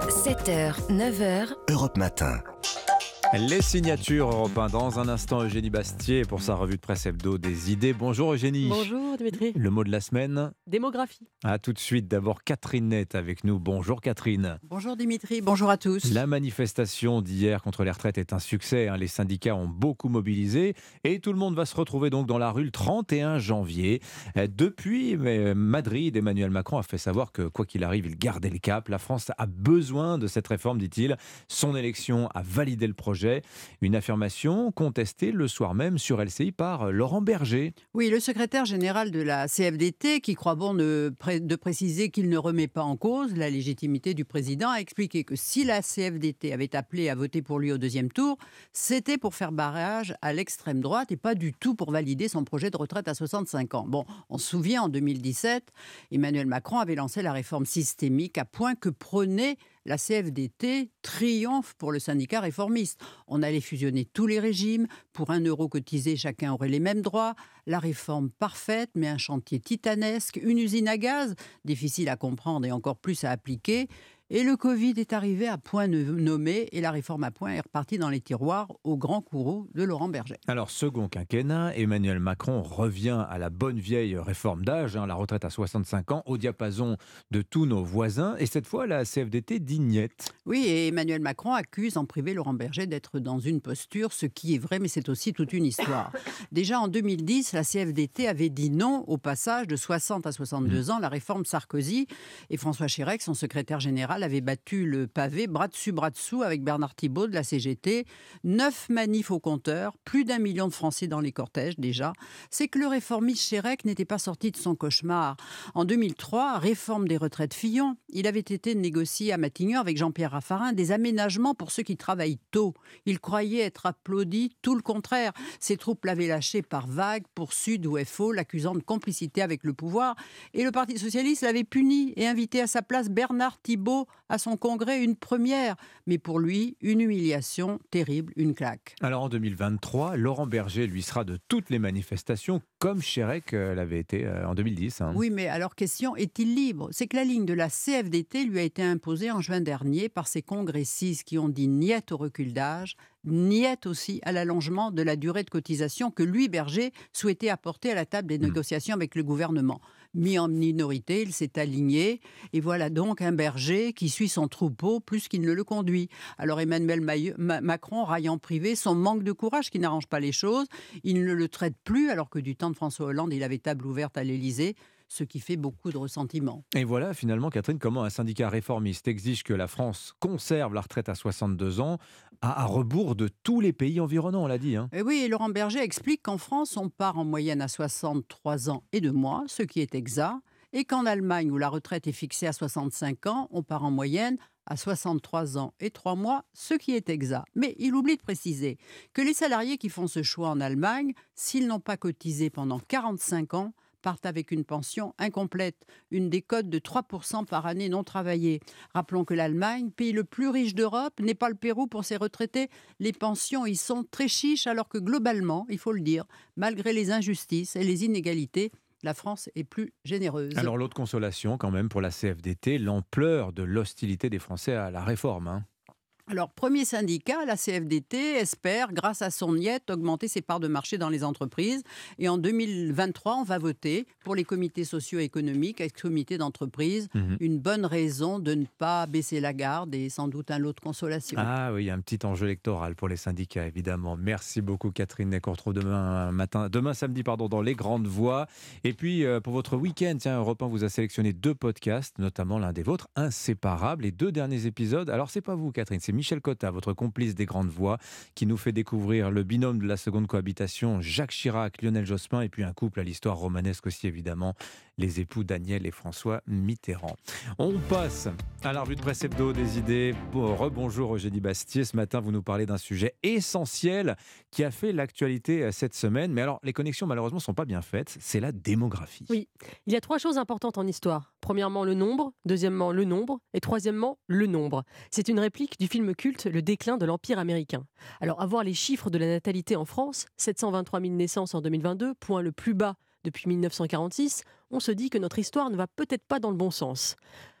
7h, 9h, Europe Matin. Les signatures européennes. Dans un instant, Eugénie Bastier pour sa revue de presse hebdo des idées. Bonjour Eugénie. Bonjour Dimitri. Le mot de la semaine Démographie. À tout de suite. D'abord, Catherine Net avec nous. Bonjour Catherine. Bonjour Dimitri, bonjour à tous. La manifestation d'hier contre les retraites est un succès. hein. Les syndicats ont beaucoup mobilisé et tout le monde va se retrouver donc dans la rue le 31 janvier. Euh, Depuis euh, Madrid, Emmanuel Macron a fait savoir que quoi qu'il arrive, il gardait le cap. La France a besoin de cette réforme, dit-il. Son élection a validé le projet. Une affirmation contestée le soir même sur LCI par euh, Laurent Berger. Oui, le secrétaire général de la CFDT, qui croit bon de, de préciser qu'il ne remet pas en cause la légitimité du président, a expliqué que si la CFDT avait appelé à voter pour lui au deuxième tour, c'était pour faire barrage à l'extrême droite et pas du tout pour valider son projet de retraite à 65 ans. Bon, on se souvient, en 2017, Emmanuel Macron avait lancé la réforme systémique à point que prenait la CFDT triomphe pour le syndicat réformiste. On allait fusionner tous les régimes. Pour un euro cotisé, chacun aurait les mêmes droits. La réforme parfaite, mais un chantier titanesque. Une usine à gaz, difficile à comprendre et encore plus à appliquer. Et le Covid est arrivé à point nommé et la réforme à point est repartie dans les tiroirs au grand courroux de Laurent Berger. Alors, second quinquennat, Emmanuel Macron revient à la bonne vieille réforme d'âge, hein, la retraite à 65 ans, au diapason de tous nos voisins. Et cette fois, la CFDT dignette. Oui, et Emmanuel Macron accuse en privé Laurent Berger d'être dans une posture, ce qui est vrai, mais c'est aussi toute une histoire. *laughs* Déjà en 2010, la CFDT avait dit non au passage de 60 à 62 ans, la réforme Sarkozy. Et François Chirac, son secrétaire général, avait battu le pavé bras dessus, bras dessous avec Bernard Thibault de la CGT. Neuf manifs au compteur, plus d'un million de Français dans les cortèges déjà. C'est que le réformiste Chérec n'était pas sorti de son cauchemar. En 2003, réforme des retraites Fillon, il avait été négocié à Matignon avec Jean-Pierre Raffarin des aménagements pour ceux qui travaillent tôt. Il croyait être applaudi, tout le contraire. Ses troupes l'avaient lâché par vagues pour Sud ou FO, l'accusant de complicité avec le pouvoir. Et le Parti socialiste l'avait puni et invité à sa place Bernard Thibault à son congrès une première, mais pour lui, une humiliation terrible, une claque. Alors en 2023, Laurent Berger lui sera de toutes les manifestations comme Chérec euh, l'avait été euh, en 2010. Hein. Oui, mais alors question, est-il libre? C'est que la ligne de la CFDT lui a été imposée en juin dernier par ses congressistes qui ont dit niet au recul d'âge, niet aussi à l'allongement de la durée de cotisation que lui, Berger, souhaitait apporter à la table des mmh. négociations avec le gouvernement mis en minorité, il s'est aligné, et voilà donc un berger qui suit son troupeau plus qu'il ne le conduit. Alors Emmanuel Macron raille en privé son manque de courage qui n'arrange pas les choses, il ne le traite plus alors que du temps de François Hollande, il avait table ouverte à l'Élysée ce qui fait beaucoup de ressentiment. Et voilà finalement, Catherine, comment un syndicat réformiste exige que la France conserve la retraite à 62 ans, à, rebours de tous les pays environnants, on l'a dit. Hein. Et oui, et Laurent Berger explique qu'en France, on part en moyenne à 63 ans et deux mois, ce qui est exact, et qu'en Allemagne, où la retraite est fixée à 65 ans, on part en moyenne à 63 ans et 3 mois, ce qui est exact. Mais il oublie de préciser que les salariés qui font ce choix en Allemagne, s'ils n'ont pas cotisé pendant 45 ans, partent avec une pension incomplète, une décote de 3% par année non travaillée. Rappelons que l'Allemagne, pays le plus riche d'Europe, n'est pas le Pérou pour ses retraités. Les pensions y sont très chiches alors que globalement, il faut le dire, malgré les injustices et les inégalités, la France est plus généreuse. Alors l'autre consolation quand même pour la CFDT, l'ampleur de l'hostilité des Français à la réforme. Hein. Alors, premier syndicat, la CFDT espère, grâce à son niet, augmenter ses parts de marché dans les entreprises. Et en 2023, on va voter pour les comités socio-économiques, les comités d'entreprise. Mhm. Une bonne raison de ne pas baisser la garde et sans doute un lot de consolation. Ah oui, il y a un petit enjeu électoral pour les syndicats, évidemment. Merci beaucoup, Catherine. On retrouve demain matin, demain samedi, pardon, dans les grandes voies. Et puis, euh, pour votre week-end, tiens, Europe 1 vous a sélectionné deux podcasts, notamment l'un des vôtres, Inséparables, les deux derniers épisodes. Alors, c'est pas vous, Catherine, c'est Michel Cotta, votre complice des grandes voix, qui nous fait découvrir le binôme de la seconde cohabitation, Jacques Chirac, Lionel Jospin, et puis un couple à l'histoire romanesque aussi évidemment, les époux Daniel et François Mitterrand. On passe à la revue de presse hebdo des idées. Rebonjour Eugénie Bastier. Ce matin, vous nous parlez d'un sujet essentiel qui a fait l'actualité euh, cette semaine. Mais alors, les connexions, malheureusement, ne sont pas bien faites. C'est la démographie. Oui, il y a trois choses importantes en histoire. Premièrement, le nombre. Deuxièmement, le nombre. Et troisièmement, le nombre. C'est une réplique du film culte Le déclin de l'Empire américain. Alors, avoir les chiffres de la natalité en France, 723 000 naissances en 2022, point le plus bas depuis 1946, on se dit que notre histoire ne va peut-être pas dans le bon sens.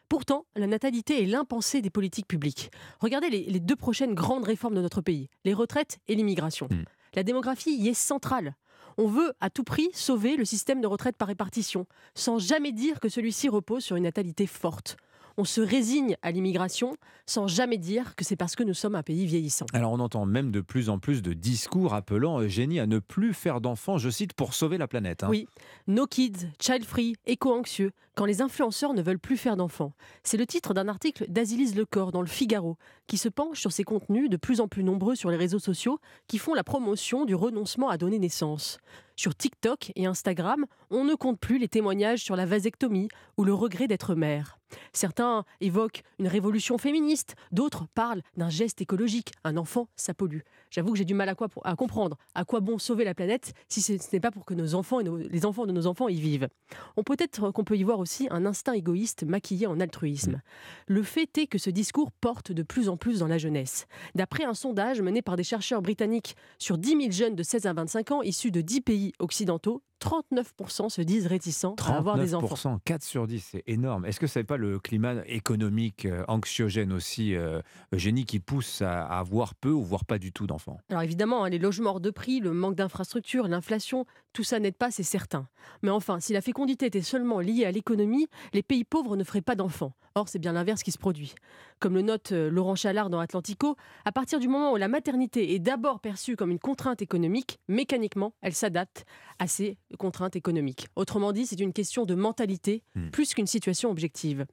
Pourtant, la natalité est l'impensé des politiques publiques. Regardez les, deux prochaines grandes réformes de notre pays, les retraites et l'immigration. Hmm. La démographie y est centrale. On veut à tout prix sauver le système de retraite par répartition, sans jamais dire que celui-ci repose sur une natalité forte on se résigne à l'immigration sans jamais dire que c'est parce que nous sommes un pays vieillissant. Alors on entend même de plus en plus de discours appelant Eugénie à ne plus faire d'enfants, je cite, pour sauver la planète. Hein. Oui, no kids, child free, éco-anxieux, quand les influenceurs ne veulent plus faire d'enfants. C'est le titre d'un article d'Azilise Lecor dans le Figaro, qui se penche sur ces contenus de plus en plus nombreux sur les réseaux sociaux qui font la promotion du renoncement à donner naissance. Sur TikTok et Instagram, on ne compte plus les témoignages sur la vasectomie ou le regret d'être mère. Certains évoquent une révolution féministe, d'autres parlent d'un geste écologique. Un enfant, ça pollue. J'avoue que j'ai du mal à, comprendre à quoi bon sauver la planète si ce n'est pas pour que les enfants de nos enfants y vivent. On peut être qu'on peut y voir aussi un instinct égoïste maquillé en altruisme. Le fait est que ce discours porte de plus en plus dans la jeunesse. D'après un sondage mené par des chercheurs britanniques sur 10 000 jeunes de 16 à 25 ans issus de 10 pays occidentaux, 39% se disent réticents à avoir des enfants. 39%, 4 sur 10, c'est énorme. Est-ce que ce n'est pas le climat économique euh, anxiogène aussi, euh, Eugénie, qui pousse à, à avoir peu ou voire pas du tout d'enfants? Alors évidemment, hein, les logements hors de prix, le manque d'infrastructures, l'inflation, tout ça n'aide pas, c'est certain. Mais enfin, si la fécondité était seulement liée à l'économie, les pays pauvres ne feraient pas d'enfants. Or, c'est bien l'inverse qui se produit. Comme le note euh, Laurent Chalard dans Atlantico, à partir du moment où la maternité est d'abord perçue comme une contrainte économique, mécaniquement, elle s'adapte à ces contraintes économiques. Autrement dit, c'est une question de mentalité Hmm. plus qu'une situation objective.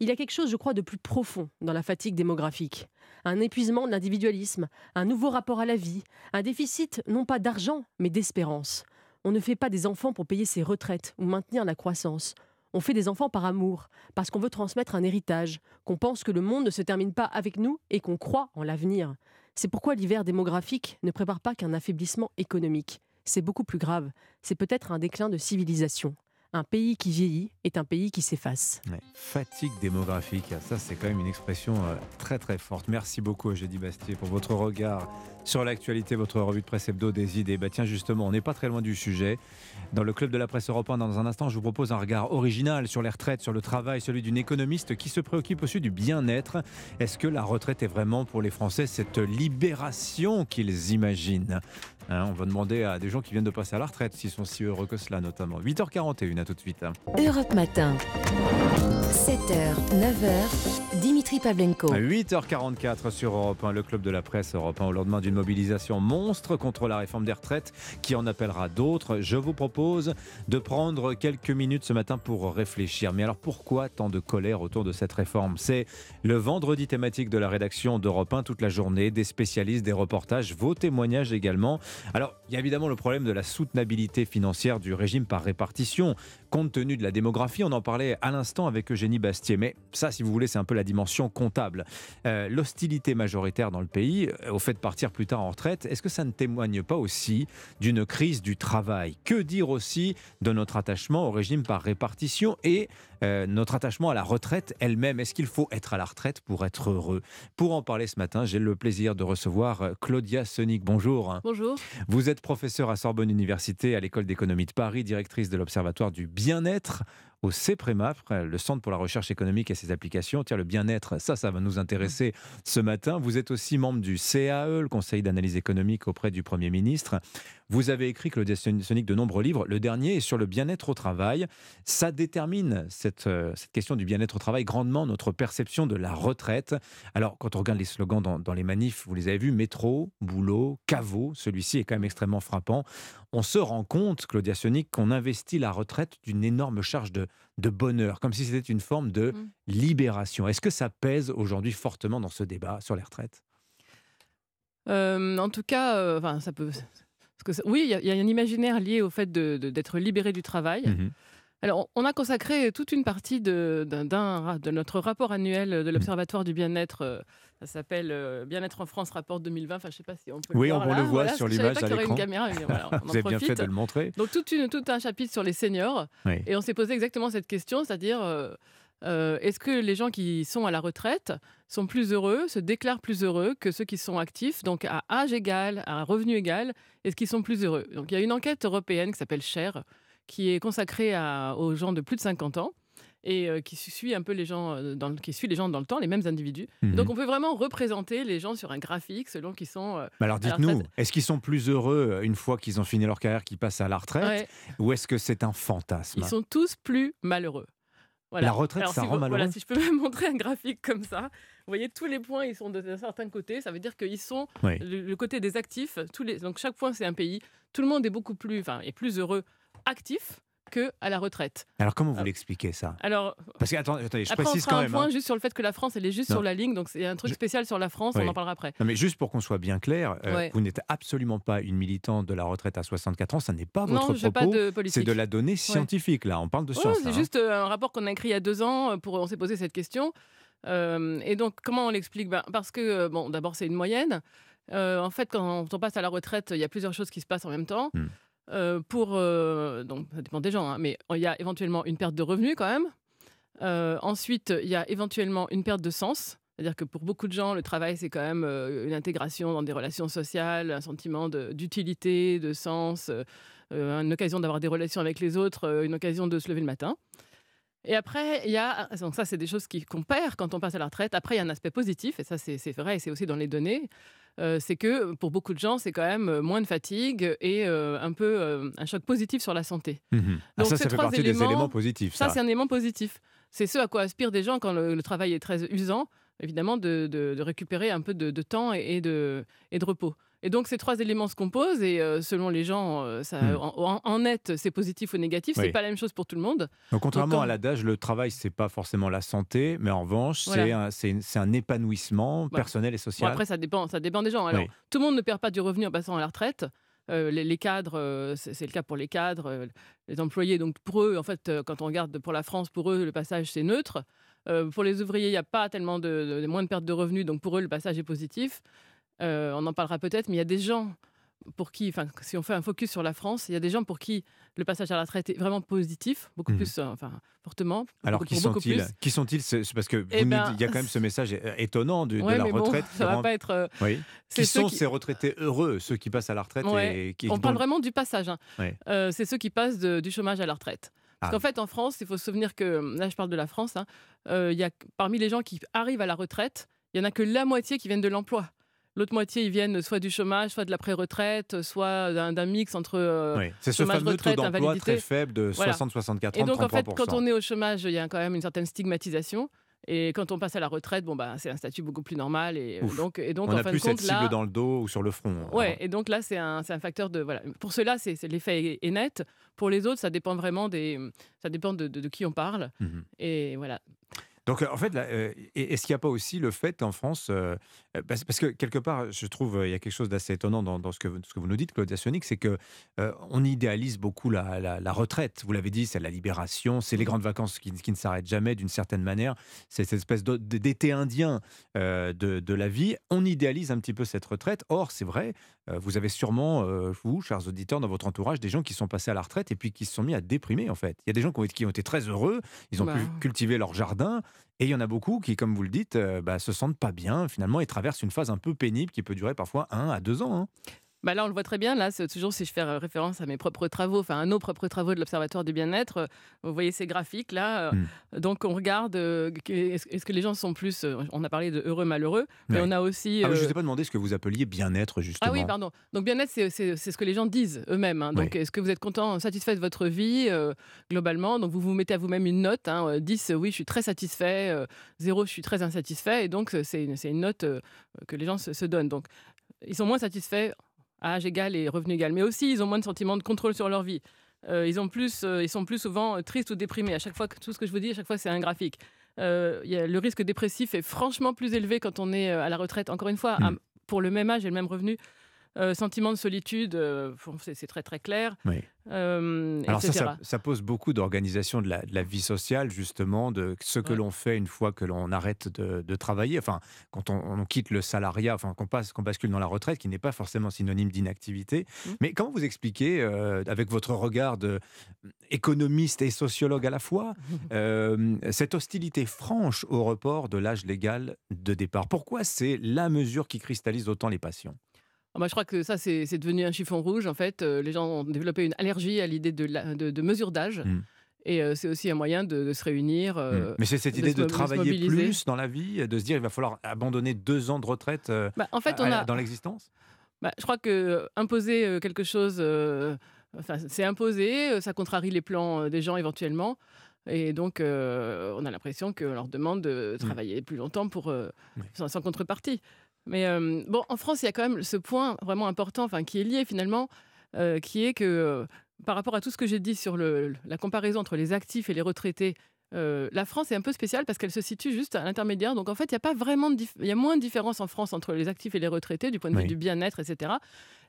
Il y a quelque chose, je crois, de plus profond dans la fatigue démographique. Un épuisement de l'individualisme, un nouveau rapport à la vie, un déficit non pas d'argent, mais d'espérance. On ne fait pas des enfants pour payer ses retraites ou maintenir la croissance. On fait des enfants par amour, parce qu'on veut transmettre un héritage, qu'on pense que le monde ne se termine pas avec nous et qu'on croit en l'avenir. C'est pourquoi l'hiver démographique ne prépare pas qu'un affaiblissement économique. C'est beaucoup plus grave. C'est peut-être un déclin de civilisation. Un pays qui vieillit est un pays qui s'efface. Fatigue démographique, ça c'est quand même une expression euh, très très forte. Merci beaucoup Eugénie Bastier pour votre regard sur l'actualité, votre revue de presse hebdo des idées. Bah tiens justement, on n'est pas très loin du sujet. Dans le club de la presse européen, dans un instant, je vous propose un regard original sur les retraites, sur le travail, celui d'une économiste qui se préoccupe aussi du bien-être. Est-ce que la retraite est vraiment pour les Français cette libération qu'ils imaginent? Hein, On va demander à des gens qui viennent de passer à la retraite s'ils sont si heureux que cela notamment. 8h41, à tout de suite. Europe Matin. 7h, 9h, Dimitri Pavlenko. 8h44 sur Europe 1, le club de la presse Europe 1, au lendemain d'une mobilisation monstre contre la réforme des retraites qui en appellera d'autres. Je vous propose de prendre quelques minutes ce matin pour réfléchir. Mais alors pourquoi tant de colère autour de cette réforme? C'est le vendredi thématique de la rédaction d'Europe 1 toute la journée, des spécialistes, des reportages, vos témoignages également. Alors il y a évidemment le problème de la soutenabilité financière du régime par répartition. Compte tenu de la démographie, on en parlait à l'instant avec Eugénie Bastier. Mais ça, si vous voulez, c'est un peu la dimension comptable. Euh, L'hostilité majoritaire dans le pays euh, au fait de partir plus tard en retraite, est-ce que ça ne témoigne pas aussi d'une crise du travail? Que dire aussi de notre attachement au régime par répartition et euh, notre attachement à la retraite elle-même? Est-ce qu'il faut être à la retraite pour être heureux? Pour en parler ce matin, j'ai le plaisir de recevoir Claudia Sonic. Bonjour. Bonjour. Vous êtes professeure à Sorbonne Université, à l'école d'économie de Paris, directrice de l'Observatoire du bien-être au CEPREMA, le Centre pour la recherche économique et ses applications. Tiens, le bien-être, ça, ça va nous intéresser ce matin. Vous êtes aussi membre du CAE, le Conseil d'analyse économique auprès du Premier ministre. Vous avez écrit, Claudia Sonic, de nombreux livres. Le dernier est sur le bien-être au travail. Ça détermine cette, euh, cette question du bien-être au travail grandement notre perception de la retraite. Alors, quand on regarde les slogans dans, dans les manifs, vous les avez vus, métro, boulot, caveau, celui-ci est quand même extrêmement frappant. On se rend compte, Claudia Sonic, qu'on investit la retraite d'une énorme charge de, de bonheur, comme si c'était une forme de libération. Est-ce que ça pèse aujourd'hui fortement dans ce débat sur les retraites? Euh, en tout cas, euh, enfin, ça peut. Parce que ça- oui, il y, a- il y a un imaginaire lié au fait d'être libéré du travail. Mhm. Alors, on a consacré toute une partie de, notre rapport annuel de l'Observatoire du bien-être. euh, Ça s'appelle euh, Bien-être en France, rapport 2020. Enfin, je ne sais pas si on peut Oui, le on- voir on là. le voit Voilà, sur l'image à l'écran. voilà, *laughs* on Vous avez bien fait de le montrer. Donc, une, tout un chapitre sur les seniors. Oui. Et on s'est posé exactement cette question, c'est-à-dire, euh, est-ce que les gens qui sont à la retraite sont plus heureux, se déclarent plus heureux que ceux qui sont actifs, donc à âge égal, à revenu égal, est-ce qu'ils sont plus heureux Donc il y a une enquête européenne qui s'appelle Cher, qui est consacrée à- aux gens de plus de 50 ans et euh, qui suit un peu les gens euh, dans le- qui suit les gens dans le temps, les mêmes individus. Mhm. Donc on peut vraiment représenter les gens sur un graphique selon qu'ils sont. euh, alors dites-nous, est-ce qu'ils sont plus heureux une fois qu'ils ont fini leur carrière, qu'ils passent à la retraite, Ouais. ou est-ce que c'est un fantasme? Ils sont tous plus malheureux. La retraite, Alors, ça si rend vous- Voilà, malheureux? si je peux *laughs* même montrer un graphique comme ça, voyez tous les points, ils sont de- d'un certain côté. Ça veut dire qu'ils sont Oui. le, le côté des actifs. Tous les, donc chaque point c'est un pays. Tout le monde est beaucoup plus, enfin, est plus heureux actif que à la retraite. Alors comment vous l'expliquez ça? Alors, Parce que attendez, attendez, je après on précise fera quand un même. point hein. juste sur le fait que la France elle est juste Non. sur la ligne. Donc c'est un truc spécial sur la France. Oui. On en parlera après. Non mais juste pour qu'on soit bien clair, euh, Ouais. vous n'êtes absolument pas une militante de la retraite à 64 ans, ça n'est pas votre Non, propos. pas de politique. C'est de la donnée Ouais. scientifique là, on parle de Ouais, science. c'est là, hein. juste euh, un rapport qu'on a écrit il y a deux ans. euh, Pour, on s'est posé cette question. Euh, et donc, comment on l'explique? Ben, Parce que, euh, bon, d'abord, c'est une moyenne. Euh, en fait, quand on passe à la retraite, il y a plusieurs choses qui se passent en même temps. Euh, pour, donc, ça dépend des gens, hein, mais il y a éventuellement une perte de revenus quand même. Ensuite, il y a éventuellement une perte de sens. C'est-à-dire que pour beaucoup de gens, le travail, c'est quand même une intégration dans des relations sociales, un sentiment d'utilité, de, sens, euh, une occasion d'avoir des relations avec les autres, une occasion de se lever le matin. Et après, il y a, donc ça, c'est des choses qu'on perd quand on passe à la retraite. Après, il y a un aspect positif, et ça, c'est vrai, et c'est aussi dans les données. euh, c'est que pour beaucoup de gens, c'est quand même euh, moins de fatigue et euh, un peu euh, un choc positif sur la santé. Mhm. Ah, Donc, ça, ces ça fait trois partie des éléments positifs. Ça, ça. c'est un élément positif. C'est ce à quoi aspirent des gens quand le, le travail est très usant, évidemment, de, de- de récupérer un peu de, de temps et, et de, et de repos. Et donc, ces trois éléments se composent et euh, selon les gens, euh, ça, Hmm. en, net, c'est positif ou négatif. Oui. C'est pas la même chose pour tout le monde. Donc, contrairement quand- à l'adage, le travail, c'est pas forcément la santé, mais en revanche, Voilà. c'est un, épanouissement Voilà. personnel et Bon, social. après, ça dépend, ça dépend des gens. Alors, Oui. tout le monde ne perd pas du revenu en passant à la retraite. Euh, les, les cadres, euh, c'est le cas pour les cadres, euh, les employés. Donc pour eux, en fait, quand on regarde pour la France, pour eux, le passage c'est neutre. Pour les ouvriers, il n'y a pas tellement de, de- moins de perte de revenus, donc pour eux, le passage est positif. Euh, on en parlera peut-être, mais il y a des gens pour qui, enfin, si on fait un focus sur la France, il y a des gens pour qui le passage à la retraite est vraiment positif, beaucoup Mhm. plus, euh, enfin, fortement. Alors, qui sont-ils? Qui sont-ils? Parce que Eh ben, dites- il y a quand même ce message euh, étonnant de, Ouais, la mais bon, retraite. ça va rend- pas être, euh, Oui. Qui sont qui- ces retraités heureux, ceux qui passent à la retraite Ouais, et qui on parle vraiment du passage. hein. Ouais. Euh, c'est ceux qui passent de- du chômage à la retraite. Parce Ah qu'en fait, en France, il faut se souvenir que, là je parle de la France, hein, euh, il y a, parmi les gens qui arrivent à la retraite, il n'y en a que la moitié qui viennent de l'emploi. L'autre moitié, ils viennent soit du chômage, soit de la pré-retraite, soit d'un mix entre euh, Oui. C'est ce fameux taux retraite, d'emploi invalidité. très faible de Voilà. 60, 64, Et donc, en fait, 33%. quand on est au chômage, il y a quand même une certaine stigmatisation. Et quand on passe à la retraite, bon, bah, c'est un statut beaucoup plus normal. Et euh, Ouf. donc, et donc on en n'a fin plus de compte, cette cible là, dans le dos ou sur le front. Ouais, et donc là, c'est un, un facteur de. Voilà. Pour c'est c'est- l'effet est, est net. Pour les autres, ça dépend vraiment des. Ça dépend de, de- de qui on parle. Mhm. Et voilà. Donc, euh, en fait, euh, est-ce qu'il n'y a pas aussi le fait qu'en France, euh, parce, parce que quelque part, je trouve il y a quelque chose d'assez étonnant dans, dans ce, que, vous- ce que vous nous dites, Claudia Sonic, c'est que euh, on idéalise beaucoup la, la- la retraite. Vous l'avez dit, c'est la libération, c'est les grandes vacances qui, qui ne s'arrêtent jamais d'une certaine manière. C'est cette espèce d'été indien de, de la vie. On idéalise un petit peu cette retraite. Or, c'est vrai, vous avez sûrement, euh, vous, chers auditeurs, dans votre entourage, des gens qui sont passés à la retraite et puis qui se sont mis à déprimer, en fait. Il y a des gens qui ont, été- qui ont été très heureux, ils ont Bah. pu cultiver leur jardin. Et il y en a beaucoup qui, comme vous le dites, euh, bah, se sentent pas bien finalement et traversent une phase un peu pénible qui peut durer parfois un à deux ans. hein. Bah là, on le voit très bien. Là, c'est toujours si je fais euh, référence à mes propres travaux, enfin à nos propres travaux de l'Observatoire du bien-être. euh, Vous voyez ces graphiques là. euh, Donc on regarde. euh, Est-ce que les gens sont plus On a parlé de heureux, malheureux, mais Ouais. on a aussi. Ah, je ne vous ai pas demandé ce que vous appeliez bien-être justement. Ah oui, pardon. Donc bien-être, c'est- ce que les gens disent eux-mêmes. hein. Donc est-ce que vous êtes content, satisfait de votre vie euh, globalement? Donc vous vous mettez à vous-même une note. hein, euh, 10, euh, oui, je suis très satisfait. euh, 0, je suis très insatisfait. Et donc c'est une, une note que les gens se, se donnent. Donc ils sont moins satisfaits âge égal et revenu égal. Mais aussi, ils ont moins de sentiment de contrôle sur leur vie. Euh, ils, ont plus, euh, ils sont plus souvent euh, tristes ou déprimés. À chaque fois, que, tout ce que je vous dis, à chaque fois, c'est un graphique. Il y a- le risque dépressif est franchement plus élevé quand on est à la retraite. Encore une fois, à- pour le même âge et le même revenu. Euh, sentiment de solitude, euh, c'est très très clair. Oui. Euh, Alors ça, etc. ça, ça pose beaucoup d'organisation de la, de la vie sociale, justement, de ce que l'on fait une fois que l'on arrête de, de travailler, enfin, quand on, on quitte le salariat, enfin, qu'on passe, qu'on bascule dans la retraite, qui n'est pas forcément synonyme d'inactivité. Mmh. Mais comment vous expliquez, avec votre regard de économiste et sociologue à la fois, *laughs* cette hostilité franche au report de l'âge légal de départ? Pourquoi c'est la mesure qui cristallise autant les passions? Ah bah, je crois que ça, c'est devenu un chiffon rouge. En fait, Euh, les gens ont développé une allergie à l'idée de, de, de mesure d'âge. Mm. Et euh, c'est aussi un moyen de, de se réunir. euh, Mais c'est cette idée de, travailler plus dans la vie, de se dire il va falloir abandonner deux ans de retraite Bah, en fait, à- on à- a- dans l'existence? Bah, je crois que imposer quelque chose, enfin, c'est imposer, ça contrarie les plans des gens éventuellement. Et donc, euh, on a l'impression qu'on leur demande de travailler plus longtemps pour, euh, sans, sans contrepartie. Mais euh, bon, en France, il y a quand même ce point vraiment important, enfin, qui est lié finalement, euh, qui est que euh, par rapport à tout ce que j'ai dit sur le- la comparaison entre les actifs et les retraités, la France est un peu spéciale parce qu'elle se situe juste à l'intermédiaire. Donc en fait, il y a pas vraiment de il y a moins de différence en France entre les actifs et les retraités du point de vue du bien-être, etc.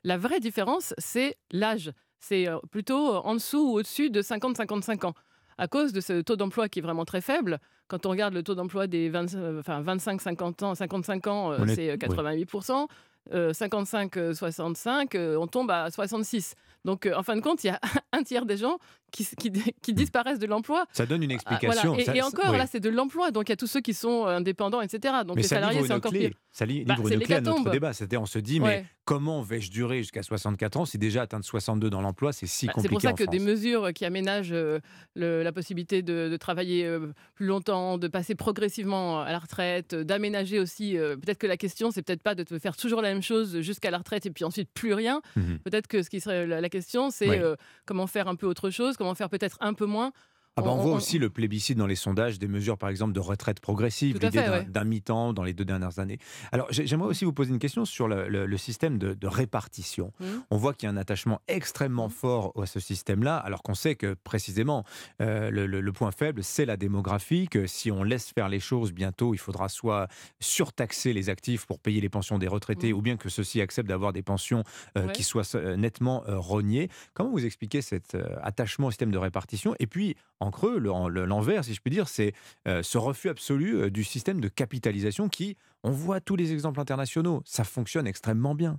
La vraie différence, c'est l'âge. C'est plutôt en dessous ou au-dessus de 50-55 ans. À cause de ce taux d'emploi qui est vraiment très faible, quand on regarde le taux d'emploi des 20 euh, enfin, 25-50 ans, 55 ans, euh, c'est euh, oui. 88%. 55-65, on tombe à 66. Donc, en fin de compte, il y a *laughs* un tiers des gens qui, qui, *laughs* qui disparaissent de l'emploi. Ça donne une Ah, explication. voilà. Et, Ça- et ça- encore, oui. là, c'est de l'emploi. Donc, il y a tous ceux qui sont euh, indépendants, etc. Donc, mais les salariés, c'est encore clé. pire. Ça Bah, livre c'est une clé à notre débat. C'était, on se dit, Ouais. mais comment vais-je durer jusqu'à 64 ans si déjà atteindre 62 dans l'emploi, c'est si Bah, compliqué C'est pour ça en que des mesures qui aménagent euh, le- la possibilité de, de travailler euh, plus longtemps, de passer progressivement à la retraite, d'aménager aussi. euh, peut-être que la question, c'est peut-être pas de te faire toujours la même chose jusqu'à la retraite et puis ensuite plus rien. Mhm. Peut-être que ce qui serait la, la question, c'est Oui. comment faire un peu autre chose, comment faire peut-être un peu moins. Ah bah, on, On- voit on- aussi le plébiscite dans les sondages des mesures, par exemple, de retraite progressive, l'idée d'un ouais. mi-temps dans les deux dernières années. Alors, j'ai- j'aimerais aussi vous poser une question sur le, le- le système de, de répartition. Mhm. On voit qu'il y a un attachement extrêmement fort à ce système-là, alors qu'on sait que précisément euh, le, point faible, c'est la démographie, que si on laisse faire les choses, bientôt, il faudra soit surtaxer les actifs pour payer les pensions des retraités, ou bien que ceux-ci acceptent d'avoir des pensions euh. Ouais. qui soient euh, nettement euh, rognées. Comment vous expliquez cet attachement au système de répartition? Et puis, en creux, le- en- le- l'envers, si je puis dire, c'est euh, ce refus absolu euh, du système de capitalisation qui, on voit tous les exemples internationaux, ça fonctionne extrêmement bien.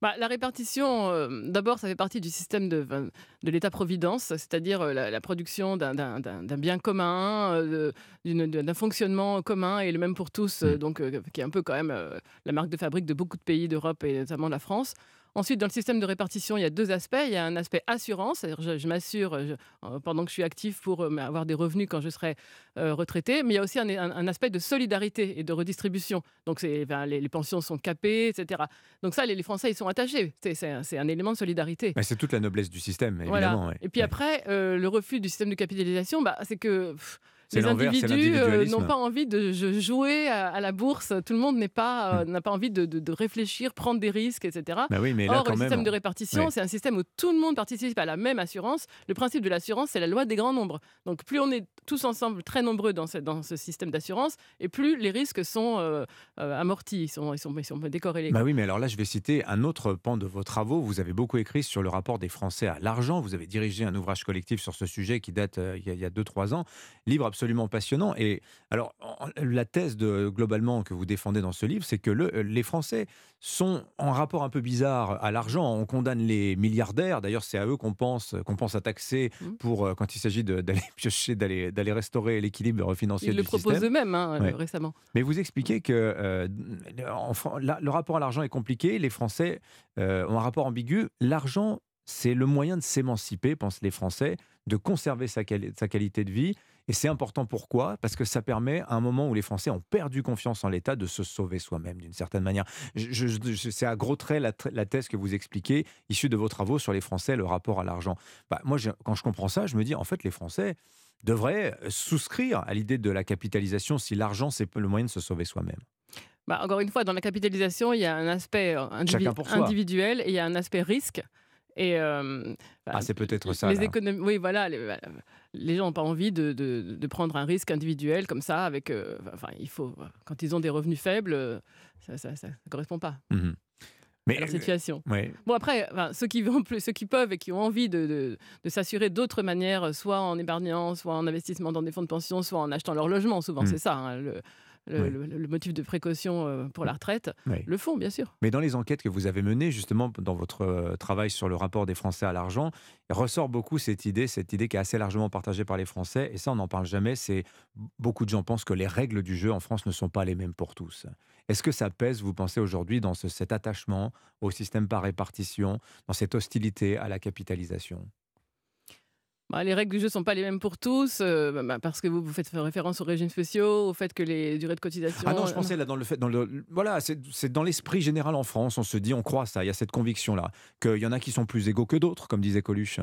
Bah, la répartition, euh, d'abord, ça fait partie du système de, l'État-providence, c'est-à-dire la, la production d'un- bien commun, euh, d'un fonctionnement commun et le même pour tous, euh, donc, qui est un peu quand même la marque de fabrique de beaucoup de pays d'Europe et notamment de la France. Ensuite, dans le système de répartition, il y a deux aspects. Il y a un aspect assurance, c'est-à-dire je, je m'assure pendant que je suis actif pour euh, avoir des revenus quand je serai euh, retraité, mais il y a aussi un, un- un aspect de solidarité et de redistribution. Donc ben, les, les pensions sont capées, etc. Donc ça, les, les Français, ils sont attachés. C'est, un, élément de solidarité. C'est toute la noblesse du système, Voilà. évidemment. ouais. Et puis après, euh, le refus du système de capitalisation, bah, c'est que pff, les individus euh, n'ont pas envie de jouer à, à la bourse. Tout le monde n'est pas, euh, Hmm. n'a pas envie de, de- de réfléchir, prendre des risques, etc. Bah oui, mais là, Or, quand le même, système de répartition, Ouais. c'est un système où tout le monde participe à la même assurance. Le principe de l'assurance, c'est la loi des grands nombres. Donc, plus on est tous ensemble très nombreux dans ce, dans ce système d'assurance, et plus les risques sont euh, amortis, ils sont, ils sont, ils sont décorrélés. Bah oui, mais alors là, je vais citer un autre pan de vos travaux. Vous avez beaucoup écrit sur le rapport des Français à l'argent. Vous avez dirigé un ouvrage collectif sur ce sujet qui date euh, il y a- il y a 2-3 ans. Livre absolument passionnant. Et alors, la thèse de, globalement que vous défendez dans ce livre, c'est que le- les Français sont en rapport un peu bizarre à l'argent. On condamne les milliardaires. D'ailleurs, c'est à eux qu'on pense, qu'on pense à taxer Mmh. pour, euh, quand il s'agit d'aller *laughs* piocher, d'aller d'aller restaurer l'équilibre financier Ils du le proposent système. eux-mêmes hein, Ouais. récemment. Mais vous expliquez que euh, en Fran- la- le rapport à l'argent est compliqué. Les Français euh, ont un rapport ambigu. L'argent, c'est le moyen de s'émanciper, pensent les Français, de conserver sa, quali- sa qualité de vie. Et c'est important pourquoi? Parce que ça permet, à un moment où les Français ont perdu confiance en l'État, de se sauver soi-même d'une certaine manière. Je- je- je- c'est à gros traits la, thèse que vous expliquez, issue de vos travaux sur les Français, le rapport à l'argent. Bah, moi, je- quand je comprends ça, je me dis, en fait, les Français devraient souscrire à l'idée de la capitalisation si l'argent, c'est le moyen de se sauver soi-même. Bah, encore une fois, dans la capitalisation, il y a un aspect euh, individuel et il y a un aspect risque. Et euh, bah, Ah, c'est peut-être ça. les économies, oui, voilà, les, gens n'ont pas envie de, de- de prendre un risque individuel comme ça. Avec, euh, enfin, il faut quand ils ont des revenus faibles, euh, ça, ça correspond pas. Mais à leur situation. ouais. Bon après, enfin, ceux qui vont plus, ceux qui peuvent et qui ont envie de, de- de s'assurer d'autres manières, soit en épargnant, soit en investissement dans des fonds de pension, soit en achetant leur logement. Souvent, Mm. c'est ça hein, le, le- Ouais. le- le motif de précaution euh, pour la retraite. Le font, bien sûr. Mais dans les enquêtes que vous avez menées, justement, dans votre euh, travail sur le rapport des Français à l'argent, ressort beaucoup cette idée, cette idée qui est assez largement partagée par les Français, et ça, on n'en parle jamais, c'est beaucoup de gens pensent que les règles du jeu en France ne sont pas les mêmes pour tous. Est-ce que ça pèse, vous pensez, aujourd'hui, dans ce- cet attachement au système par répartition, dans cette hostilité à la capitalisation? Bah, les règles du jeu sont pas les mêmes pour tous, euh, bah, parce que vous, vous faites référence aux régimes spéciaux, au fait que les durées de cotisation. Ah non, je euh, pensais là dans le fait, dans le, voilà, c'est dans l'esprit général en France, on se dit, on croit ça, il y a cette conviction-là, qu'il y en a qui sont plus égaux que d'autres, comme disait Coluche.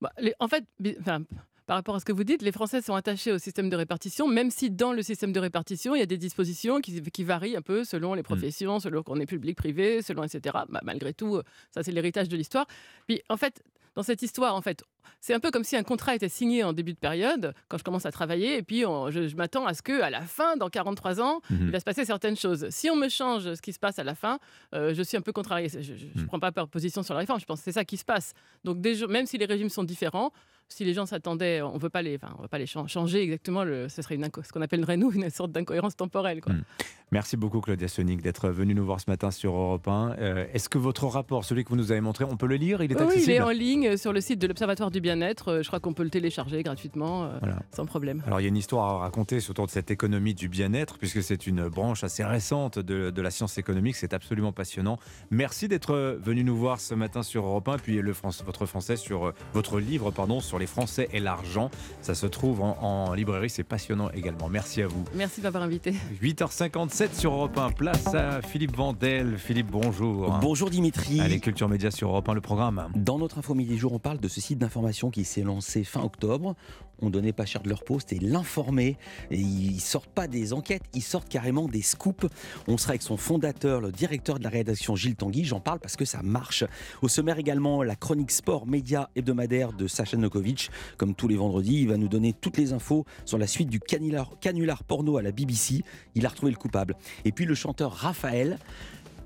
Bah, les- en fait, enfin, par rapport à ce que vous dites, les Français sont attachés au système de répartition, même si dans le système de répartition, il y a des dispositions qui, qui varient un peu selon Mm. les professions, selon qu'on est public, privé, selon etc. Bah, malgré tout, euh, ça c'est l'héritage de l'histoire. Puis en fait, dans cette histoire, en fait, c'est un peu comme si un contrat était signé en début de période, quand je commence à travailler, et puis on- je, je m'attends à ce que à la fin, dans 43 ans, Mhm. il va se passer certaines choses. Si on me change ce qui se passe à la fin, euh, je suis un peu contrarié. Je ne Mm. prends pas position sur la réforme, je pense que c'est ça qui se passe. Donc même si les régimes sont différents, si les gens s'attendaient, on ne veut pas les, enfin, on veut pas les changer exactement. Le, ce serait une, ce qu'on appellerait nous une sorte d'incohérence temporelle. Quoi. Hmm. Merci beaucoup Claudia Sonic d'être venue nous voir ce matin sur Europe 1. Euh, est-ce que votre rapport, celui que vous nous avez montré, on peut le lire? Il est accessible Oui, il est en ligne sur le site de l'Observatoire du bien-être. Euh, je crois qu'on peut le télécharger gratuitement, euh, sans problème. Alors il y a une histoire à raconter autour de cette économie du bien-être, puisque c'est une branche assez récente de, de la science économique. C'est absolument passionnant. Merci d'être venu nous voir ce matin sur Europe 1, puis le France, votre français sur votre livre, pardon, sur les Français et l'argent. Ça se trouve en, en librairie. C'est passionnant également. Merci à vous. Merci de m'avoir invité. 8h57 sur Europe 1. Place à Philippe Vandel. Philippe, bonjour. Bonjour Dimitri. Allez, Culture Média sur Europe 1, le programme. Dans notre info midi jour, on parle de ce site d'information qui s'est lancé fin octobre. On donnait pas cher de leur poste et l'informer. Ils sortent pas des enquêtes, ils sortent carrément des scoops. On sera avec son fondateur, le directeur de la rédaction Gilles Tanguy. J'en parle parce que ça marche. Au sommaire également, la chronique sport média hebdomadaire de Sacha Nokovic. Comme tous les vendredis, il va nous donner toutes les infos sur la suite du canular, canular porno à la BBC. Il a retrouvé le coupable. Et puis le chanteur Raphaël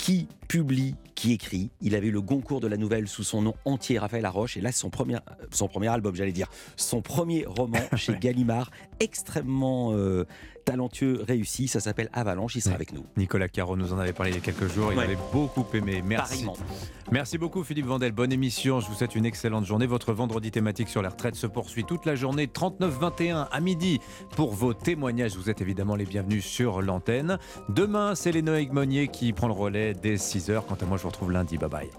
qui publie, qui écrit. Il avait eu le Goncourt de la nouvelle sous son nom entier, Raphaël Laroche. Et là, son premier, son premier album, j'allais dire, son premier roman *laughs* chez Gallimard, extrêmement euh, talentueux, réussi. Ça s'appelle Avalanche. Il sera avec nous. Nicolas Caro nous en avait parlé il y a quelques jours. Il Ouais. avait beaucoup aimé. Merci. Merci beaucoup Philippe Vandel. Bonne émission. Je vous souhaite une excellente journée. Votre vendredi thématique sur la retraite se poursuit toute la journée 39-21 à midi pour vos témoignages. Vous êtes évidemment les bienvenus sur l'antenne. Demain, c'est Lénoïque Monnier qui prend le relais dès 6h. Quant à moi, je vous retrouve lundi. Bye bye.